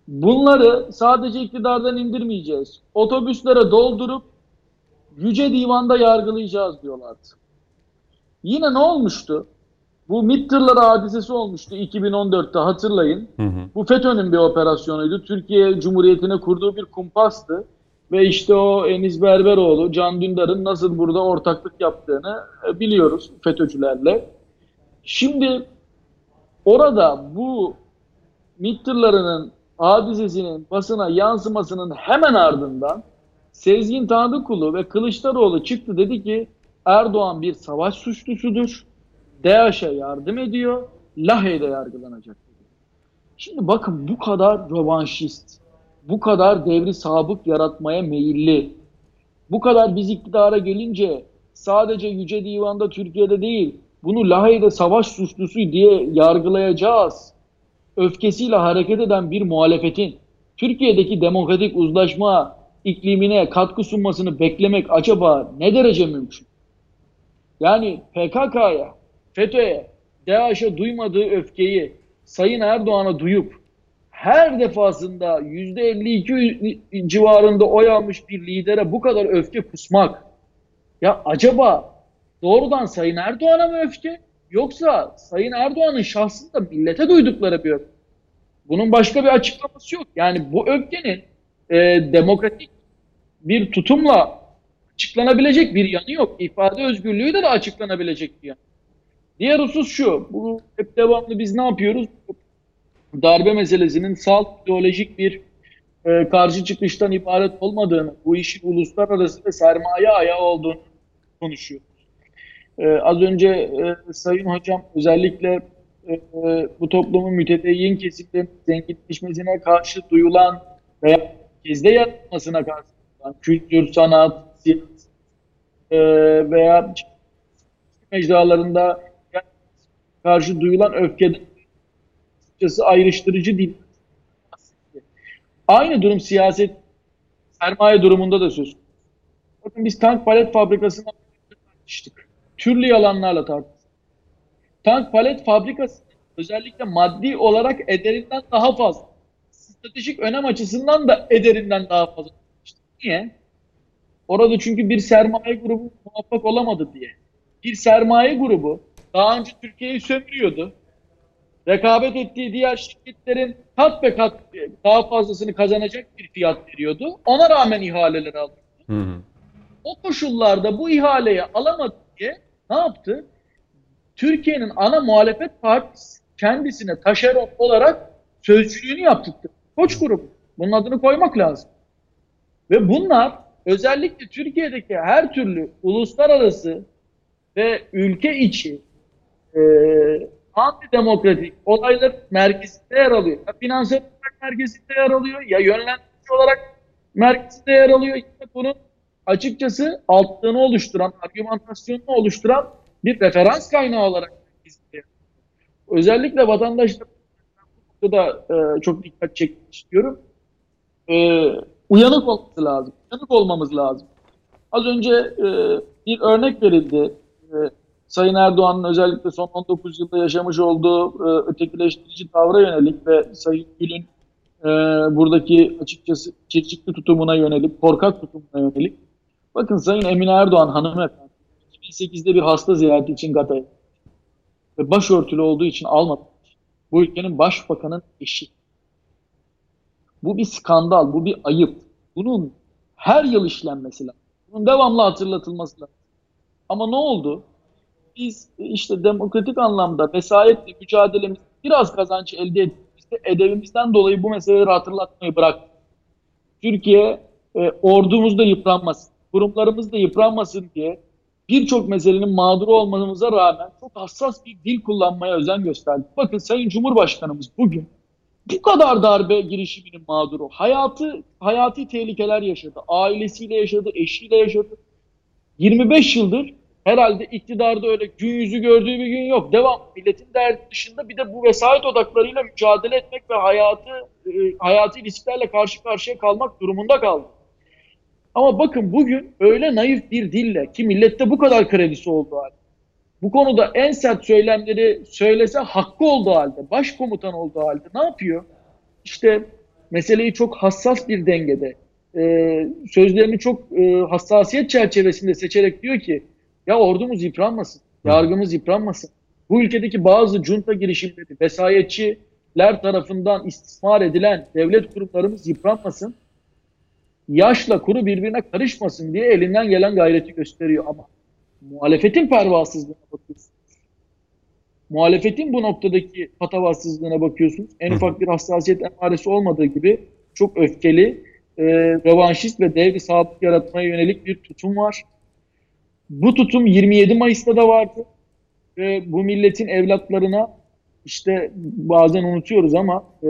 Bunları sadece iktidardan indirmeyeceğiz. Otobüslere doldurup Yüce Divan'da yargılayacağız diyorlardı. Yine ne olmuştu? Bu MİT tırları hadisesi olmuştu 2014'te hatırlayın. Hı hı. Bu FETÖ'nün bir operasyonuydu. Türkiye Cumhuriyeti'ne kurduğu bir kumpastı. Ve işte o Enis Berberoğlu, Can Dündar'ın nasıl burada ortaklık yaptığını e, biliyoruz FETÖ'cülerle. Şimdi orada bu MİT hadisesinin basına yansımasının hemen ardından Sezgin Tanrıkulu ve Kılıçdaroğlu çıktı dedi ki Erdoğan bir savaş suçlusudur. DAEŞ'e yardım ediyor. Lahey'de yargılanacak. dedi. Şimdi bakın bu kadar rövanşist, bu kadar devri sabık yaratmaya meyilli, bu kadar biz iktidara gelince sadece Yüce Divan'da Türkiye'de değil, bunu Lahey'de savaş suçlusu diye yargılayacağız. Öfkesiyle hareket eden bir muhalefetin Türkiye'deki demokratik uzlaşma iklimine katkı sunmasını beklemek acaba ne derece mümkün? Yani PKK'ya, FETÖ'ye, DAEŞ'e duymadığı öfkeyi Sayın Erdoğan'a duyup her defasında %52 civarında oy almış bir lidere bu kadar öfke kusmak ya acaba doğrudan Sayın Erdoğan'a mı öfke yoksa Sayın Erdoğan'ın şahsında millete duydukları bir öfke? Bunun başka bir açıklaması yok. Yani bu öfkenin e, demokratik bir tutumla açıklanabilecek bir yanı yok. İfade özgürlüğü de, de açıklanabilecek bir yanı. Diğer husus şu, bu hep devamlı biz ne yapıyoruz? Darbe meselesinin salt ideolojik bir e, karşı çıkıştan ibaret olmadığını, bu işin uluslararası ve sermaye ayağı olduğunu konuşuyoruz. E, az önce e, Sayın Hocam özellikle e, bu toplumun mütedeyyin kesimlerinin zenginleşmesine karşı duyulan veya gezde yaratmasına karşı duyulan kültür, sanat, siyaset e, veya mecralarında karşı duyulan öfkeden açıkçası ayrıştırıcı değil. Aynı durum siyaset sermaye durumunda da söz. Bakın biz tank palet fabrikasını tartıştık. Türlü yalanlarla tartıştık. Tank palet fabrikası özellikle maddi olarak ederinden daha fazla. Stratejik önem açısından da ederinden daha fazla. tartıştık. Niye? Orada çünkü bir sermaye grubu muvaffak olamadı diye. Bir sermaye grubu daha önce Türkiye'yi sömürüyordu. Rekabet ettiği diğer şirketlerin kat be kat daha fazlasını kazanacak bir fiyat veriyordu. Ona rağmen ihaleleri aldı. Hı hı. O koşullarda bu ihaleyi alamadı diye ne yaptı? Türkiye'nin ana muhalefet partisi kendisine taşeron olarak sözcülüğünü yaptırdı. Koç grubu. Bunun adını koymak lazım. Ve bunlar özellikle Türkiye'deki her türlü uluslararası ve ülke içi e, antidemokratik olaylar merkezinde yer alıyor. Ya finansal olarak merkezinde yer alıyor ya yönlendirici olarak merkezinde yer alıyor. İşte bunun açıkçası altlığını oluşturan, argümantasyonunu oluşturan bir referans kaynağı olarak izliyor. Özellikle vatandaşlar da e, çok dikkat çekmek istiyorum. E, uyanık olması lazım. Uyanık olmamız lazım. Az önce e, bir örnek verildi. E, Sayın Erdoğan'ın özellikle son 19 yılda yaşamış olduğu e, ötekileştirici tavra yönelik ve Sayın Gül'ün e, buradaki açıkçası çirçikli tutumuna yönelik, korkak tutumuna yönelik. Bakın Sayın Emine Erdoğan hanımefendi 2008'de bir hasta ziyareti için Gata'ya ve başörtülü olduğu için almadı. Bu ülkenin başbakanın eşi. Bu bir skandal, bu bir ayıp. Bunun her yıl işlenmesi lazım. Bunun devamlı hatırlatılması lazım. Ama ne oldu? Biz işte demokratik anlamda vesayetle mücadelemiz biraz kazanç elde ettiğimizde edebimizden dolayı bu meseleleri hatırlatmayı bıraktık. Türkiye e, ordumuz da yıpranmasın, kurumlarımız da yıpranmasın diye birçok meselenin mağduru olmamıza rağmen çok hassas bir dil kullanmaya özen gösterdi. Bakın Sayın Cumhurbaşkanımız bugün bu kadar darbe girişiminin mağduru. Hayatı, hayati tehlikeler yaşadı. Ailesiyle yaşadı, eşiyle yaşadı. 25 yıldır herhalde iktidarda öyle gün yüzü gördüğü bir gün yok. Devam. Milletin derdi dışında bir de bu vesayet odaklarıyla mücadele etmek ve hayatı e, hayati risklerle karşı karşıya kalmak durumunda kaldı. Ama bakın bugün öyle naif bir dille ki millette bu kadar kredisi olduğu halde bu konuda en sert söylemleri söylese hakkı olduğu halde, başkomutan olduğu halde ne yapıyor? İşte meseleyi çok hassas bir dengede, e, sözlerini çok e, hassasiyet çerçevesinde seçerek diyor ki ya ordumuz yıpranmasın, yargımız yıpranmasın. Bu ülkedeki bazı junta girişimleri, vesayetçiler tarafından istismar edilen devlet kurumlarımız yıpranmasın. Yaşla kuru birbirine karışmasın diye elinden gelen gayreti gösteriyor ama muhalefetin pervasızlığına bakıyorsunuz. Muhalefetin bu noktadaki patavatsızlığına bakıyorsunuz. En ufak bir hassasiyet emaresi olmadığı gibi çok öfkeli, e, revanşist ve devri sabit yaratmaya yönelik bir tutum var. Bu tutum 27 Mayıs'ta da vardı. Ve bu milletin evlatlarına işte bazen unutuyoruz ama e,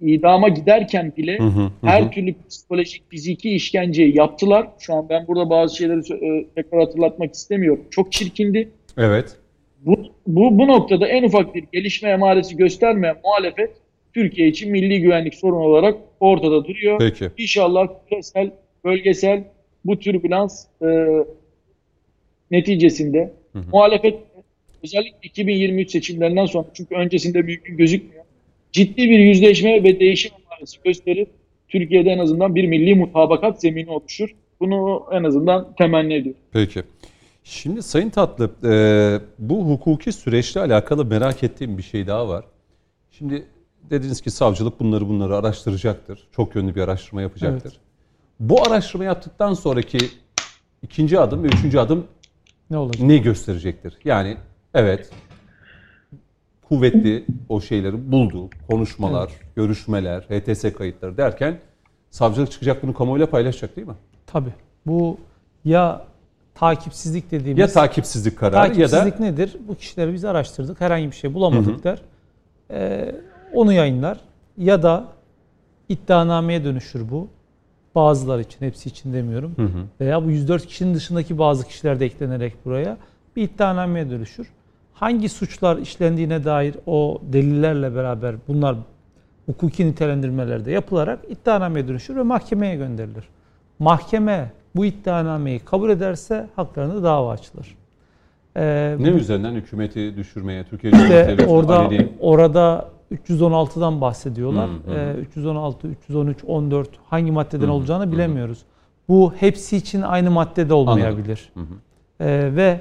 idama giderken bile hı hı, hı. her türlü psikolojik, fiziki işkenceyi yaptılar. Şu an ben burada bazı şeyleri e, tekrar hatırlatmak istemiyorum. Çok çirkindi. Evet. Bu, bu, bu noktada en ufak bir gelişme emaresi göstermeyen muhalefet Türkiye için milli güvenlik sorunu olarak ortada duruyor. Peki. İnşallah küresel, bölgesel bu türbülans e, neticesinde hı hı. muhalefet özellikle 2023 seçimlerinden sonra çünkü öncesinde mümkün gözükmüyor ciddi bir yüzleşme ve değişim emaresi gösterip Türkiye'de en azından bir milli mutabakat zemini oluşur. Bunu en azından temenni ediyorum. Peki. Şimdi Sayın Tatlı, e, bu hukuki süreçle alakalı merak ettiğim bir şey daha var. Şimdi dediniz ki savcılık bunları bunları araştıracaktır. Çok yönlü bir araştırma yapacaktır. Evet. Bu araştırma yaptıktan sonraki ikinci adım ve üçüncü adım ne olacak? Ne gösterecektir? Yani evet kuvvetli o şeyleri buldu. Konuşmalar, evet. görüşmeler, HTS kayıtları derken savcılık çıkacak bunu kamuoyuyla paylaşacak değil mi? Tabii. Bu ya takipsizlik dediğimiz... Ya takipsizlik kararı takipsizlik ya da... nedir? Bu kişileri biz araştırdık. Herhangi bir şey bulamadık hı hı. der. Ee, onu yayınlar. Ya da iddianameye dönüşür bu. Bazılar için, hepsi için demiyorum. Hı hı. Veya bu 104 kişinin dışındaki bazı kişiler de eklenerek buraya bir iddianameye dönüşür hangi suçlar işlendiğine dair o delillerle beraber bunlar hukuki nitelendirmelerde yapılarak iddianameye dönüşür ve mahkemeye gönderilir. Mahkeme bu iddianameyi kabul ederse haklarında dava açılır. Ee, ne bu, üzerinden hükümeti düşürmeye, Türkiye işte orada orada 316'dan bahsediyorlar. Hmm. Ee, 316, 313, 14 hangi maddeden hmm, olacağını bilemiyoruz. Hmm. Bu hepsi için aynı maddede olmayabilir. Hmm. Ee, ve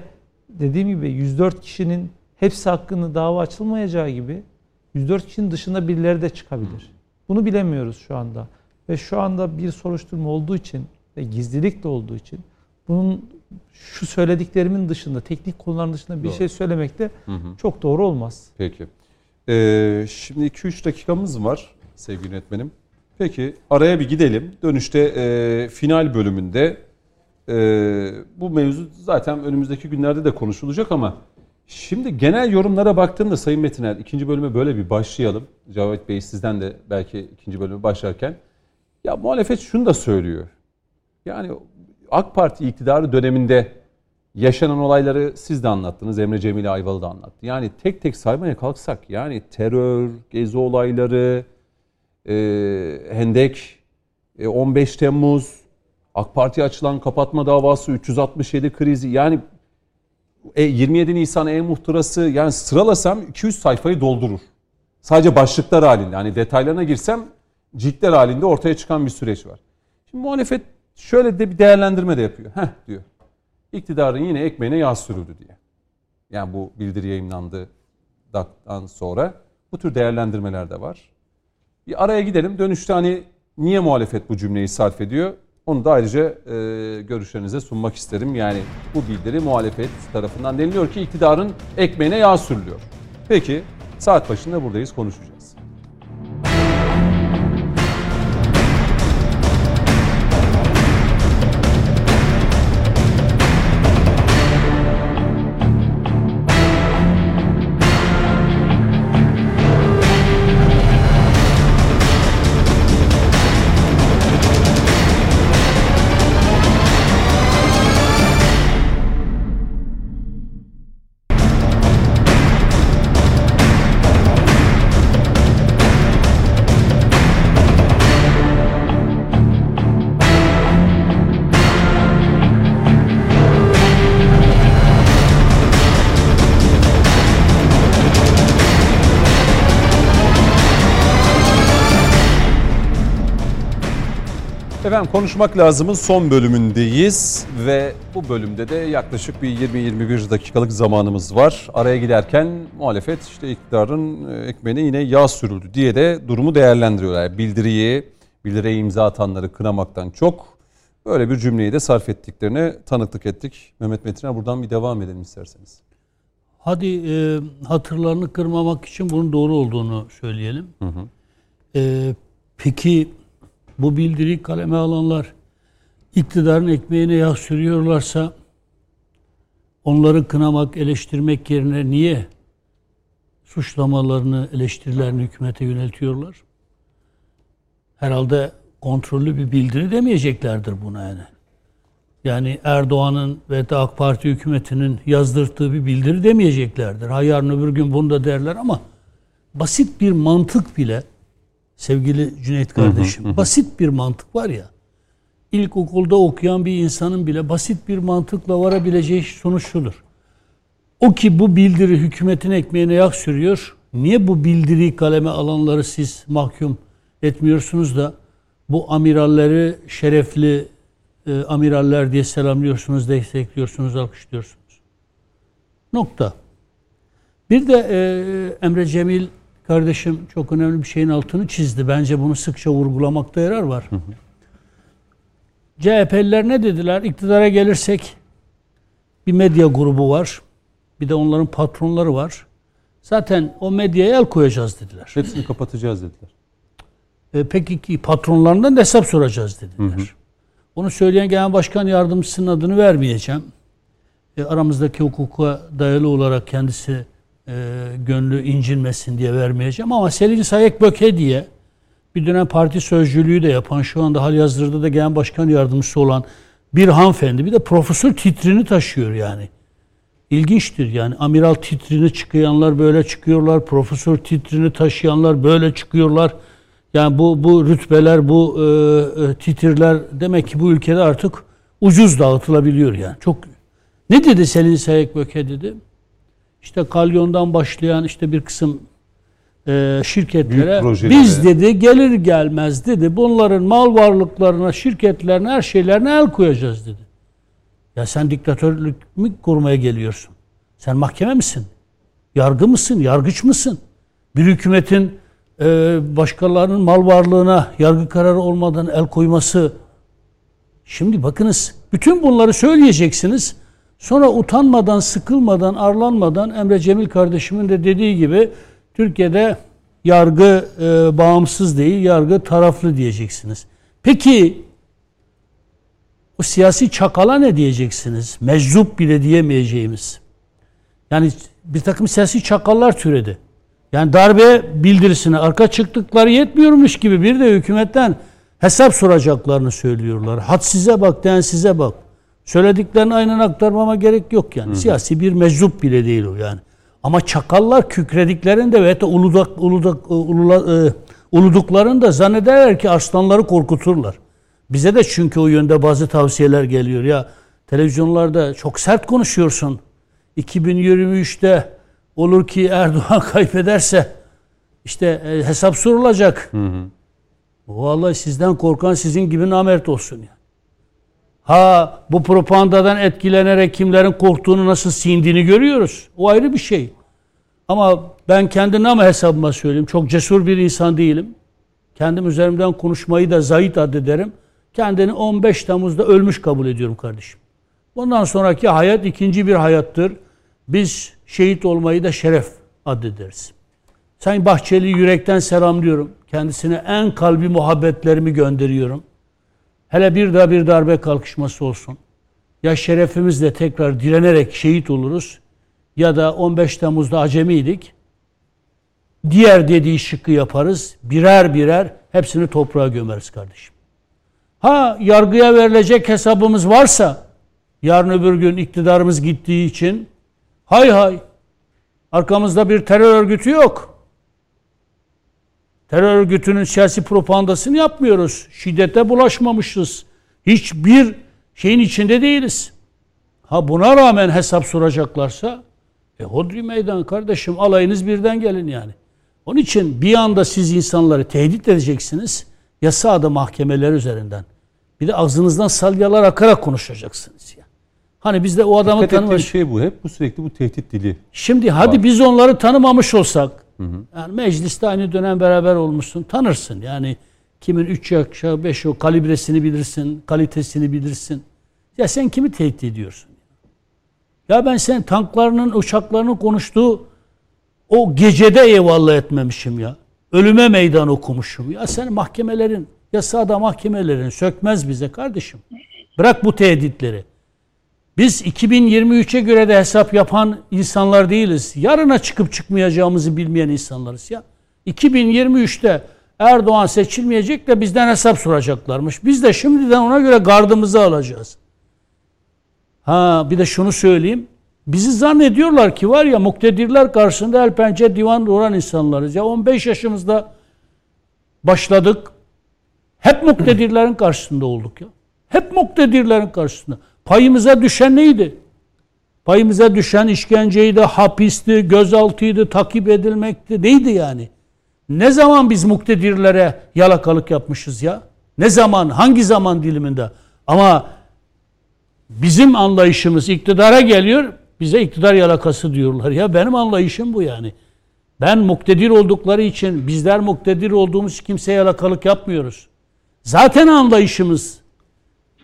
dediğim gibi 104 kişinin hepsi hakkında dava açılmayacağı gibi 104 kişinin dışında birileri de çıkabilir. Bunu bilemiyoruz şu anda. Ve şu anda bir soruşturma olduğu için ve gizlilik de olduğu için bunun şu söylediklerimin dışında, teknik konuların dışında bir doğru. şey söylemek de hı hı. çok doğru olmaz. Peki. Ee, şimdi 2-3 dakikamız var sevgili yönetmenim. Peki araya bir gidelim. Dönüşte e, final bölümünde ee, bu mevzu zaten önümüzdeki günlerde de konuşulacak ama şimdi genel yorumlara baktığımda Sayın Metiner ikinci bölüme böyle bir başlayalım. Cavit Bey sizden de belki ikinci bölüme başlarken ya muhalefet şunu da söylüyor. Yani AK Parti iktidarı döneminde yaşanan olayları siz de anlattınız. Emre Cemil Ayvalı da anlattı. Yani tek tek saymaya kalksak yani terör, gezi olayları, e, Hendek, e, 15 Temmuz, AK Parti açılan kapatma davası, 367 krizi yani e, 27 Nisan e-muhtırası yani sıralasam 200 sayfayı doldurur. Sadece başlıklar halinde hani detaylarına girsem ciltler halinde ortaya çıkan bir süreç var. Şimdi muhalefet şöyle de bir değerlendirme de yapıyor. Heh diyor. İktidarın yine ekmeğine yağ sürüldü diye. Yani bu bildiri yayınlandıktan sonra bu tür değerlendirmeler de var. Bir araya gidelim. Dönüşte hani niye muhalefet bu cümleyi sarf ediyor? Onu da ayrıca e, görüşlerinize sunmak isterim. Yani bu bildiri muhalefet tarafından deniliyor ki iktidarın ekmeğine yağ sürülüyor. Peki saat başında buradayız konuşacağız. Efendim konuşmak lazımın son bölümündeyiz ve bu bölümde de yaklaşık bir 20-21 dakikalık zamanımız var. Araya giderken muhalefet işte iktidarın e, ekmeğine yine yağ sürüldü diye de durumu değerlendiriyorlar. Bildiriyi, bildiriye imza atanları kınamaktan çok böyle bir cümleyi de sarf ettiklerine tanıklık ettik. Mehmet Metin'e buradan bir devam edelim isterseniz. Hadi e, hatırlarını kırmamak için bunun doğru olduğunu söyleyelim. Hı hı. E, peki bu bildiri kaleme alanlar iktidarın ekmeğine yağ sürüyorlarsa onları kınamak, eleştirmek yerine niye suçlamalarını, eleştirilerini hükümete yöneltiyorlar? Herhalde kontrollü bir bildiri demeyeceklerdir buna yani. Yani Erdoğan'ın ve de AK Parti hükümetinin yazdırdığı bir bildiri demeyeceklerdir. Ha yarın öbür gün bunu da derler ama basit bir mantık bile sevgili Cüneyt kardeşim. Hı hı hı. Basit bir mantık var ya. İlkokulda okuyan bir insanın bile basit bir mantıkla varabileceği sonuç şudur. O ki bu bildiri hükümetin ekmeğine yağ sürüyor. Niye bu bildiriyi kaleme alanları siz mahkum etmiyorsunuz da bu amiralleri şerefli e, amiraller diye selamlıyorsunuz, destekliyorsunuz, alkışlıyorsunuz. Nokta. Bir de e, Emre Cemil kardeşim çok önemli bir şeyin altını çizdi. Bence bunu sıkça vurgulamakta yarar var. Hı hı. CHP'liler ne dediler? İktidara gelirsek bir medya grubu var. Bir de onların patronları var. Zaten o medyaya el koyacağız dediler. Hepsini kapatacağız dediler. E, peki ki patronlarından da hesap soracağız dediler. Hı hı. Onu söyleyen genel başkan yardımcısının adını vermeyeceğim. E, aramızdaki hukuka dayalı olarak kendisi e, gönlü incinmesin diye vermeyeceğim ama Selin Sayek Böke diye bir dönem parti sözcülüğü de yapan şu anda hal yazdırıda da genel başkan yardımcısı olan bir hanımefendi bir de profesör titrini taşıyor yani. İlginçtir yani amiral titrini çıkayanlar böyle çıkıyorlar, profesör titrini taşıyanlar böyle çıkıyorlar. Yani bu bu rütbeler, bu e, e, titirler demek ki bu ülkede artık ucuz dağıtılabiliyor yani. Çok ne dedi Selin Sayek Böke dedi? İşte kalyondan başlayan işte bir kısım e, şirketlere biz dedi gelir gelmez dedi bunların mal varlıklarına, şirketlerine, her şeylerine el koyacağız dedi. Ya sen diktatörlük mü kurmaya geliyorsun? Sen mahkeme misin? Yargı mısın? Yargıç mısın? Bir hükümetin e, başkalarının mal varlığına yargı kararı olmadan el koyması. Şimdi bakınız bütün bunları söyleyeceksiniz. Sonra utanmadan, sıkılmadan, arlanmadan Emre Cemil kardeşimin de dediği gibi Türkiye'de yargı e, bağımsız değil, yargı taraflı diyeceksiniz. Peki o siyasi çakala ne diyeceksiniz? Meczup bile diyemeyeceğimiz. Yani bir takım siyasi çakallar türedi. Yani darbe bildirisine arka çıktıkları yetmiyormuş gibi bir de hükümetten hesap soracaklarını söylüyorlar. Had size bak, den size bak. Söylediklerini aynen aktarmama gerek yok yani. Siyasi bir meczup bile değil o yani. Ama çakallar kükrediklerinde ve hatta uludak, uludak, ulula, e, uluduklarında zannederler ki aslanları korkuturlar. Bize de çünkü o yönde bazı tavsiyeler geliyor. Ya televizyonlarda çok sert konuşuyorsun. 2023'te olur ki Erdoğan kaybederse işte e, hesap sorulacak. Vallahi sizden korkan sizin gibi namert olsun ya. Ha bu propagandadan etkilenerek kimlerin korktuğunu nasıl sindiğini görüyoruz. O ayrı bir şey. Ama ben kendi nama hesabıma söyleyeyim. Çok cesur bir insan değilim. Kendim üzerimden konuşmayı da zayıf addederim. Kendini 15 Temmuz'da ölmüş kabul ediyorum kardeşim. Bundan sonraki hayat ikinci bir hayattır. Biz şehit olmayı da şeref addederiz. Sayın Bahçeli yürekten selamlıyorum. Kendisine en kalbi muhabbetlerimi gönderiyorum. Hele bir daha bir darbe kalkışması olsun. Ya şerefimizle tekrar direnerek şehit oluruz ya da 15 Temmuz'da acemiydik. Diğer dediği şıkkı yaparız. Birer birer hepsini toprağa gömeriz kardeşim. Ha yargıya verilecek hesabımız varsa yarın öbür gün iktidarımız gittiği için hay hay arkamızda bir terör örgütü yok. Terör örgütünün siyasi propagandasını yapmıyoruz. Şiddete bulaşmamışız. Hiçbir şeyin içinde değiliz. Ha buna rağmen hesap soracaklarsa e hodri meydan kardeşim alayınız birden gelin yani. Onun için bir anda siz insanları tehdit edeceksiniz. Yasa da mahkemeler üzerinden. Bir de ağzınızdan salyalar akarak konuşacaksınız ya. Hani biz de o adamı tanımamış. şey bu. Hep bu sürekli bu tehdit dili. Şimdi hadi Var. biz onları tanımamış olsak, yani mecliste aynı dönem beraber olmuşsun, tanırsın. Yani kimin 3 yaş, 5 o kalibresini bilirsin, kalitesini bilirsin. Ya sen kimi tehdit ediyorsun? Ya ben sen tanklarının, uçaklarının konuştuğu o gecede eyvallah etmemişim ya. Ölüme meydan okumuşum. Ya sen mahkemelerin, yasada mahkemelerin sökmez bize kardeşim. Bırak bu tehditleri. Biz 2023'e göre de hesap yapan insanlar değiliz. Yarına çıkıp çıkmayacağımızı bilmeyen insanlarız ya. 2023'te Erdoğan seçilmeyecek de bizden hesap soracaklarmış. Biz de şimdiden ona göre gardımızı alacağız. Ha bir de şunu söyleyeyim. Bizi zannediyorlar ki var ya muktedirler karşısında el pençe divan duran insanlarız. Ya 15 yaşımızda başladık. Hep muktedirlerin karşısında olduk ya. Hep muktedirlerin karşısında. Payımıza düşen neydi? Payımıza düşen işkenceydi, hapisti, gözaltıydı, takip edilmekti. Neydi yani? Ne zaman biz muktedirlere yalakalık yapmışız ya? Ne zaman, hangi zaman diliminde? Ama bizim anlayışımız iktidara geliyor, bize iktidar yalakası diyorlar. Ya benim anlayışım bu yani. Ben muktedir oldukları için, bizler muktedir olduğumuz kimseye yalakalık yapmıyoruz. Zaten anlayışımız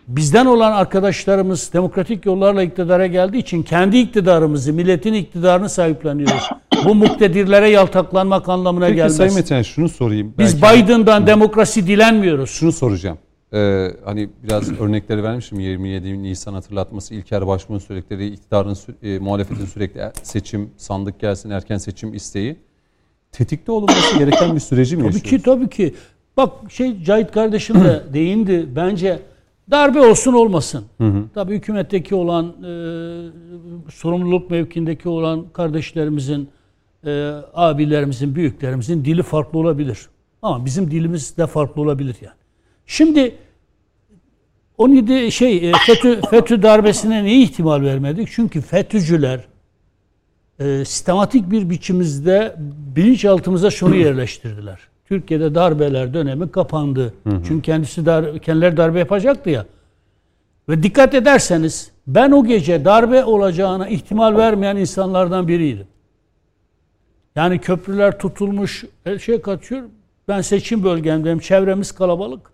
bizden olan arkadaşlarımız demokratik yollarla iktidara geldiği için kendi iktidarımızı, milletin iktidarını sahipleniyoruz. Bu muktedirlere yaltaklanmak anlamına Peki gelmez. Sayın Metin şunu sorayım. Biz Belki- Biden'dan demokrasi dilenmiyoruz. Şunu soracağım. Ee, hani biraz örnekleri vermişim 27 Nisan hatırlatması İlker Başbuğ'un söyledikleri iktidarın e, muhalefetin sürekli er- seçim sandık gelsin erken seçim isteği tetikte olunması gereken bir süreci mi Tabii yaşıyoruz? ki tabii ki. Bak şey Cahit kardeşim de değindi. Bence darbe olsun olmasın. Tabii hükümetteki olan e, sorumluluk mevkindeki olan kardeşlerimizin, e, abilerimizin, büyüklerimizin dili farklı olabilir. Ama bizim dilimiz de farklı olabilir yani. Şimdi 17 şey e, FETÖ, FETÖ darbesine niye ihtimal vermedik? Çünkü FETÖ'cüler e, sistematik bir biçimizde bilinçaltımıza şunu yerleştirdiler. Türkiye'de darbeler dönemi kapandı. Çünkü kendisi dar, kendileri darbe yapacaktı ya. Ve dikkat ederseniz ben o gece darbe olacağına ihtimal vermeyen insanlardan biriydim. Yani köprüler tutulmuş, her şey kaçıyor. Ben seçim bölgemdeyim, çevremiz kalabalık.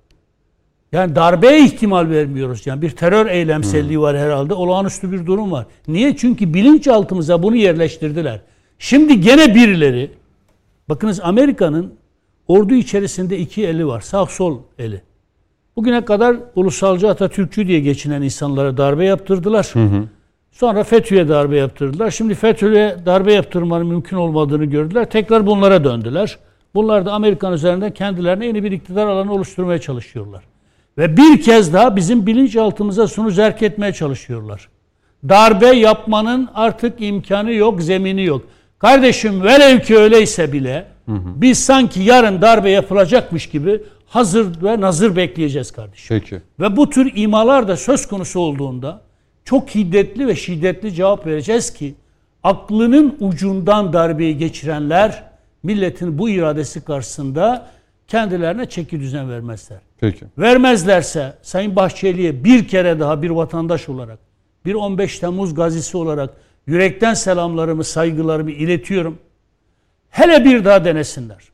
Yani darbeye ihtimal vermiyoruz. Yani bir terör eylemselliği var herhalde. Olağanüstü bir durum var. Niye? Çünkü bilinçaltımıza bunu yerleştirdiler. Şimdi gene birileri, bakınız Amerika'nın ordu içerisinde iki eli var. Sağ sol eli. Bugüne kadar ulusalcı Atatürkçü diye geçinen insanlara darbe yaptırdılar. Sonra FETÖ'ye darbe yaptırdılar. Şimdi FETÖ'ye darbe yaptırmanın mümkün olmadığını gördüler. Tekrar bunlara döndüler. Bunlar da Amerikan üzerinden kendilerine yeni bir iktidar alanı oluşturmaya çalışıyorlar. Ve bir kez daha bizim bilinçaltımıza şunu zerk etmeye çalışıyorlar. Darbe yapmanın artık imkanı yok, zemini yok. Kardeşim velev ki öyleyse bile hı hı. biz sanki yarın darbe yapılacakmış gibi hazır ve nazır bekleyeceğiz kardeşim. Peki. Ve bu tür imalar da söz konusu olduğunda çok hiddetli ve şiddetli cevap vereceğiz ki aklının ucundan darbeyi geçirenler milletin bu iradesi karşısında kendilerine çeki düzen vermezler. Peki. Vermezlerse Sayın Bahçeli'ye bir kere daha bir vatandaş olarak, bir 15 Temmuz gazisi olarak yürekten selamlarımı, saygılarımı iletiyorum. Hele bir daha denesinler.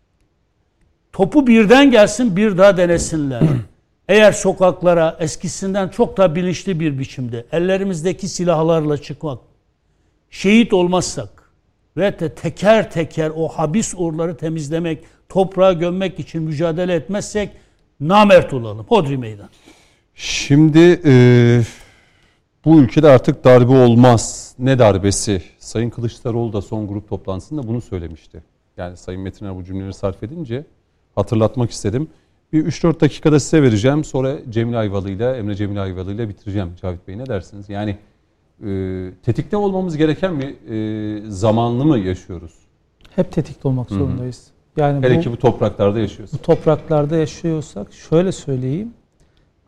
Topu birden gelsin bir daha denesinler. Eğer sokaklara eskisinden çok daha bilinçli bir biçimde ellerimizdeki silahlarla çıkmak, şehit olmazsak ve de teker teker o habis uğurları temizlemek, toprağa gömmek için mücadele etmezsek namert olalım. Hodri meydan. Şimdi e, bu ülkede artık darbe olmaz. Ne darbesi? Sayın Kılıçdaroğlu da son grup toplantısında bunu söylemişti. Yani Sayın Metiner bu cümleleri sarf edince hatırlatmak istedim. Bir 3-4 dakikada size vereceğim. Sonra Cemil Ayvalı ile Emre Cemil Ayvalı ile bitireceğim. Cavit Bey ne dersiniz? Yani e, tetikte olmamız gereken bir e, zamanlı mı yaşıyoruz? Hep tetikte olmak Hı-hı. zorundayız. Yani Hele bu, ki bu topraklarda yaşıyorsak. Bu topraklarda yaşıyorsak şöyle söyleyeyim.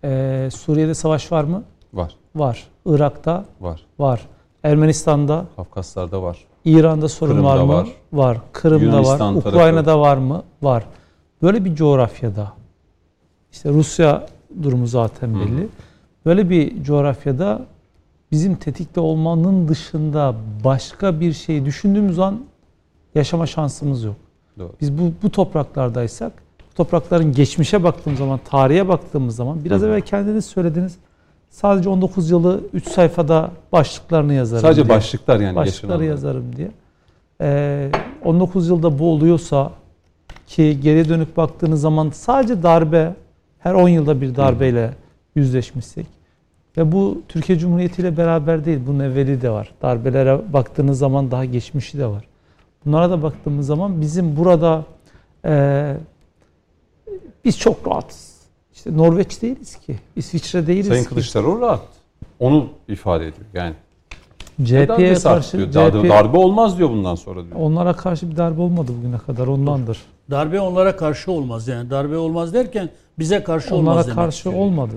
Ee, Suriye'de savaş var mı? Var. Var. Irak'ta? Var. Var. Ermenistan'da? Kafkaslar'da var. İran'da sorun Kırım'da var mı? Var. var. Kırım'da Yunanistan var. Tarafı. Ukrayna'da var mı? Var. Böyle bir coğrafyada işte Rusya durumu zaten belli. Hı. Böyle bir coğrafyada bizim tetikte olmanın dışında başka bir şey düşündüğümüz an yaşama şansımız yok. Doğru. Biz bu, bu topraklardaysak, bu toprakların geçmişe baktığımız zaman, tarihe baktığımız zaman, biraz Hı. evvel kendiniz söylediniz, sadece 19 yılı 3 sayfada başlıklarını yazarım Sadece diye. başlıklar yani. Başlıkları yazarım diye. Ee, 19 yılda bu oluyorsa ki geri dönük baktığınız zaman sadece darbe, her 10 yılda bir darbeyle yüzleşmişsek ve bu Türkiye Cumhuriyeti ile beraber değil, bunun evveli de var. Darbelere baktığınız zaman daha geçmişi de var. Bunlara da baktığımız zaman bizim burada e, biz çok rahatız. İşte Norveç değiliz ki. İsviçre değiliz Sayın ki. Kılıçdaroğlu rahat. Onu ifade ediyor yani. CHP'ye karşı diyor. CHP, darbe olmaz diyor bundan sonra diyor. Onlara karşı bir darbe olmadı bugüne kadar ondandır. Darbe onlara karşı olmaz yani. Darbe olmaz derken bize karşı onlara olmaz demek. Onlara karşı istiyor. olmadı.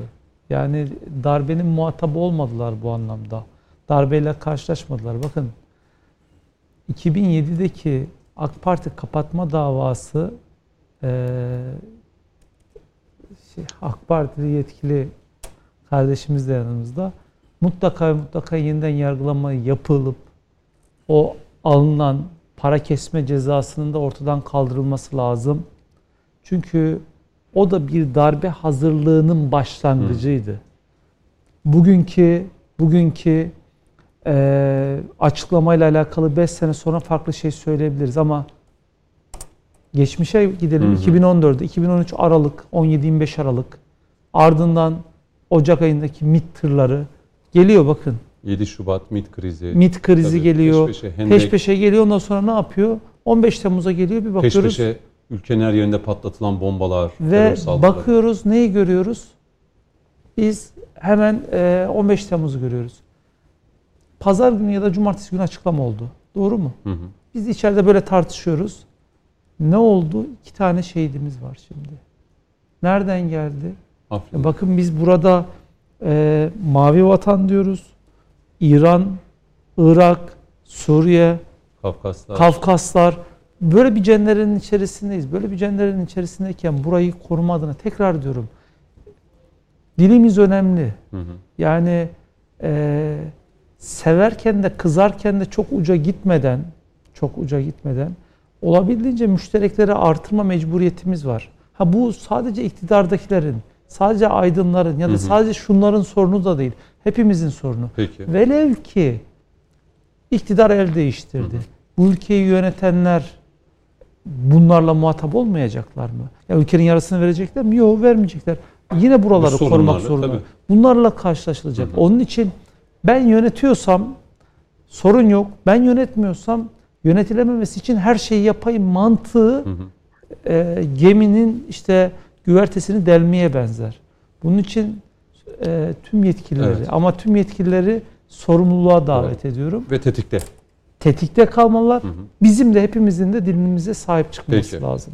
Yani darbenin muhatabı olmadılar bu anlamda. Darbeyle karşılaşmadılar. Bakın 2007'deki AK Parti kapatma davası e, AK Partili yetkili kardeşimiz de yanımızda mutlaka mutlaka yeniden yargılama yapılıp o alınan para kesme cezasının da ortadan kaldırılması lazım. Çünkü o da bir darbe hazırlığının başlangıcıydı. Bugünkü bugünkü e, açıklamayla alakalı 5 sene sonra farklı şey söyleyebiliriz ama geçmişe gidelim. 2014'de 2013 Aralık 17-25 Aralık ardından Ocak ayındaki MİT tırları geliyor bakın. 7 Şubat MİT krizi. MİT krizi Tabii, geliyor. Peş peşe, hendek. peş peşe geliyor. Ondan sonra ne yapıyor? 15 Temmuz'a geliyor bir bakıyoruz. Peş peşe ülkenin her yerinde patlatılan bombalar, Ve bakıyoruz neyi görüyoruz? Biz hemen 15 Temmuz'u görüyoruz. Pazar günü ya da cumartesi günü açıklama oldu. Doğru mu? Hı hı. Biz içeride böyle tartışıyoruz. Ne oldu? İki tane şehidimiz var şimdi. Nereden geldi? Afrin. Bakın biz burada e, mavi vatan diyoruz. İran, Irak, Suriye, Kafkaslar. Kafkaslar. Böyle bir cennerenin içerisindeyiz. Böyle bir cennerenin içerisindeyken burayı koruma adına tekrar diyorum. Dilimiz önemli. Hı hı. Yani e, severken de kızarken de çok uca gitmeden çok uca gitmeden olabildiğince müşterekleri artırma mecburiyetimiz var. Ha bu sadece iktidardakilerin, sadece aydınların ya da hı hı. sadece şunların sorunu da değil. Hepimizin sorunu. Peki. Velev ki iktidar el değiştirdi. Hı hı. Bu ülkeyi yönetenler bunlarla muhatap olmayacaklar mı? Ya ülkenin yarısını verecekler mi? Yok vermeyecekler. Yine buraları Bu korumak zorunda. Bunlarla karşılaşılacak. Hı hı. Onun için ben yönetiyorsam sorun yok. Ben yönetmiyorsam yönetilememesi için her şeyi yapayım mantığı hı hı. E, geminin işte güvertesini delmeye benzer. Bunun için e, tüm yetkilileri Evet. ama tüm yetkilileri sorumluluğa davet ediyorum. Ve tetikte. Tetikte kalmalılar. hı. Bizim de hepimizin de dilimize sahip çıkması Peki. lazım.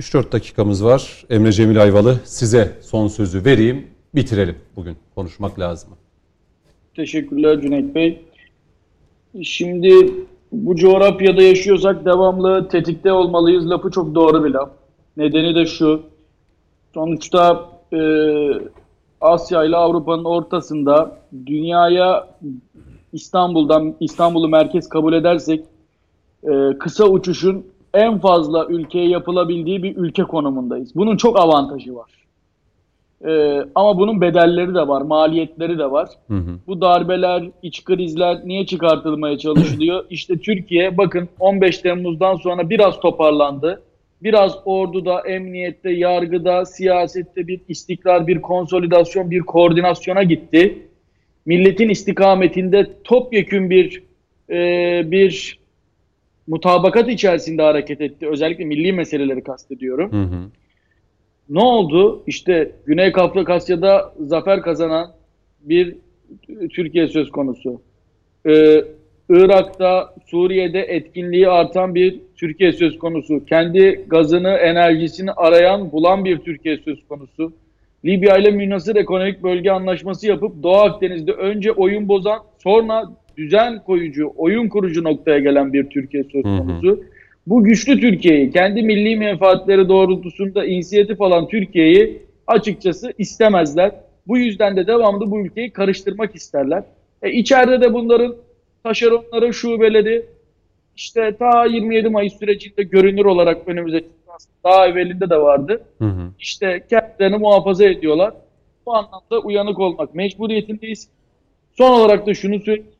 3-4 dakikamız var. Emre Cemil Ayvalı size son sözü vereyim. Bitirelim bugün. Konuşmak lazım. Teşekkürler Cüneyt Bey. Şimdi bu coğrafyada yaşıyorsak devamlı tetikte olmalıyız. Lafı çok doğru bir laf. Nedeni de şu. Sonuçta e, Asya ile Avrupa'nın ortasında dünyaya İstanbul'dan İstanbul'u merkez kabul edersek e, kısa uçuşun en fazla ülkeye yapılabildiği bir ülke konumundayız. Bunun çok avantajı var. E, ama bunun bedelleri de var, maliyetleri de var. Hı hı. Bu darbeler, iç krizler niye çıkartılmaya çalışılıyor? İşte Türkiye bakın 15 Temmuz'dan sonra biraz toparlandı. Biraz orduda, emniyette, yargıda, siyasette bir istikrar, bir konsolidasyon, bir koordinasyona gitti. Milletin istikametinde topyekün bir e, bir mutabakat içerisinde hareket etti. Özellikle milli meseleleri kastediyorum. Hı hı. Ne oldu? İşte Güney Kafkasya'da zafer kazanan bir Türkiye söz konusu. Ee, Irak'ta, Suriye'de etkinliği artan bir Türkiye söz konusu. Kendi gazını, enerjisini arayan, bulan bir Türkiye söz konusu. Libya ile münhasır ekonomik bölge anlaşması yapıp Doğu Akdeniz'de önce oyun bozan, sonra düzen koyucu, oyun kurucu noktaya gelen bir Türkiye söz Hı hı. Bu güçlü Türkiye'yi, kendi milli menfaatleri doğrultusunda inisiyatif alan Türkiye'yi açıkçası istemezler. Bu yüzden de devamlı bu ülkeyi karıştırmak isterler. E içeride de bunların taşeronları, şubeleri işte ta 27 Mayıs sürecinde görünür olarak önümüze çıktı. Aslında Daha evvelinde de vardı. Hı hı. İşte kendilerini muhafaza ediyorlar. Bu anlamda uyanık olmak mecburiyetindeyiz. Son olarak da şunu söyleyeyim.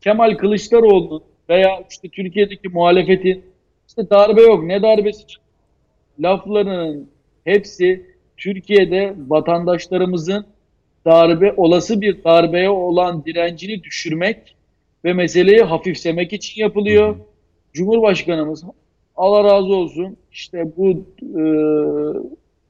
Kemal Kılıçdaroğlu veya işte Türkiye'deki muhalefetin işte darbe yok ne darbesi laflarının hepsi Türkiye'de vatandaşlarımızın darbe olası bir darbeye olan direncini düşürmek ve meseleyi hafifsemek için yapılıyor. Cumhurbaşkanımız Allah razı olsun işte bu e,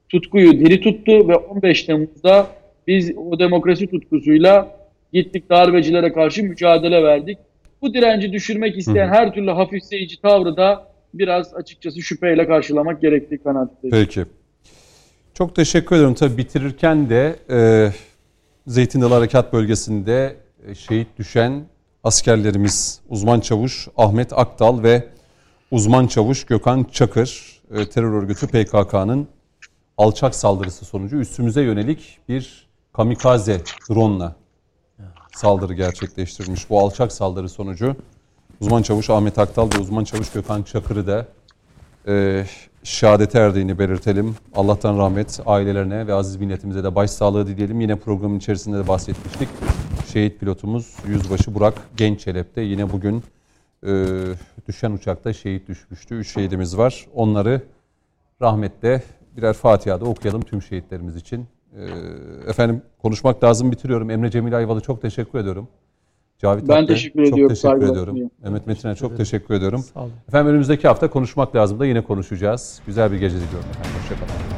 tutkuyu diri tuttu ve 15 Temmuz'da biz o demokrasi tutkusuyla gittik darbecilere karşı mücadele verdik. Bu direnci düşürmek isteyen her türlü hafifleyici tavrı da biraz açıkçası şüpheyle karşılamak gerektiği kanaatindeyim. Peki. Çok teşekkür ederim. Tabii bitirirken de e, Zeytin Dalı Harekat Bölgesi'nde e, şehit düşen askerlerimiz uzman çavuş Ahmet Akdal ve uzman çavuş Gökhan Çakır e, terör örgütü PKK'nın alçak saldırısı sonucu üstümüze yönelik bir kamikaze drone'la saldırı gerçekleştirmiş. Bu alçak saldırı sonucu uzman çavuş Ahmet Akdal ve uzman çavuş Gökhan Çakır'ı da e, şehadete erdiğini belirtelim. Allah'tan rahmet ailelerine ve aziz milletimize de başsağlığı dileyelim. Yine programın içerisinde de bahsetmiştik. Şehit pilotumuz Yüzbaşı Burak Genççelep'te yine bugün e, düşen uçakta şehit düşmüştü. Üç şehidimiz var. Onları rahmetle birer Fatiha'da okuyalım tüm şehitlerimiz için. E, efendim konuşmak lazım bitiriyorum. Emre Cemil Ayvalı çok teşekkür ediyorum. Cavit Ben Akbey, teşekkür çok ediyorum, teşekkür ediyorum. sunuyorum. Mehmet Metin'e çok teşekkür ediyorum. Sağ olun. Efendim önümüzdeki hafta konuşmak lazım da yine konuşacağız. Güzel bir gece diliyorum efendim. Hoşçakalın.